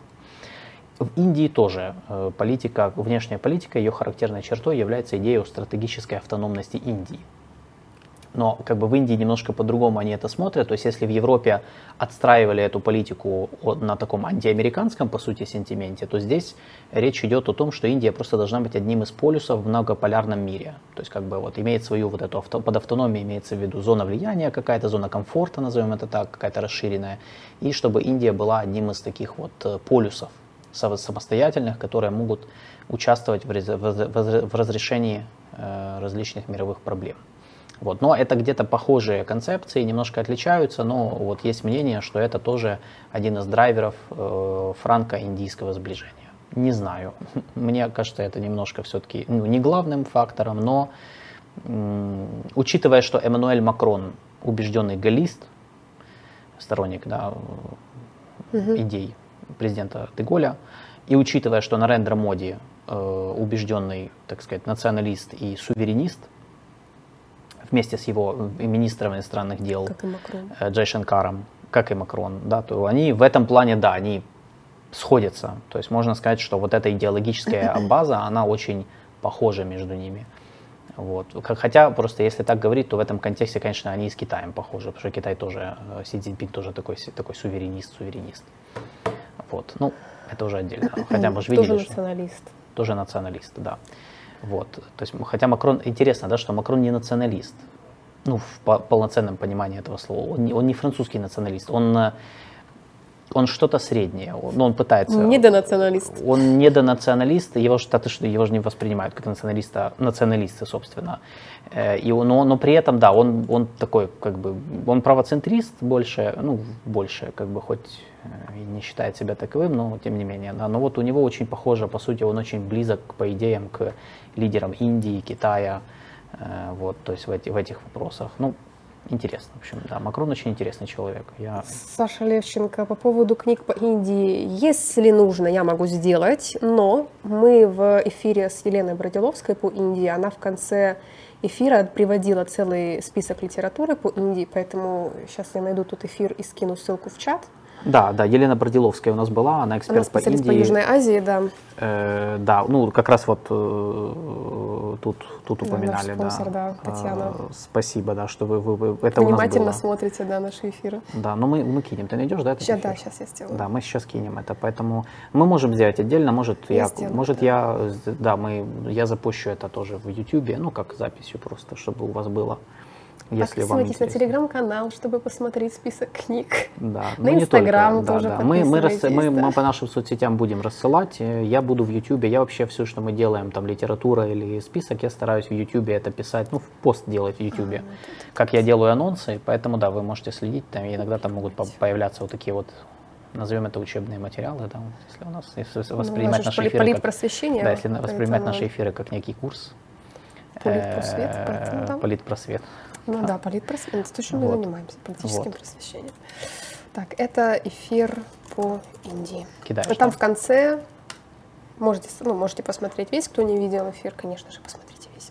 В Индии тоже э, политика, внешняя политика, ее характерной чертой является идея о стратегической автономности Индии но как бы в Индии немножко по-другому они это смотрят. То есть если в Европе отстраивали эту политику на таком антиамериканском, по сути, сентименте, то здесь речь идет о том, что Индия просто должна быть одним из полюсов в многополярном мире. То есть как бы вот имеет свою вот эту авто, под автономией имеется в виду зона влияния какая-то, зона комфорта, назовем это так, какая-то расширенная. И чтобы Индия была одним из таких вот э, полюсов самостоятельных, которые могут участвовать в разрешении э, различных мировых проблем. Вот. Но это где-то похожие концепции, немножко отличаются, но вот есть мнение, что это тоже один из драйверов э, франко-индийского сближения. Не знаю. Мне кажется, это немножко все-таки ну, не главным фактором, но м- учитывая, что Эммануэль Макрон убежденный галлист, сторонник да, угу. идей президента Деголя, и учитывая, что Нарендра Моди э, убежденный, так сказать, националист и суверенист – вместе с его министром иностранных дел э, Джей Шенкаром, как и Макрон, да, то они в этом плане, да, они сходятся. То есть можно сказать, что вот эта идеологическая база, она очень похожа между ними. Вот. Хотя, просто если так говорить, то в этом контексте, конечно, они и с Китаем похожи, потому что Китай тоже, э, Си Цзиньпин тоже такой, такой суверенист, суверенист. Вот. Ну, это уже отдельно. Хотя мы же видели, Тоже националист. Что... Тоже националист, да. Вот. То есть, хотя Макрон, интересно, да, что Макрон не националист, ну, в полноценном понимании этого слова. Он не, он не французский националист, он, э, он что-то среднее, он, ну, он пытается... Недонационалист. Он недонационалист, его штаты, его же не воспринимают как националиста, националисты, собственно. Э, и он, но, но при этом, да, он, он такой, как бы, он правоцентрист больше, ну, больше, как бы, хоть и не считает себя таковым, но тем не менее. Да. Но вот у него очень похоже, по сути, он очень близок по идеям к лидерам Индии, Китая, э, вот, то есть в, эти, в этих вопросах. Ну, интересно, в общем, да, Макрон очень интересный человек. Я... Саша Левченко, по поводу книг по Индии, если нужно, я могу сделать, но мы в эфире с Еленой Бродиловской по Индии, она в конце эфира приводила целый список литературы по Индии, поэтому сейчас я найду тут эфир и скину ссылку в чат. Да, да, Елена Бродиловская у нас была, она эксперт она по Индии. по Южной Азии, да. Э, да, ну как раз вот э, тут, тут упоминали, да. Спонсор, да, да Татьяна. Э, спасибо, да, что вы, вы, вы это Внимательно у нас было. смотрите, да, наши эфиры. Да, но мы, мы кинем, ты найдешь, да? Этот сейчас, эфир? да, сейчас я сделаю. Да, мы сейчас кинем это, поэтому мы можем сделать отдельно, может я, я сделаю, может да. я, да, мы, я запущу это тоже в YouTube, ну как записью просто, чтобы у вас было. Если Подписывайтесь на телеграм-канал, чтобы посмотреть список книг. Да, На ну, Инстаграм только, да, тоже да. Мы, мы, рас- мы, подписывайтесь, да. мы по нашим соцсетям будем рассылать. Э, Я буду в Ютубе. Я вообще все, что мы делаем, там литература или список, я стараюсь в Ютубе это писать, ну, в пост делать в Ютубе. Как я делаю анонсы, поэтому да, вы можете следить. Там иногда там могут по- появляться вот такие вот, назовем это учебные материалы, да, если у нас, если Ну, воспринимать у нас же наши поли- эфиры как, да, если воспринимать поэтому- наши эфиры как некий курс. Политпросвет, э, поэтому да. Политпросвет. Ну да, политпросвещение. Это то, чем мы Вот. занимаемся, политическим Вот. просвещением. Так, это эфир по Индии. Кидаешь, И там да? в конце можете, ну, можете посмотреть весь, кто не видел эфир, конечно же, посмотрите весь.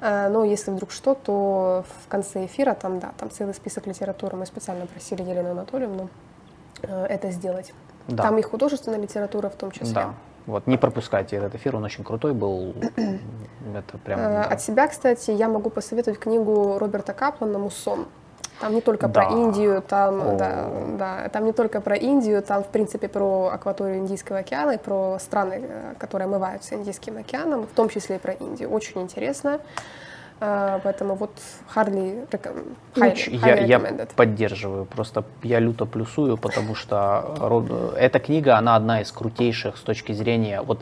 А, Но если вдруг что, то в конце эфира там, да, там целый список литературы. Мы специально просили Елену Анатольевну э, это сделать. Да. Там и художественная литература в том числе. Да. Вот, не пропускайте этот эфир, он очень крутой был. Это прям. Э, да. От себя, кстати, я могу посоветовать книгу Роберта Каплана «Муссон». Там не только Да. про Индию, там, О. да, да, там не только про Индию, там, в принципе, про акваторию Индийского океана и про страны, э, которые омываются Индийским океаном, в том числе и про Индию. Очень интересно. Э, Поэтому вот Харли Ну, я, я поддерживаю, просто я люто плюсую, потому что эта книга, она одна из крутейших с точки зрения вот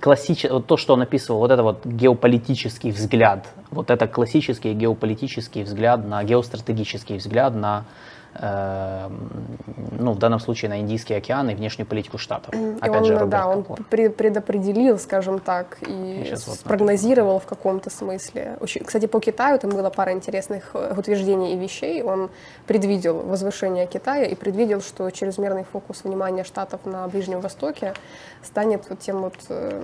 классич... вот то, что он описывал, вот это вот геополитический взгляд, вот это классический геополитический взгляд на геостратегический взгляд на ну, в данном случае на Индийский океан и внешнюю политику штатов. Опять он, же, да, Роберт он Каплан. пре- предопределил, скажем так, и вот спрогнозировал в каком-то смысле. Кстати, по Китаю там было пара интересных э, утверждений и вещей. Он предвидел возвышение Китая и предвидел, что чрезмерный фокус внимания Штатов на Ближнем Востоке станет вот тем вот э,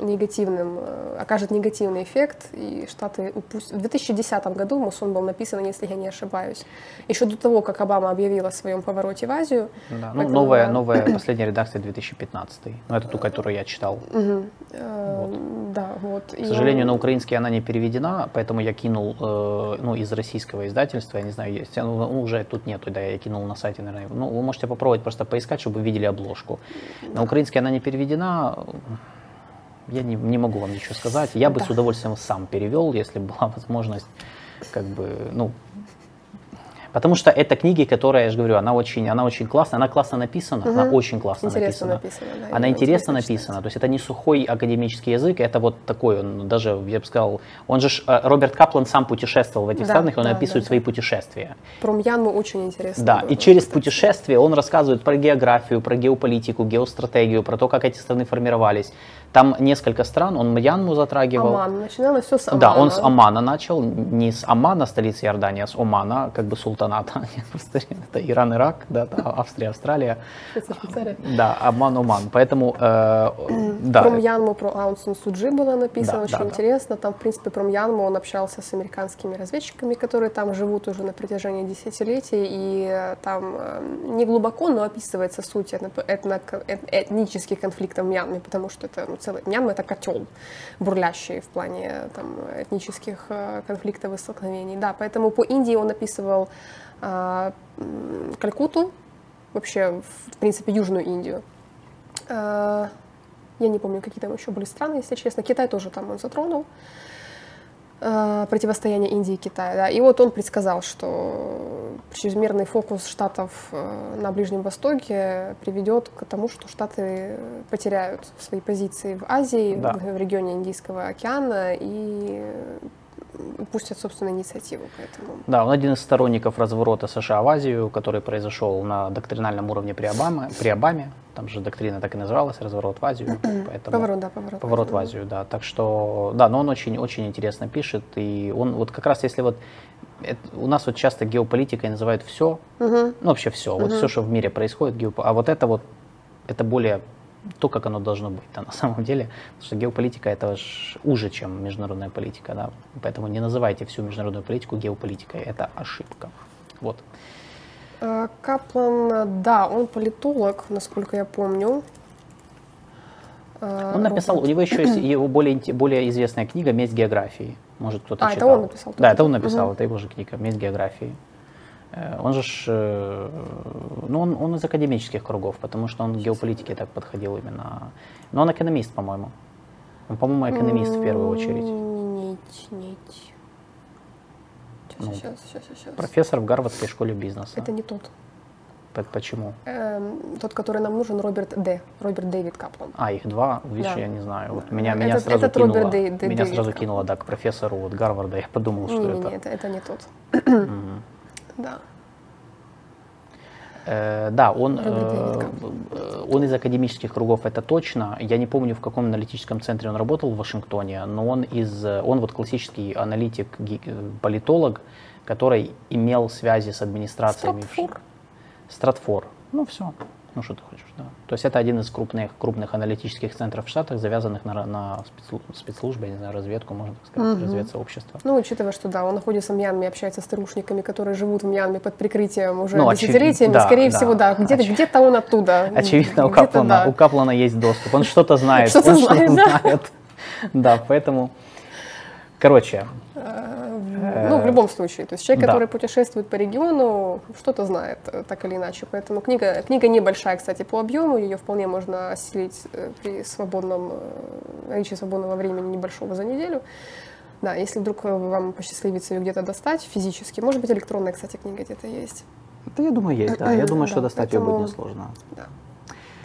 негативным, э, окажет негативный эффект, и Штаты упустят. В 2010 году Мусон был написан, если я не ошибаюсь, еще до того, как Обама объявил о своем повороте в Азию. Да, ну, Поэтому, новая, да. новая последняя редакция 2015. Ну, это ту, которую я читал. Мгм. Э, Да, вот. К сожалению, на украинский она не переведена, поэтому я кинул э, ну, из российского издательства, я не знаю, есть, ну, ну, уже тут нету, да, я кинул на сайте, наверное. Ну, вы можете попробовать просто поискать, чтобы вы видели обложку. На украинский она не переведена, я не, не могу вам ничего сказать. Я бы Да. с удовольствием сам перевел, если бы была возможность, как бы, ну, Потому что это книги, которая, я же говорю, она очень, она очень классная, она классно написана, она Мгм. очень классно Интересно написана. написано, да, Она интересно написана, то есть это не сухой академический язык, это вот такой, он даже, я бы сказал, он же, э, Роберт Каплан сам путешествовал в этих Да, странах, он да, описывает да, свои путешествия. Про Мьянму очень интересно. Да, было, и через кстати. путешествие он рассказывает про географию, про геополитику, геостратегию, про то, как эти страны формировались. Там несколько стран, он Мьянму затрагивал. Оман. Начиналось все с Омана. Да, он с Омана начал, не с Омана, столицы Иордании, а с Омана, как бы султаната. Это Иран, Ирак, да, Австрия, Австралия. Швейцария, Швейцария. Да, Оман, Оман. Поэтому, э, да, Про Мьянму, про Аун Сан Суджи было написано, Да, очень да, да. интересно. Там, в принципе, про Мьянму он общался с американскими разведчиками, которые там живут уже на протяжении десятилетий. И э, там э, не глубоко, но описывается суть этно- этно- эт- этнических конфликтов в Мьянме, потому что это ну, целый... Мьянма — это котел бурлящий в плане там, этнических э, конфликтов и столкновений. Да, поэтому по Индии он описывал а, м, Калькутту, вообще, в принципе, Южную Индию. А, Я не помню, какие там еще были страны, если честно. Китай тоже там он затронул. А, Противостояние Индии и Китая. Да. И вот он предсказал, что чрезмерный фокус Штатов э, на Ближнем Востоке приведет к тому, что Штаты потеряют свои позиции в Азии, Да. в регионе Индийского океана и упустят собственную инициативу. Поэтому да, он один из сторонников разворота США в Азию, который произошел на доктринальном уровне при Обаме, при Обаме. Там же доктрина так и называлась, разворот в Азию. Поэтому... поворот, да, поворот. Поворот в Азию, да. Так что, да, но он очень-очень интересно пишет. И он вот как раз, если вот это- у нас вот часто геополитикой называют все, Мгм. ну вообще все, вот все, что в мире происходит, геоп- а вот это вот, это более то, как оно должно быть да, на самом деле. Потому что геополитика это уже, чем международная политика, да. Поэтому не называйте всю международную политику геополитикой, это ошибка. Вот. А, Каплан, э, да, он политолог, насколько я помню. А, Он написал, у него еще есть его более, более известная книга «Месть географии». Может, кто-то А, это читал. он написал Да, это он написал, Мгм. это его же книга «Месть географии». Э, Он же, ж, э, ну, он, он из академических кругов, потому что он к геополитике так подходил именно. Но он экономист, по-моему. Он, по-моему, экономист в первую очередь. М, Нет, нет. Ну, Сейчас, сейчас, сейчас. Профессор в Гарвардской школе бизнеса. Это не тот. П- Почему? Эм, тот, который нам нужен, Роберт Д. Роберт Дэвид Каплан. А, их два, видишь, Да. я не знаю. Вот меня, Этот- меня сразу этот Роберт кинуло, Дэй- Дэй- меня Дэвид сразу Каплан. кинуло, да, к профессору вот Гарварда. Я подумал, что Не, это. не, это, это не тот. Да. Э, да, он, э, он из академических кругов, это точно. Я не помню, в каком аналитическом центре он работал в Вашингтоне, но он из, он вот классический аналитик, э, политолог, который имел связи с администрациями. Стратфор. Стратфор. Ну все. Ну что ты хочешь, да. То есть это один из крупных, крупных аналитических центров в Штатах, завязанных на, на спецслу- спецслужбы, я не знаю, разведку, можно так сказать, Мгм. разведсообщество. Ну, учитывая, что да, он находится в Мьянме, общается с старушниками, которые живут в Мьянме под прикрытием уже Ну, очевид- десятилетиями, да, скорее да. всего, да, где-то, Очи- где-то он оттуда. Очевидно, у Каплана, да. у Каплана есть доступ. Он что-то знает. Что-то он знает, что-то да. знает. Да, поэтому... Короче, Ну, в любом случае. То есть человек, да. который путешествует по региону, что-то знает, э, так или иначе. Поэтому книга, книга небольшая, кстати, по объему. Ее вполне можно осилить э, при свободном, э, наличии свободного времени небольшого за неделю. Да, если вдруг э, вам посчастливится ее где-то достать физически, может быть, электронная, кстати, книга где-то есть. да, я думаю, есть, да. Я думаю, что достать ее будет несложно. Да.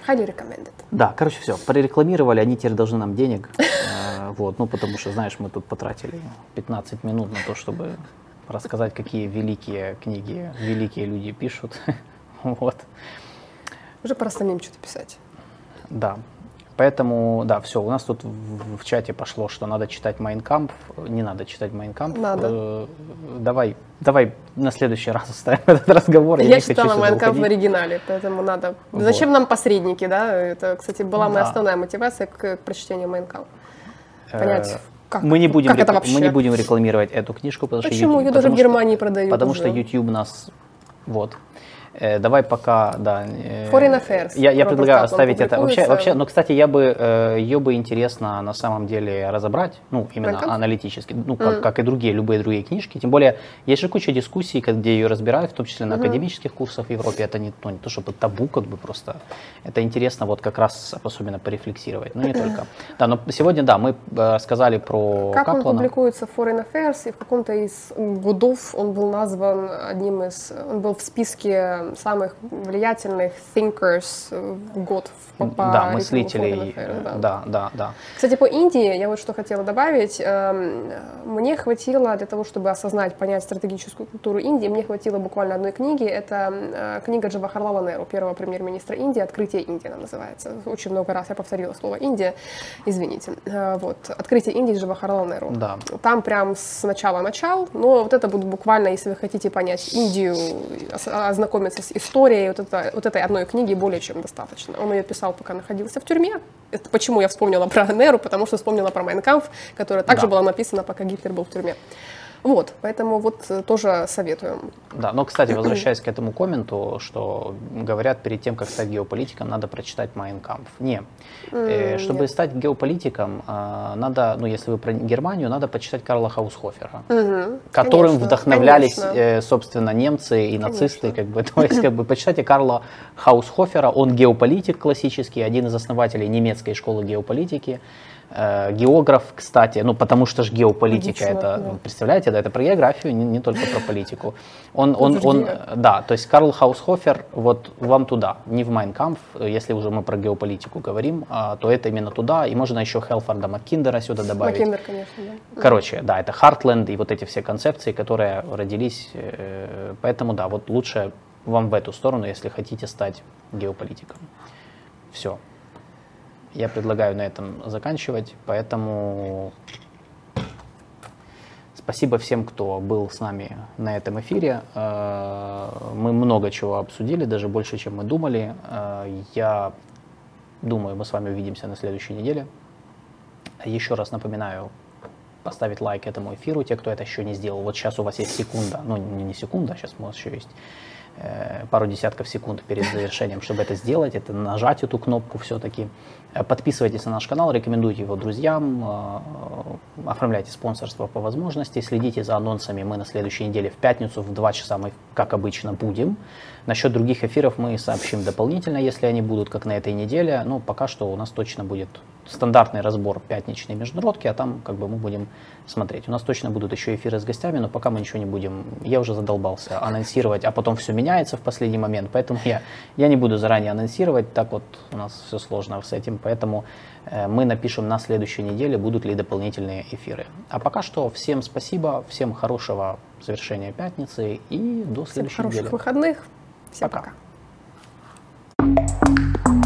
Highly recommended. Да, короче, все, прорекламировали, они теперь должны нам денег. Э, Вот, ну, потому что, знаешь, мы тут потратили 15 минут на то, чтобы рассказать, какие великие книги великие люди пишут. Вот. Уже пора самим что-то писать. Да. Поэтому, да, все, у нас тут в, в чате пошло, что надо читать «Майн кампф». Не надо читать «Майн кампф». Надо. давай, давай на следующий раз оставим этот разговор. Я, хочу читала «Майн кампф» в оригинале, поэтому надо. Вот. Зачем нам посредники, да? Это, кстати, была моя Да. основная мотивация к, к прочтению «Майн кампф». Э, Понять, как, мы не будем, как это рек- вообще. мы не будем рекламировать эту книжку, потому что Почему? Ее даже в Германии продают Потому уже. что YouTube нас, вот. Э, давай пока, да. э, Foreign Affairs. Я, я предлагаю оставить это. Вообще, вообще, но, кстати, я бы э, ее бы интересно на самом деле разобрать, ну, именно «Майн кампф»? аналитически, ну, как, как и другие, любые другие книжки. Тем более, есть же куча дискуссий, где ее разбирают, в том числе на академических курсах в Европе. Это не, ну, не то, чтобы табу, как бы просто. Это интересно вот как раз особенно порефлексировать, но не только. Да, но сегодня, да, мы рассказали про Как он Каплана. публикуется в Foreign Affairs, и в каком-то из годов он был назван одним из... Он был в списке самых влиятельных thinkers в год по, по да, мыслителей. Affairs, да. Да, да, да. Кстати, по Индии я вот что хотела добавить. Эм, Мне хватило для того, чтобы осознать, понять стратегическую культуру Индии, мне хватило буквально одной книги. Это э, книга Джавахарлала Неру, первого премьер-министра Индии, «Открытие Индии» она называется. Очень много раз я повторила слово «Индия», извините. Э, Вот, «Открытие Индии» Джавахарлала Неру. Да. Там прям с начала начал, но вот это будет буквально, если вы хотите понять Индию, ос- ознакомиться с историей, вот, это, вот этой одной книги более чем достаточно. Он ее писал, пока находился в тюрьме. Это почему я вспомнила про Неру, потому что вспомнила про «Майн кампф», которая также Да. была написана, пока Гитлер был в тюрьме. Вот, поэтому вот э, тоже советую. Да, но, кстати, возвращаясь к этому комменту, что говорят, перед тем, как стать геополитиком, надо прочитать «Майн кампф». Не. Э, Чтобы нет. стать геополитиком, э, надо, ну, если вы про Германию, надо почитать Карла Хаусхофера, Мгм, которым конечно, вдохновлялись, конечно. собственно, немцы и нацисты. Конечно. Как бы, то есть, как бы, почитайте Карла Хаусхофера, он геополитик классический, один из основателей немецкой школы геополитики. Э, Географ, кстати, ну потому что же геополитика, это, да. представляете, да, это про географию, не, не только про политику. Он, он, он, Утверждение. да, то есть Карл Хаусхофер, вот вам туда, не в Майнкамп, если уже мы про геополитику говорим, а, то это именно туда, и можно еще Хелфорда Маккиндера сюда добавить. Маккендер, конечно, да. Короче, да, это Хартленд и вот эти все концепции, которые родились, э, поэтому да, вот лучше вам в эту сторону, если хотите стать геополитиком. Все. Я предлагаю на этом заканчивать, поэтому спасибо всем, кто был с нами на этом эфире. Э, Мы много чего обсудили, даже больше, чем мы думали. Э, Я думаю, мы с вами увидимся на следующей неделе. Еще раз напоминаю, поставить лайк этому эфиру, те, кто это еще не сделал. Вот сейчас у вас есть секунда, ну не, не секунда, сейчас у вас еще есть э, пару десятков секунд перед завершением, чтобы это сделать, это нажать эту кнопку все-таки. Подписывайтесь на наш канал, рекомендуйте его друзьям, э, оформляйте спонсорство по возможности, следите за анонсами. Мы на следующей неделе в пятницу в 2 часа мы, как обычно, будем. Насчет других эфиров мы сообщим дополнительно, если они будут, как на этой неделе. Но пока что у нас точно будет стандартный разбор пятничной международки, а там как бы мы будем смотреть. У нас точно будут еще эфиры с гостями, но пока мы ничего не будем. Я уже задолбался анонсировать, а потом все меняется в последний момент, поэтому я, я не буду заранее анонсировать, так вот у нас все сложно с этим, поэтому э, мы напишем на следующей неделе, будут ли дополнительные эфиры. А пока что всем спасибо, всем хорошего завершения пятницы и до Всем следующей хороших недели. выходных. Всем пока. пока.